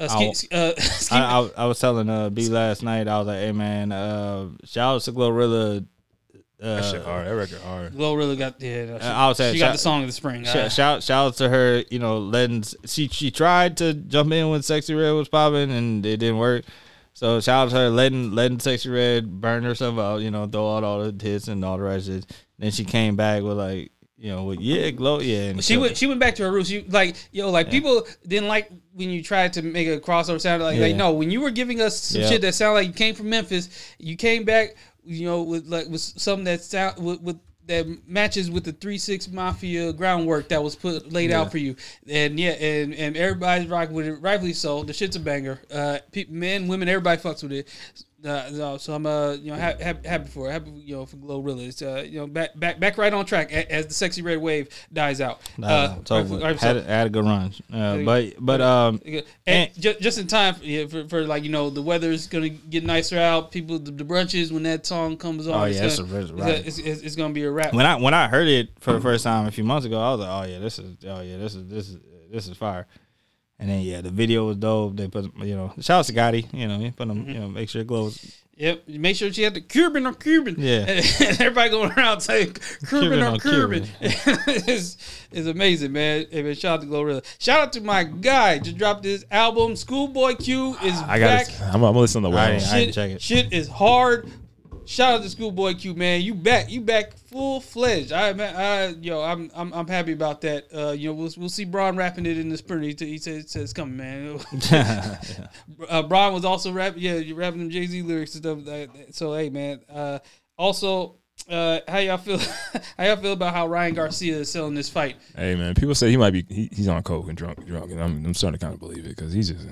uh, ski, uh, [LAUGHS] ski, I, I, I was telling uh B last night. I was like, "Hey man, uh, shout out to Glorilla." Uh, That shit hard. That record hard. Glorilla got yeah. no, she, I would say she got the song of the spring. sh- Uh, shout shout out to her. You know, letting she she tried to jump in when Sexyy Red was popping and it didn't work. So shout out to her letting letting Sexyy Red burn herself out. You know, throw out all the hits and all the rest of it. Then she came back with like, you know, with yeah, glow, yeah. And she went. She went back to her roots. You like yo, like people didn't like when you tried to make a crossover sound like like Yeah. no. When you were giving us some Yeah. shit that sounded like you came from Memphis, you came back, you know, with like with something that sound with, with that matches with the three six mafia groundwork that was put laid out for you. And yeah, and and everybody's rocking with it, rightfully so. The shit's a banger. Uh, men, women, everybody fucks with it. Uh, no, so I'm uh you know ha- happy, happy for it. happy you know for Glorilla. It's uh you know back back back right on track a- as the sexy red wave dies out. Nah, uh, over. right- right- had, a- had a good run, uh, but but um, and, just, just in time for, yeah, for, for like you know the weather's gonna get nicer out. People the, the brunches when that song comes on. Oh, yeah, it's gonna, a- it's, it's a wrap. it's, it's, it's gonna be a wrap. when I when I heard it for the first time a few months ago, I was like, oh yeah, this is oh yeah, this is this is this is fire. And then yeah, the video was dope. They put you know, shout out to Gotti, you know, put them, mm-hmm. you know, make sure it glows. Yep. Make sure she had the Cuban or Cuban. Yeah. [LAUGHS] And everybody going around saying Cuban Cuban or on Cuban. Cuban. [LAUGHS] is is amazing, man. Hey, man. Shout out to Glorilla. Shout out to my guy. Just dropped this album. Schoolboy Q is I back. got. I'm, I'm gonna listen to the I well. I shit, check it. shit is hard. Shout out to Schoolboy Q, man. You back. You back full fledged. I, I, yo, I'm, I'm, I'm happy about that. Uh, you know, we'll, we'll see Braun rapping it in the spring. He, he said, said it's coming, man. [LAUGHS] [LAUGHS] uh, Braun was also rapping, yeah, you rapping them Jay Z lyrics and stuff. Like that. So, hey, man. Uh, also, uh, how y'all feel? [LAUGHS] how y'all feel about how Ryan Garcia is selling this fight? Hey man, people say he might be. He, he's on coke and drunk, drunk, and I'm, I'm starting to kind of believe it because he's just.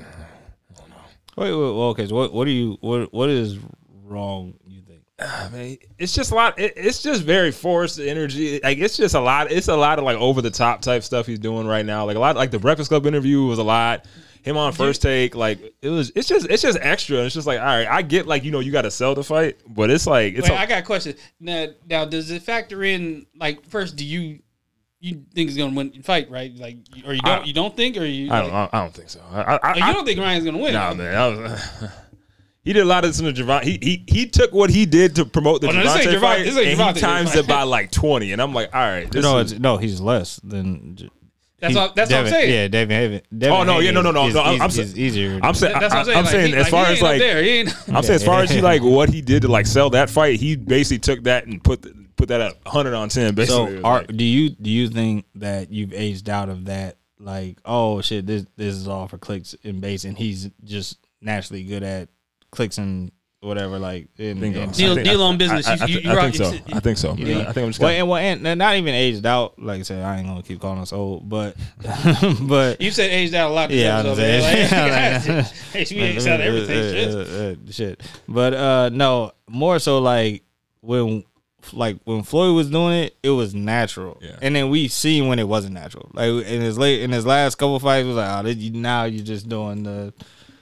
Wait, wait, well, okay. So what what do you what what is wrong? You think? I mean, it's just a lot. It, it's just very forced energy. Like it's just a lot. It's a lot of like over the top type stuff he's doing right now. Like a lot. Like the Breakfast Club interview was a lot. Him on first take, like it was. It's just. It's just extra. It's just like, all right, I get like you know you got to sell the fight, but it's like it's. Wait, a- I got a question. Now, now, does it factor in? Like, first, do you you think he's gonna win the fight, right? Like, or you don't? I- you don't think, or you? I don't. I, I don't think so. I, I, you I, don't think Ryan's gonna win? Nah, man. Was, [LAUGHS] [LAUGHS] he did a lot of this in the Javon. He, he he took what he did to promote the Oh, no, this Gervonta Javon- fight, this ain't and Gervonta he times fight. it by like twenty. And I'm like, all right, this no, is, it's, no, he's less than. That's he- what- that's what I'm saying. Yeah, Devin Haney. Devin Oh, no, yeah, no, no, no, is- no, I'm- is- I'm is easier. I'm saying, That's what I'm saying. I'm Like, saying he- as far he as ain't up like, there. He ain't. I'm saying as far as he [LAUGHS] like what he did to like sell that fight, he basically took that and put the, put that at 100 on 10. Basically, so, It are, like- do you do you think that you've aged out of that like, oh shit, this this is all for clicks and base, and he's just naturally good at clicks and whatever. Like, and, Bingo. and- Deal- think- deal on business. I, I, You- I, you- you I think so. I think so. Yeah. I think I'm just well, and, well, and and not even aged out. Like I said, I ain't gonna keep calling us old, but [LAUGHS] but You said aged out a lot. Yeah, I was episode, man. saying. [LAUGHS] Like, [LAUGHS] hey, we aged out everything. Shit. Uh, uh, uh, shit. But uh, no, more so like when like when Floyd was doing it, it was natural. Yeah. And then we seen when it wasn't natural. Like in his late in his last couple fights, was like, oh, this, you, now you're just doing the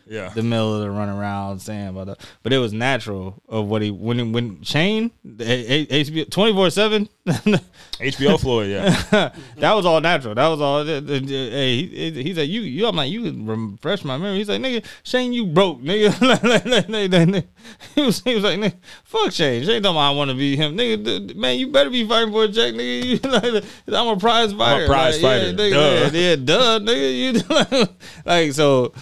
yeah. the middle of the run around saying about that. But it was natural of what he when when Shane HBO twenty four seven. HBO Floyd, yeah. [LAUGHS] that was all natural. That was all. Hey, he, he said, "You, you." I'm like, "You can refresh my memory." He's like, "Nigga, Shane, you broke, nigga." [LAUGHS] Like, like, like, like, like, like, he was, he was like, "Nigga, fuck Shane. Shane talking about I want to be him, nigga. Man, you better be fighting for a check, nigga. [LAUGHS] Like, I'm a prize fighter. prize Like, fighter. Yeah, nigga, Duh. yeah, yeah, duh, nigga. You like so.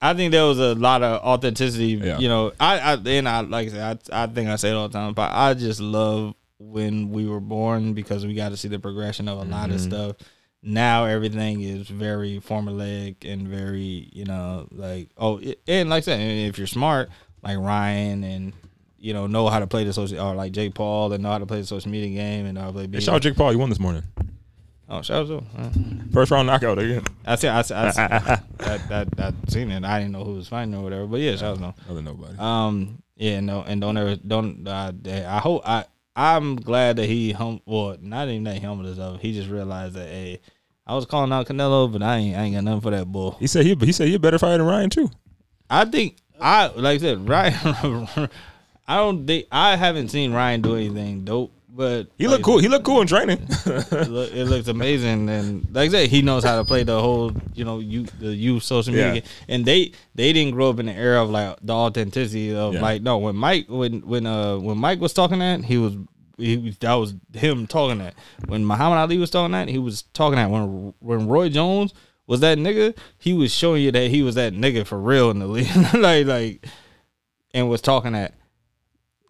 I think there was a lot of authenticity. Yeah. You know, I, I and I like I said, I, I think I say it all the time, but I just love when we were born because we got to see the progression of a lot of mm-hmm. stuff. Now everything is very formulaic and very, you know, like oh, it- and like I said, if you're smart, like Ryan and you know know how to play the social, or like Jake Paul and know how to play the social media game and how to play. Hey, shout out Jake Paul. You won this morning. Oh, shout out to uh, First round knockout again. I see, I see, I, see, [LAUGHS] I, I, I seen it. I didn't know who was fighting or whatever, but yeah, shout out to Other nobody. um, yeah, no, and don't ever don't. Uh, I hope I. I'm glad that he hum. Well, not even that he humbled himself. He just realized that hey, I was calling out Canelo, but I ain't. I ain't got nothing for that bull. he said he he said a better fighter than Ryan too. I think I like I said Ryan. [LAUGHS] I don't think I haven't seen Ryan do anything dope, but He like, looked cool. He looked cool in training. [LAUGHS] It, look, it looks amazing, and like I said, he knows how to play the whole, you know, you the youth social media, Yeah. and they they didn't grow up in the era of like the authenticity of Yeah. like no when Mike when when uh when Mike was talking that he was he was- that was him talking that when Muhammad Ali was talking that he was talking that when when Roy Jones was that nigga he was showing you that he was that nigga for real in the league [LAUGHS] like like and was talking that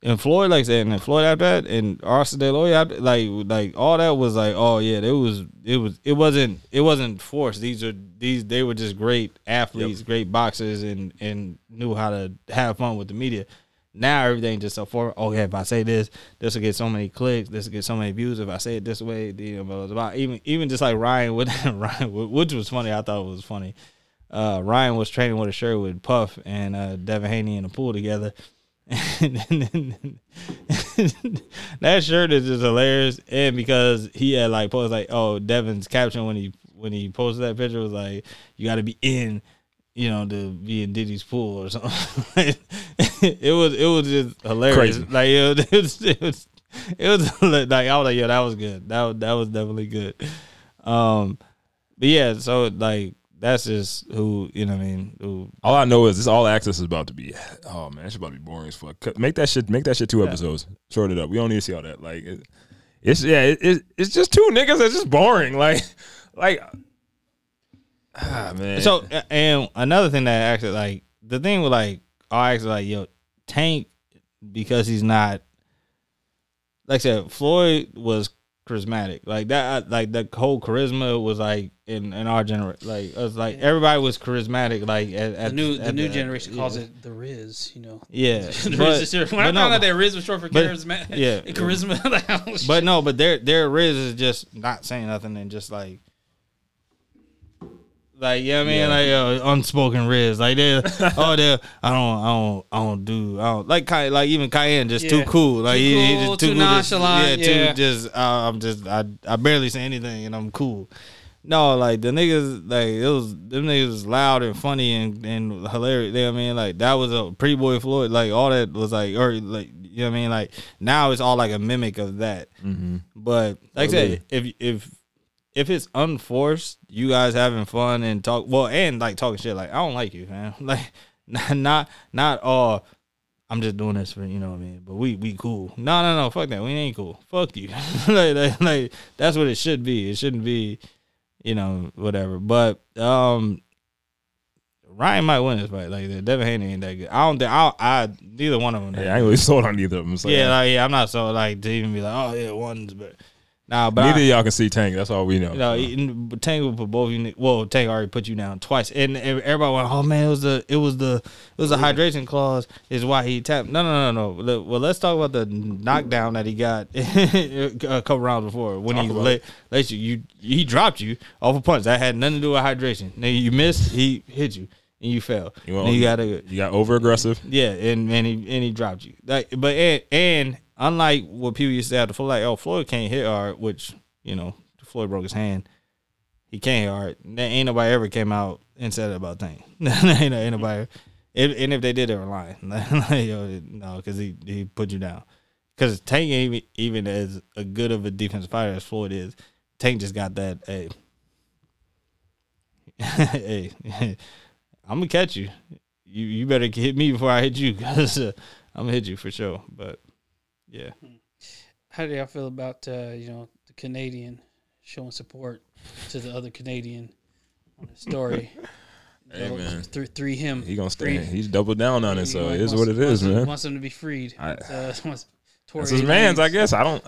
and Floyd like that, and Floyd after that, and Oscar De La Hoya after, like like all that was like, oh yeah, it was it was it wasn't it wasn't forced. These are these they were just great athletes, great boxers, and and knew how to have fun with the media. Now everything just so for oh yeah, if I say this, this will get so many clicks, this will get so many views. If I say it this way, you know, blah. even even just like Ryan with [LAUGHS] Ryan, which was funny. I thought it was funny. Uh, Ryan was training with a shirt with Puff and uh, Devin Haney in the pool together. That shirt is just hilarious, and because he had like posted like, oh, Devin's caption when he when he posted that picture was like, you got to be in, you know, to be in Diddy's pool or something. [LAUGHS] it was it was just hilarious. Crazy. Like it was, [LAUGHS] it was it was like I was like, yeah, that was good. That was, that was definitely good. Um, but yeah, so like that's just who you know. what I mean, who All I know is this all access is about to be. Oh man, it's about to be boring as fuck. Cut- Make that shit. Make that shit two episodes. Short it up. We don't need to see all that. Like, it, it's yeah. It, it, it's just two niggas. It's just boring. [LAUGHS] Like, like. [SIGHS] Ah man. So a- and another thing that actually like the thing with like I actually like yo Tank because he's not like I said Floyd was charismatic like that like the whole charisma was like in in our generation like it was like everybody was charismatic like at, The at new the at new generation calls yeah. it the Rizz. You know. yeah [LAUGHS] The but, Rizz is- when I but no, found out that Rizz was short for but- charisma, yeah. [LAUGHS] charisma, [LAUGHS] like, But no, but their their Rizz is just not saying nothing and just like like yeah, I mean like uh, unspoken Rizz like they [LAUGHS] oh they I don't I don't I don't do I don't like Kai like even Kiyan just too cool like Too he, he cool, just too cool to- nonchalant, yeah, yeah. too just uh, I'm just I I barely say anything and I'm cool. No, like the niggas, like it was them niggas was loud and funny and, and hilarious. You know I mean? Like that was a pretty boy Floyd. Like all that was like, or like you know what I mean? Like now it's all like a mimic of that. But like I said, if if if it's unforced, you guys having fun and talk well and like talking shit, like I don't like you, man. [LAUGHS] Like not not all. I'm just doing this for you know what I mean. But we we cool. No no no. Fuck that. We ain't cool. Fuck you. [LAUGHS] like, like like that's what it should be. It shouldn't be, you know whatever. But um. Ryan might win this fight. Like that. Devin Haney ain't that good. I don't think I, I neither one of them. Hey, I ain't really [LAUGHS] sold on either of them. So Yeah, like yeah, I'm not so like to even be like, oh yeah, one's but Nah, but Neither I, of y'all can see Tank. That's all we know. you know, eating- but Tank will put both of you. Well, Tank already put you down twice, and, everybody went, "Oh man, it was the it was the it was the hydration clause is why he tapped." No, no, no, no. Well, let's talk about the knockdown that he got [LAUGHS] a couple rounds before when he Talk about late, late you, you he dropped you off a punch that had nothing to do with hydration. Now you missed, he hit you and you fell. You You, gotta You got over aggressive. yeah, and and he and he dropped you. Like, but and, and unlike what people used to have to feel like, oh, Floyd can't hit hard, which you know, Floyd broke his hand. He can't hit hard. Ain't nobody ever came out and said about Tank. [LAUGHS] ain't, nobody. If, and if they did, they were lying. [LAUGHS] Yo, no, because he he put you down. Because Tank ain't even, even as a good of a defensive fighter as Floyd is. Tank just got that. [LAUGHS] Hey, hey, I'm gonna catch you. You you better hit me before I hit you, cause uh, I'm gonna hit you for sure. But yeah, How do y'all feel about uh, you know the Canadian showing support to the other Canadian on the story? [LAUGHS] Hey, You man. Three, three him. He gonna Three. stay. He's doubled down on it, so He it is what it is, wants him- man. Wants him to be freed. I- It's, uh, wants- Tory That's his man's, I guess. I don't.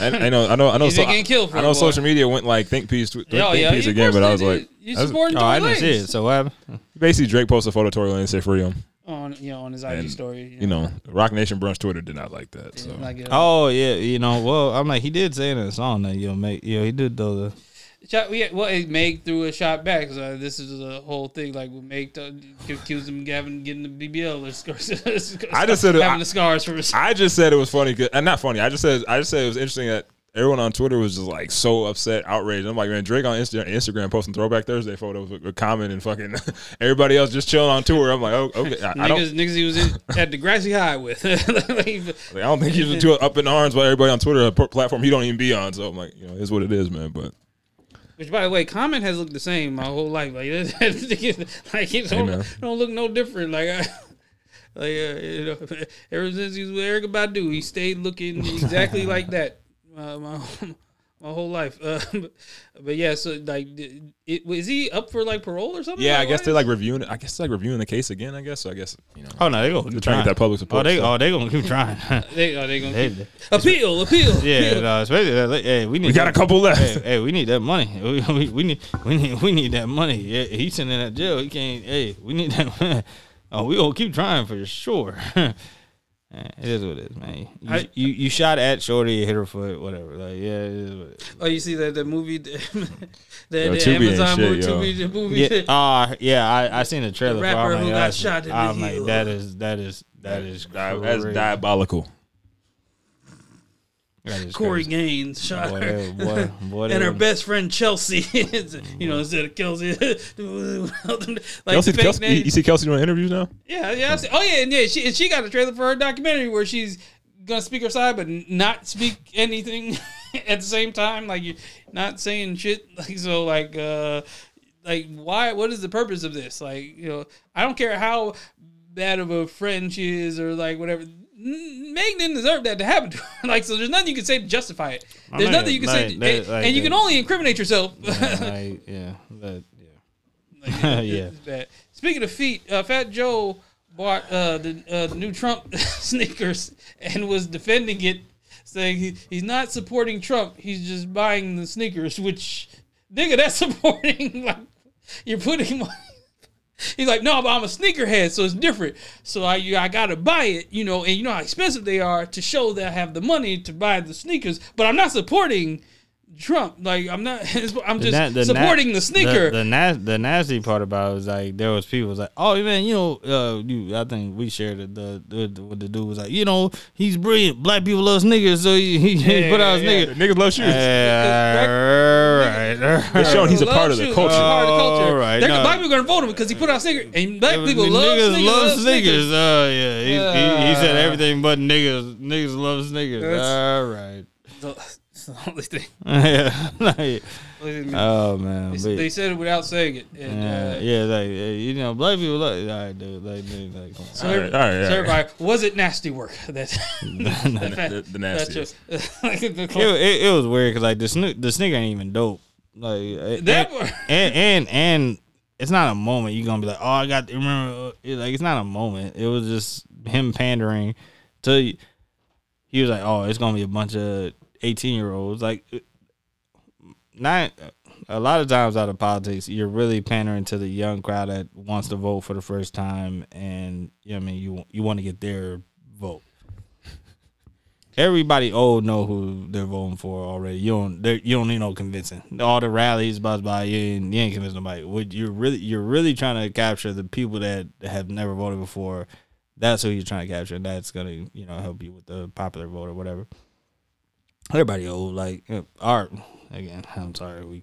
I, I know. I know. I know. So, been getting killed for I know social media went like think piece, think Yeah, yeah, piece again, but I was did. like, you that's- supporting oh, Tory I didn't see it. So what happened? basically Drake posted a photo of Tory Lanez said free him. On you know on his IG And, story. You know, Rock Nation Brunch Twitter did not like that. So like, Oh yeah, you know. Well, I'm like he did say in the song that you'll make. You know, he did though. The, Shot, we, well, it Meg threw a shot back. So uh, this is the whole thing. Like, we Meg uh, accused him of having getting the BBL. Or [LAUGHS] scars, I just said it- having I- the scars for his. I just said it was funny, 'cause- and not funny. I just said I just said it was interesting that everyone on Twitter was just like so upset, outraged. I'm like, man, Drake on Insta- Instagram posting Throwback Thursday photos with, with Common and fucking [LAUGHS] everybody else just chilling on tour. I'm like, oh, okay, I, I don't. niggas, niggas he was in, at Degrassi High with. [LAUGHS] Like, I don't think he's too up in arms by everybody on Twitter, a platform he don't even be on. So I'm like, you know, it's what it is, man. But Which, by the way, Common has looked the same my whole life. Like, [LAUGHS] like it don't, man. don't look no different. Like, I, like uh, you know, ever since he was with Erykah Badu, he stayed looking exactly like that. Uh, my [LAUGHS] my whole life. [LAUGHS] Uh, but, but yeah, so like, did- it was he up for like parole or something? yeah, I guess why? they're like reviewing. it. I guess like reviewing the case again. I guess. So I guess you know. oh no, they gonna They're keep trying to get that public Oh, support. they so. oh they gonna keep trying. [LAUGHS] They, oh, they gonna They- keep, appeal, appeal. yeah, appeal. no, especially uh, like, hey, we need we got a that- couple left. Hey, hey, we need that money. We, we, we need we need we need that money. Yeah, he's sitting in that jail. He can't. Hey, we need that. Money. Oh, we gonna keep trying for sure. Eh, it is what it is, man. You, I- you you shot at Shorty, you hit her foot, whatever. Like, yeah, it is what it is. Oh, you see that the movie, [LAUGHS] the, the, Yo, the Amazon shit, movie. Tubi, the movie. Yeah, uh, [LAUGHS] yeah. I I seen the trailer. for it. rapper I'm who got that's- shot in the I'm heel. like, that is that is that is Di- That's diabolical. That is Corey crazy. Gaines shot Boy, her. boy, boy, and her best friend Chelsea, [LAUGHS] you know, instead of Kelsey, [LAUGHS] like Kelsey, Kelsey, you, names. you see Kelsey doing interviews now? Yeah, yeah. See- Oh yeah, and yeah. She and she got a trailer for her documentary where she's gonna speak her side, but not speak anything [LAUGHS] at the same time. Like you're not saying shit. Like so, like uh, like why? What is the purpose of this? Like you know, I don't care how bad of a friend she is or like whatever. Meg didn't deserve that to happen to her. [LAUGHS] like, so there's nothing you can say to justify it. I There's mean, nothing you can say, like, that- and, like and you can only incriminate yourself. yeah, [LAUGHS] yeah, that, yeah. Like, [LAUGHS] Yeah. bad. Speaking of feet, uh, Fat Joe bought uh, the uh, the new Trump sneakers and was defending it, saying he, he's not supporting Trump. He's just buying the sneakers, which nigga, that's supporting. like you're putting money. He's like, no, but I'm a sneakerhead, so it's different. So I, I gotta buy it, you know, and you know how expensive they are to show that I have the money to buy the sneakers. But I'm not supporting Trump. Like I'm not. [LAUGHS] I'm just na- na- supporting the sneaker. The the, nas- the nasty part about it was like there was people was like, oh man, you know, uh, you, I think we shared it. The, the, the what the dude was like, you know, he's brilliant. Black people love niggas, so he, he Yeah, put out his yeah, nigga. Niggas love shoes. Yeah, right, It's right. showing he's a part of the culture. He's a part of the culture. All right, They're- no. Black people are gonna vote him because he put out sneakers, and black people love niggas sneakers. love love sneakers. Oh yeah, he, he, he said Uh. everything but niggas. Niggas love sneakers. That's- All right. [LAUGHS] It's the only thing. [LAUGHS] yeah. [LAUGHS] like, oh man. they, but- they said it without saying it. And, Yeah, uh, yeah, like you know, black people like, all right, dude, like, dude, like, come on. So, All right, every- all right, so all right. everybody, was it nasty work? That, The, the nastiest. like, it, it, it was weird because like the sne- the sneaker ain't even dope. Like That- and, and and it's not a moment you're gonna be like, oh, I got remember. uh, It, like it's not a moment. It was just him pandering to. He was like, oh, it's gonna be a bunch of eighteen year olds. Like uh, not a lot of times out of politics, you're really pandering to the young crowd that wants to vote for the first time, and you know I mean you you want to get their vote. Everybody old know who they're voting for already. You don't you don't need no convincing. All the rallies, buzz by you ain't, you ain't convince nobody. What you're really you're really trying to capture the people that have never voted before. That's who you're trying to capture. and That's gonna you know help you with the popular vote or whatever. Everybody old like uh, art again. [LAUGHS] I'm sorry we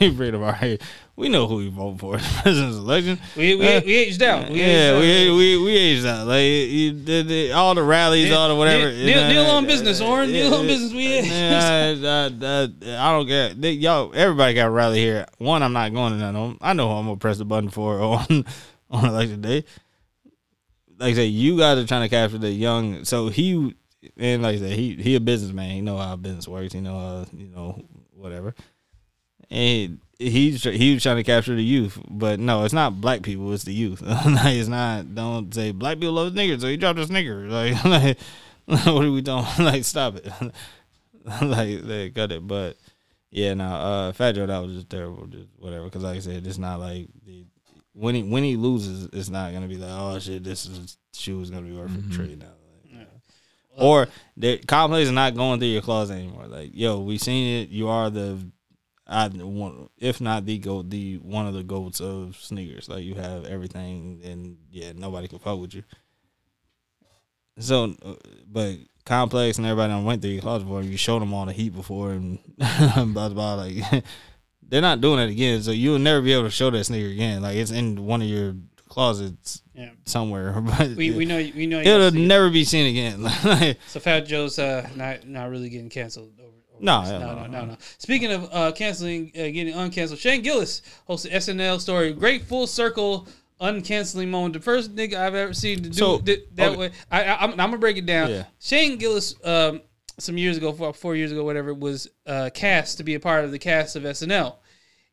[LAUGHS] bring up our we know who we vote for in the [LAUGHS] president's election. We we, Uh, we aged out. We yeah, aged out. we, we we aged out. Like you, the, the, all the rallies, all the whatever. deal- deal- deal on business, Oren. Deal on business. We- I, I, I, I don't get they, y'all. Everybody got a rally here. One, I'm not going to none of them. I know who I'm gonna press the button for on on election day. Like I said, you guys are trying to capture the young. So he and like I said, he he a businessman. He know how business works. He know how you know whatever. And he's tr- he was trying to capture the youth, but no, it's not black people. It's the youth. [LAUGHS] like, it's not. Don't say black people love sneakers, so he dropped a sneaker. [LAUGHS] Like, like [LAUGHS] what are we doing? like, stop it. like, they cut it. But yeah, no, uh, Fat Joe, that was just terrible. Just whatever. Because like I said, it's not like the, when he when he loses, it's not gonna be like, oh shit, this is shoe is gonna be worth a trade now. Or the complex is not going through your closet anymore. Like, yo, we seen it. You are the, I one, if not the goat, the one of the goats of sneakers. Like, you have everything, and yeah, nobody can fuck with you. So, uh, but complex and everybody done went through your closet before. You showed them all the heat before, and [LAUGHS] blah blah. Like, [LAUGHS] they're not doing it again. So you'll never be able to show that sneaker again. Like, it's in one of your closets Yeah. somewhere. [LAUGHS] But We we know we know. it'll you'll it. never be seen again. [LAUGHS] Like, So Fat Joe's uh, not not really getting canceled. Over, over No, this. no, no, no, no, no. Speaking of uh, canceling, uh, getting uncanceled, Shane Gillis hosted SNL story. Great full circle uncanceling moment. The first nigga I've ever seen to do So, th- that okay. way. I, I, I'm, I'm gonna break it down. Yeah. Shane Gillis, um, some years ago, four, four years ago, whatever, was uh, cast to be a part of the cast of SNL.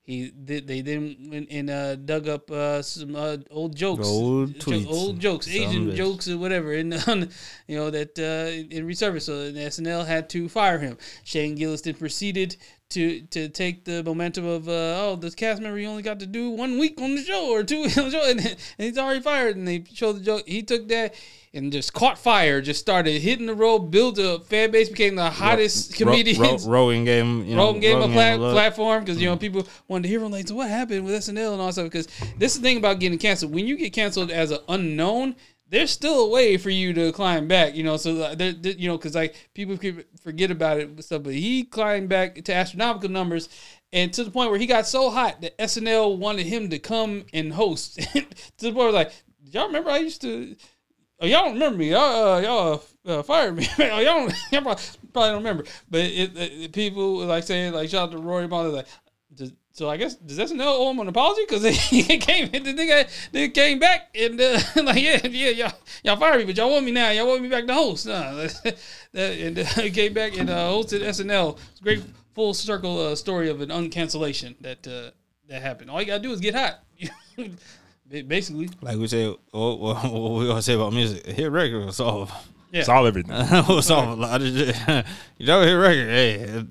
He did. They then went and uh, dug up uh, some uh, old jokes, Old jo- old jokes, Some Asian jokes or whatever, and [LAUGHS] you know that uh, in resurface. So the SNL had to fire him. Shane Gillis then proceeded to to take the momentum of uh, oh this cast member he only got to do one week on the show or two weeks on the show, and, [LAUGHS] and he's already fired. And they showed the joke. He took that. And just caught fire. Just started hitting the road. Built a fan base. Became the hottest Ro- comedians. Ro- Rogan gave him, you know, gave him a plat- platform because you know people wanted to hear from like, so what happened with SNL and all that stuff. Because this is the thing about getting canceled. When you get canceled as an unknown, there's still a way for you to climb back. You know, so there, you know, because like people forget about it and stuff, but he climbed back to astronomical numbers. And to the point where he got so hot that SNL wanted him to come and host. [LAUGHS] to the point where like, y'all remember I used to Oh, y'all don't remember me. Y'all, uh, y'all uh, uh, fired me. [LAUGHS] oh, y'all, don't, [LAUGHS] y'all probably, don't remember. But it, it, people like saying like shout out to Rory Ball. Like, so I guess does SNL owe him an apology because [LAUGHS] he came the nigga they came back and uh, [LAUGHS] like yeah yeah y'all y'all fired me but y'all want me now y'all want me back to host nah. [LAUGHS] and uh, he came back and uh, hosted SNL. It's a great full circle uh, story of an uncancellation that uh, that happened. All you gotta do is get hot. Basically, Like we said, what, what, what we gonna say about music? Hit record will solve. yeah. Solve everything. will solve a lot of shit. you know, hit record, hey,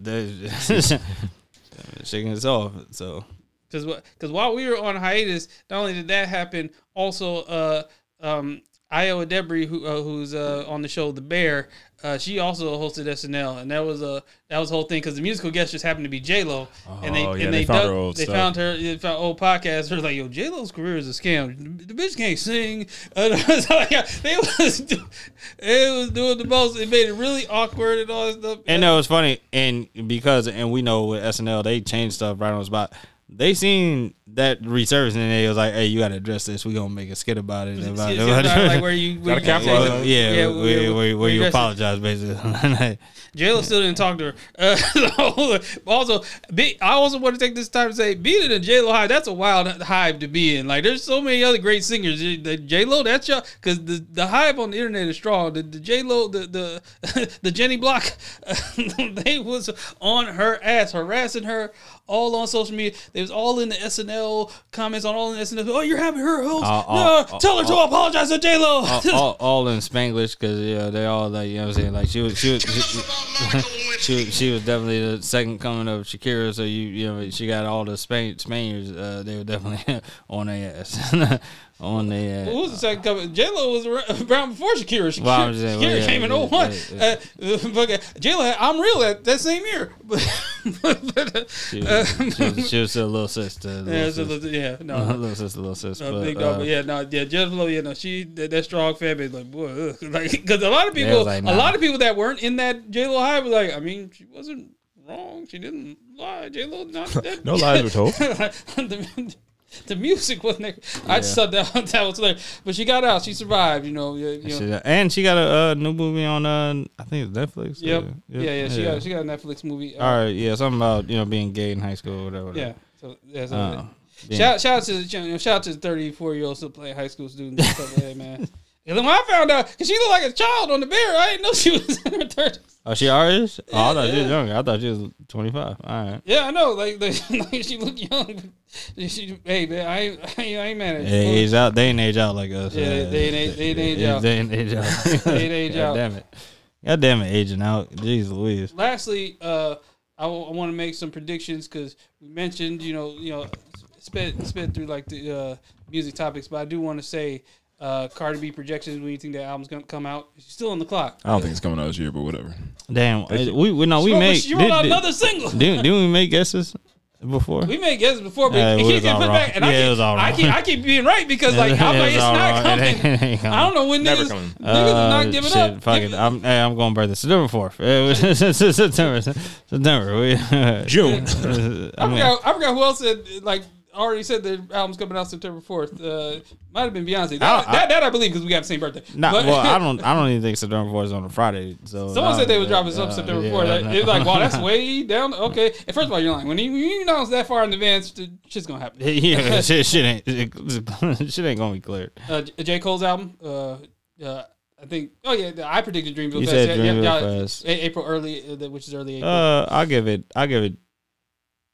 that- shit off. So because because while we were on hiatus, not only did that happen, also uh um Ayo Edebiri, who uh, who's uh, on the show The Bear, uh, she also hosted SNL, and that was a that was the whole thing because the musical guest just happened to be J Lo, and they Oh, yeah, and they they, found dug- her old they stuff. found her they found old podcast. Her like yo J Lo's career is a scam. The bitch can't sing. [LAUGHS] Uh, so, yeah, they was [LAUGHS] do, it was doing the most. It made it really awkward and all that stuff. and that was funny, and because and we know with SNL they changed stuff right on the spot. They seen that resurfacing and they was like, "Hey, you got to address this. We gonna make a skit about it." It's- [LAUGHS] About it's it. like [LAUGHS] where you where you capitalize say- yeah, yeah, where, where- where, where where you you apologize, basically. [LAUGHS] J Lo still didn't talk to her. Uh, so, also, be, I also want to take this time to say, being in a J Lo hive, that's a wild hive to be in. Like, there's so many other great singers. The J Lo, that's your because the, the hive on the internet is strong. The, the J Lo, the the the Jenny Block, they was on her ass, harassing her all on social media. They was all in the SNL comments on all in the SNL. Oh, you're having her host. Uh, no, uh, tell her to apologize to J Lo. all, all, all in Spanglish because yeah, they all like you know what I'm saying. Like she was, she was. [LAUGHS] She, she she was definitely the second coming of Shakira. So you you know she got all the Spain Spaniards. Uh, they were definitely [LAUGHS] on their ass, [LAUGHS] on their ass. Who was the second coming? J Lo was ar- around before Shakira. Shakira, Well, I'm just saying, Shakira well, yeah, came in yeah, 01. yeah, yeah. Uh, but J Lo, I'm real at that same year. [LAUGHS] But, but, uh, She was, she was, she was still a little sister. Little yeah, so, sister. yeah, no. [LAUGHS] little sister, little sister. Uh, but, big dog, uh, but yeah, no, yeah, Jennifer Lopez, yeah, no, she that, that strong fan base, like boy, ugh. [LAUGHS] like because a lot of people, was like, a lot of people that weren't in that J Lo hype were like, I mean, she wasn't wrong, she didn't lie, J Lo not that No lies were told. [LAUGHS] the, music wasn't. That, I just thought that, that was hilarious. But she got out, she survived, you know. You know. she- and she got a uh, new movie on uh, I think it's Netflix. Yep. Yeah, Yeah, yeah, she got she got a Netflix movie. Uh, All right, yeah, something about you know being gay in high school or whatever. Yeah. So yeah, so Uh, shout shout out to the you know, shout out to the thirty four year old still playing high school students and stuff like man. [LAUGHS] And then when I found out, cause she looked like a child on the bear, I didn't know she was in her thirties. Oh, she ours? Oh, I thought she Yeah. was younger. I thought she was 25. All right. Yeah, I know. Like, like, [LAUGHS] like she looked young. She, hey man, I ain't, I ain't, I ain't mad at They age out. They ain't age out like us. Yeah, they- they ain't age- they age out. They ain't age out. [LAUGHS] They ain't age God out. Damn it. God damn it, aging out. Jeez Louise. lastly, uh, I, want to make some predictions because we mentioned, you know, you know, sped sped through like the uh, music topics, but I do want to say, uh, Cardi B projections when you think that album's gonna come out. She's still on the clock. I don't think it's coming out this year, but whatever. Damn. We, we no, we she wrote, made. she wrote did- out did- another single. Didn't, didn't we make guesses before? We made guesses before, but Yeah, it it keeps getting put wrong. back, and I Yeah, it keep, was all I wrong. keep, I keep being right because like [LAUGHS] I'm like it's not wrong. It coming. ain't- it ain't I don't know when Never niggas, coming. niggas is not Uh, giving shit, up. Fuck it. I'm, hey, I'm going birthday. September 4th. [LAUGHS] [LAUGHS] September. September. June. I I forgot, I forgot who else said like already said the album's coming out September fourth. Uh, might have been Beyonce. That, I- that, that I believe because we got the same birthday. Nah, But- well, I [LAUGHS] don't. I don't even think September 4th is on a Friday. So Someone said they don't- was dropping some uh, September yeah, 4th. I It know. like, wow, that's [LAUGHS] way down. Okay. And first of all, you're lying. When you, when you announce that far in advance, shit's gonna happen. [LAUGHS] yeah, shit, shit ain't shit ain't gonna be cleared. Uh, J. Cole's album. Uh, uh, I think. Oh yeah, I predicted Dreamville You Fest. said Yeah, yeah, Dreamville yeah, Fest. April early, uh, which is early April. Uh, I'll give it. I'll give it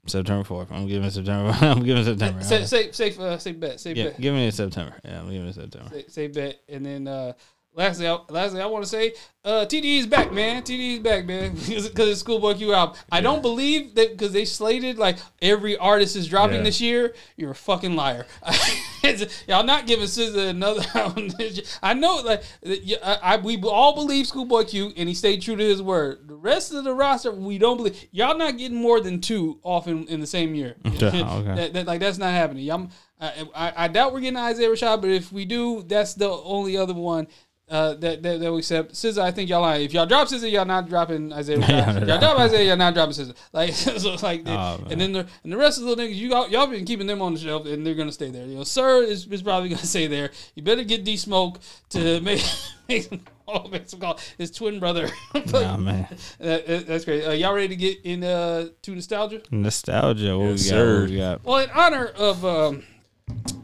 September 4th. I'm giving September. [LAUGHS] I'm giving September. safe, safe, safe, uh, safe bet, safe yeah, bet. give me a September. Yeah, I'm giving it September. Safe, say bet, and then uh, lastly, I, lastly, I want to say uh, TDE is back, man. TDE is back, man, [LAUGHS] because it's Schoolboy Q album. I don't believe that because they slated like every artist is dropping Yeah. this year. You're a fucking liar. [LAUGHS] Y'all not giving SZA another album. this year. I know, like I, I, we all believe Schoolboy Q, and he stayed true to his word. The rest of the roster, we don't believe. Y'all not getting more than two off in, in the same year. [LAUGHS] Okay. [LAUGHS] That- that- like that's not happening. Y'all, I, I, I doubt we're getting Isaiah Rashad, but if we do, that's the only other one uh, that, that that we accept. SZA, I think y'all lying. If y'all drop SZA, y'all not dropping Isaiah [LAUGHS] Rashad. Yeah, If y'all drop Isaiah, y'all not dropping SZA. [LAUGHS] Like [LAUGHS] so, like, Oh, and then the and the rest of the little niggas, you all, y'all been keeping them on the shelf, and they're gonna stay there. You know, SiR is, is probably gonna stay there. You better get D Smoke to make make some. Oh, make some call. His twin brother. Nah, man. That- that- that's great. Uh, y'all ready to get in uh, to nostalgia? Nostalgia. What Yes, we got? What we got? Well, in honor of um,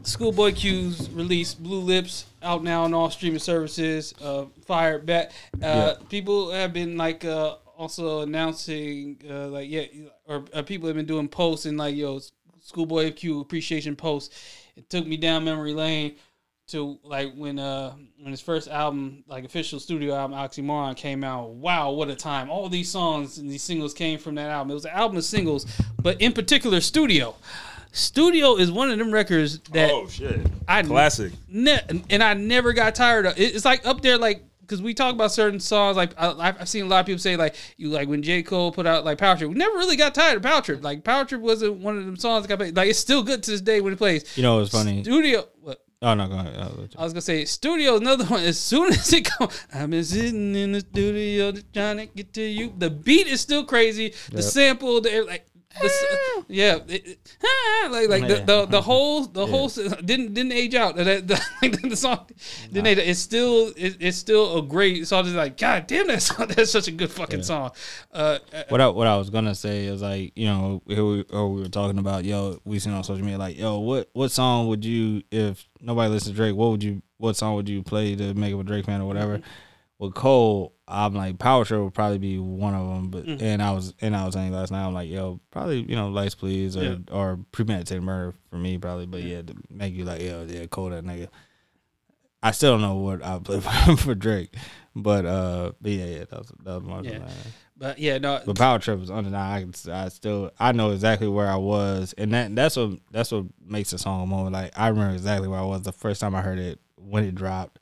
Schoolboy Q's release, Blue Lips, out now on all streaming services, uh, Fire Back. Uh, People have been like uh, also announcing, uh, like, yeah, or uh, people have been doing posts and like, yo, Schoolboy Q appreciation posts. It took me down memory lane to like when uh when his first album, like official studio album, Oxymoron came out. Wow, what a time! All these songs and these singles came from that album. It was an album of singles, but in particular, Studio. Studio is one of them records that oh shit! I Classic. ne- and I never got tired of. It- It's like up there, like because we talk about certain songs. Like I, I've I've seen a lot of people say, like you like when J Cole put out like Power Trip. We never really got tired of Power Trip. Like Power Trip wasn't one of them songs that got played. Like it's still good to this day when it plays. You know what's funny? Studio. What? Oh no, go ahead. I'll let you- I was gonna say studio another one. As soon as it comes, I've been sitting in the studio trying to get to you. The beat is still crazy. The Yep. sample, the like, the, yeah, it, it- like like the, the the whole the whole didn't didn't age out. That, [LAUGHS] the, the song didn't age. out. It's still it, it's still a great song. It's like God damn that song. [LAUGHS] That's such a good fucking song. Uh, uh, What I, what I was gonna say is like you know here we, or we were talking about yo we seen on social media like yo what what song would you if nobody listens to Drake what would you what song would you play to make him a Drake fan or whatever with Cole I'm like Power Trip would probably be one of them but and I was and I was saying last night I'm like yo probably you know Lights Please or Yeah. or Premeditated Murder for me probably but yeah to make you like yo yeah Cole that nigga I still don't know what I play [LAUGHS] for, for Drake but uh but yeah yeah that was that was my Yeah. But yeah, no, But Power Trip was undeniable. I, I still I know exactly where I was, and that that's what that's what makes the song a moment. Like I remember exactly where I was the first time I heard it when it dropped,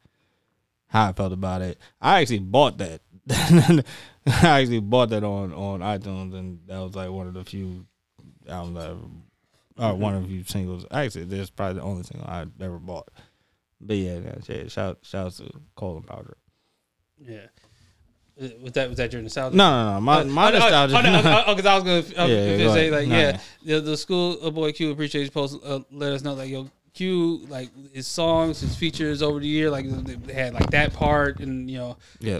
how I felt about it. I actually bought that. [LAUGHS] I actually bought that on on iTunes, and that was like one of the few albums that, or uh, mm-hmm. one of the few singles. Actually, this is probably the only single I ever bought. But yeah, it. shout shout out to Cole and Power yeah. Uh, Was that was that your nostalgia? No, no, no. My uh, my oh, no, oh, nostalgia. Oh, no, [LAUGHS] oh, oh, 'cause I was gonna, I was Yeah, gonna go say ahead. like, Nah. yeah, the, the school boy Q appreciation post let us know like, yo, Q like his songs, his features over the year, like they had like that part, and you know, Yeah.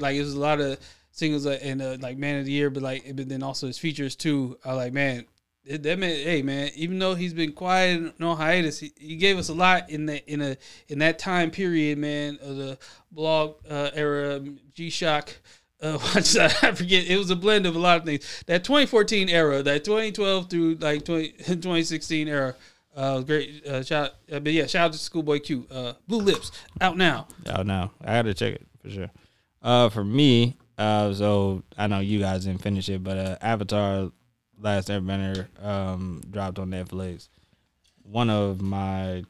like it was a lot of singles uh, and uh, like man of the year, but like but then also his features too. I like man. it- That man, hey man, even though he's been quiet and no hiatus, he, he gave us a lot in that in a in that time period, man, of the blog uh, era, G Shock. Uh. [LAUGHS] I forget. It was a blend of a lot of things. That 2014 era, that 2012 through like 20, [LAUGHS] 2016 era, uh, great. Uh, shout, uh, but yeah, shout out to Schoolboy Q. Uh, Blue Lips out now. Out now. I gotta check it for sure. Uh, for me, uh, so I know you guys didn't finish it, but uh, Avatar: Last Airbender um dropped on Netflix. One of my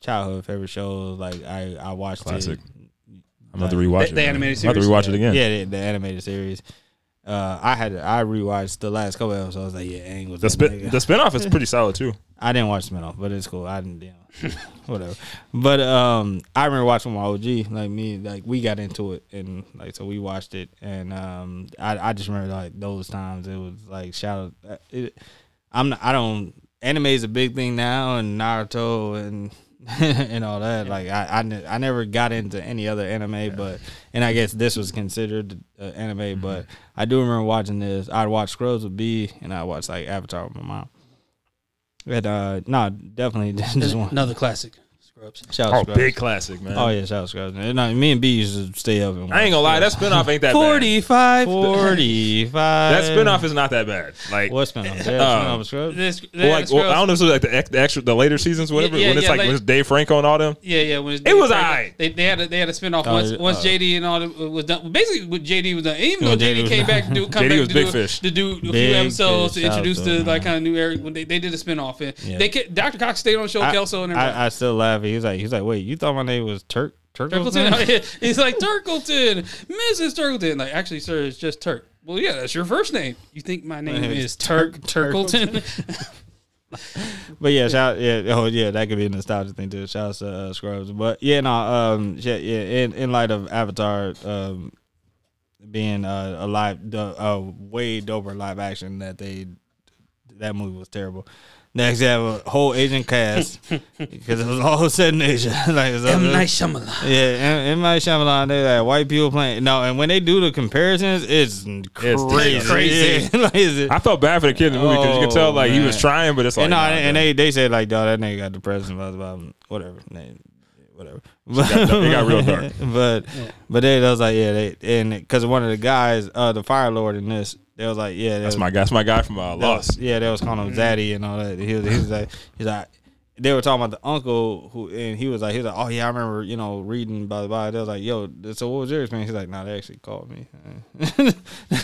childhood favorite shows. Like I, I watched Classic. it. I'm about to rewatch The- it. the man. animated I'm about to series? rewatch it again. Yeah, the, the animated series. Uh, I had I rewatched the last couple episodes. I was like, yeah, Aang was The spin nigga. the spinoff is [LAUGHS] pretty solid too. I didn't watch spinoff, but it's cool. I didn't, you know, [LAUGHS] whatever. But um, I remember watching my OG, like me, like we got into it, and like so we watched it, and um, I I just remember like those times it was like shout out. It, I'm not, I don't anime is a big thing now, and Naruto and [LAUGHS] and all that. Like I I, ne- I never got into any other anime, but and I guess this was considered uh, anime, but I do remember watching this. I'd watch Scrubs with B, and I watched like Avatar with my mom. But uh, no, definitely [LAUGHS] just one. Another classic. Scrubs. Shout out Oh, Scrubs. big classic, man. Oh yeah, shout out Scrubs. No, me and B used to stay up and I ain't gonna lie, that spinoff ain't that bad. 45. 45. That spinoff is not that bad. Like, What spinoff? [LAUGHS] That Uh, spinoff of Scrubs? This, well, like well, I don't know if it's like the, ex- the extra, the later seasons, whatever. Yeah, yeah, when it's yeah, like like- when it's Dave Franco and all them. Yeah, yeah. When it's It was Franco, aight. They, they had a, they had a spinoff Oh, once once oh. JD and all them was done. Basically, what JD was done. Even though When JD, JD came back to do come JD back was to big do, fish. to do a few Big episodes to introduce the like kind of new era when they, they did a spinoff and they Dr. Cox stayed on the show, Kelso and everybody. I, I still laugh. He was like, he was like, wait, you thought my name was Turk? Turkleton? Turkleton. [LAUGHS] [LAUGHS] He's like Turkleton, Mrs. Turkleton. Like, actually, sir, it's just Turk. Well, yeah, that's your first name. You think my name name [LAUGHS] is Turk Turk- Turkleton? But yeah, shout yeah, oh yeah, that could be a nostalgia thing too. Shout out to uh, Scrubs. But yeah, no, um, yeah, yeah. In, in light of Avatar, um, being uh, a live, uh, way doper live action that they, that movie was terrible. Next, they have a whole Asian cast [LAUGHS] because it was all set in Asia. [LAUGHS] like, it was M. Night Shyamalan. yeah, M. M. Night Shyamalan, they like white people playing. No, and when they do the comparisons, it's crazy. crazy. Yeah, [LAUGHS] like, it's- I felt bad for the kid in the movie because you could tell Oh, like he was oh, trying, but it's like and, no, nah, and, and man. they they said like, dog, that nigga got depressed and blah blah blah, whatever, They- whatever. got it got real dark. [LAUGHS] but but they was like, yeah, they and because one of the guys, uh, the Fire Lord in this, they was like, yeah, that's was- my guy. That's my guy from uh, that was- Lost. yeah, they was calling him Zaddy and all that. He was, he was like, he's like. They were talking about the uncle who, and he was like, he was like, oh yeah, I remember, you know, reading blah blah. blah. They was like, yo, so what was your experience? He's like, nah, they actually called me. [LAUGHS]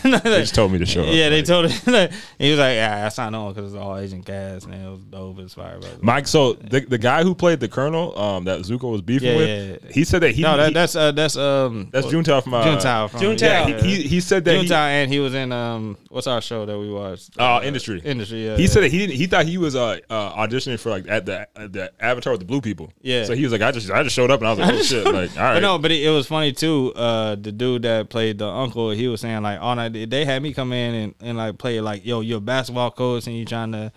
They just told me to show up. Yeah, they Like, told him. [LAUGHS] Like, he was like, "Yeah, I signed on because it's all Asian cast and it was dope inspired by." Mike, so the the guy who played the colonel, um, that Zuko was beefing Yeah, with, yeah, yeah. he said that he, no, that, he- that's uh, that's um, that's Juntao from uh, Juntao from Juntao. Yeah, Yeah, he, he he said that he, and he was in um, what's our show that we watched? Oh, Industry. Industry. Yeah, he yeah. said that he didn't. He thought he was uh, uh auditioning for like at the the Avatar with the blue people. Yeah. So he was like, I just I just showed up and I was like, oh [LAUGHS] shit, like all right. But no, but it, it was funny too. Uh, the dude that played the uncle, he was saying like, "Oh, no, they had me come in and, and like play like, yo, you're a basketball coach and you trying to,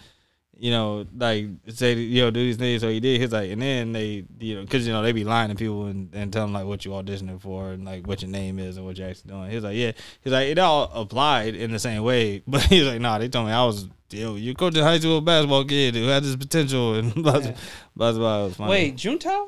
you know, like say, yo, do these things." So he did. He's like, and then they, you know, because you know they be lying to people and, and tell them like what you auditioning for and like what your name is and what you're actually doing. He's like, yeah, he's like it all applied in the same way, [LAUGHS] but he's like, nah, they told me I was. Yo, you coaching high school basketball kid who had this potential and [LAUGHS] blah blah blah. blah. It was funny. Wait, Juntao?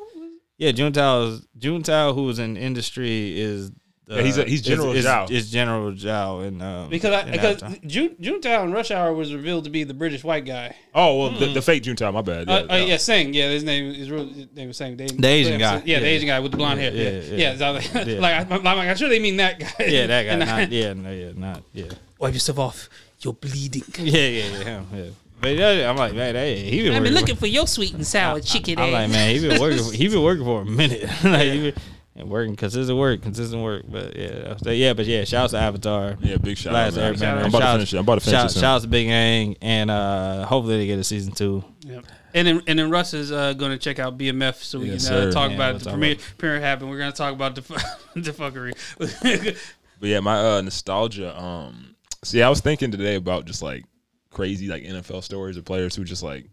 Yeah, Juntao, Juntao, who was in industry, is Yeah, he's a- he's General it's, Zhao. It's, it's General Zhao, and um, Because I, in because Avatar. June Juntao Rush Hour was revealed to be the British white guy. Oh well, the, the fake Juntao. My bad. Uh, uh, yeah, Sang. Yeah, his name is real. His name was Sang. They, The Asian guy. Yeah, the Asian guy with the blonde Yeah, hair. yeah, Yeah, yeah. yeah. so I like, [LAUGHS] Yeah. like, I, I'm like, I'm sure they mean that guy. yeah, that guy. [LAUGHS] And I- Not, yeah, no, yeah, not yeah. Wipe yourself off. You're bleeding. [LAUGHS] Yeah, yeah, yeah, him, yeah. But yeah, I'm like, man, hey, he been I've been looking for your sweet and sour chicken. I'm like, man, he been working. he been working for a minute. like, he been, and working consistent work, consistent work. But yeah, so, yeah, but yeah, shouts to Avatar. Yeah, big shout out. man. Airbender. I'm about to Shout- finish it. I'm about to finish Shout, it soon. shouts to Big Ang, and uh, hopefully they get a season two. Yep. And then and then Russ is uh, going to check out BMF so we Yes, can uh, talk Yeah, about we'll. The talk premiere, about premiere happened. We're going to talk about the, [LAUGHS] the fuckery. But yeah, my uh, nostalgia. Um, see, I was thinking today about just like crazy like NFL stories of players who just like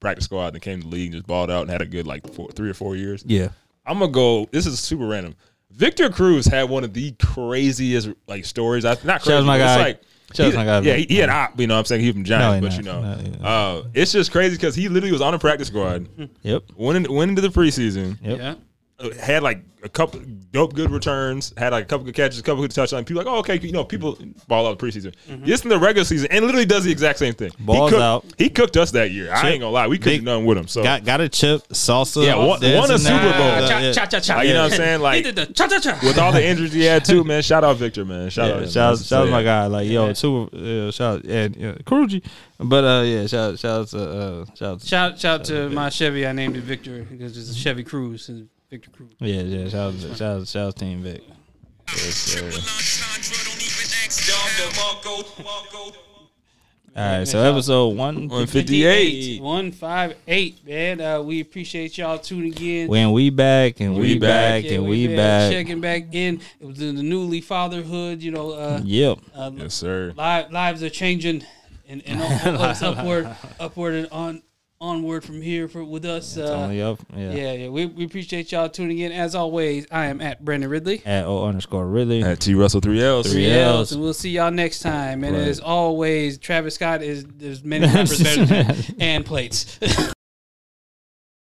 practice squad and came to the league and just balled out and had a good like four, three or four years. Yeah, I'm gonna go. This is super random. Victor Cruz had one of the craziest like stories. I not crazy. My but it's like Shout out my guy, Yeah, he, he had op. You know, what I'm saying he from Giants, No, but he you know. No, uh, it's just crazy because he literally was on the practice squad, yep, went in, went into the preseason, yep. Yeah. uh, had like a couple dope good returns, had like a couple good catches, a couple good touchdowns. People like, oh okay, you know, people ball out the preseason. This in the regular season, and literally does the exact same thing. Balls he cooked, out. He cooked us that year. I ain't gonna lie, we couldn't Big- nothing with him. So Got got a chip, salsa. Yeah, won- this won a and Super that. Bowl. Uh, Yeah, cha, yeah. cha, cha, cha. Like, you know what I'm saying? he Like- did the cha, cha, cha. with all the injuries he had too, man. Shout out Victor, man. Shout out. Yeah, shout, man. shout out So, my yeah. guy, like yo, super, uh, shout and yeah, Kruji. but uh, yeah, shout, out shout out to uh, shout, out to- Shout, shout to my Chevy. I named it Victor because it's a Chevy Cruze. And Victor Cruz. yeah, yeah, shout, out to- shout, out- shout out Team Vic. Yes, sir. All right, so episode one 158. 158, man. Uh, we appreciate y'all tuning in. When we back and we, We back, Yeah, and we been back. Checking back in. It was in the newly fatherhood, you know. Uh, Yep. uh, Yes, sir. li- lives are changing and, and on, on- it's upward, upward and on onward from here for with us. It's Uh, only up. Yeah. yeah, yeah. We, we appreciate y'all tuning in. As always, I am at Brandon Riddley. At O underscore Ridley. At T Russell three L's. Three Three L's. L's, and we'll see y'all next time. And Right. as always, Travis Scott is there's many rappers better than and plates. [LAUGHS]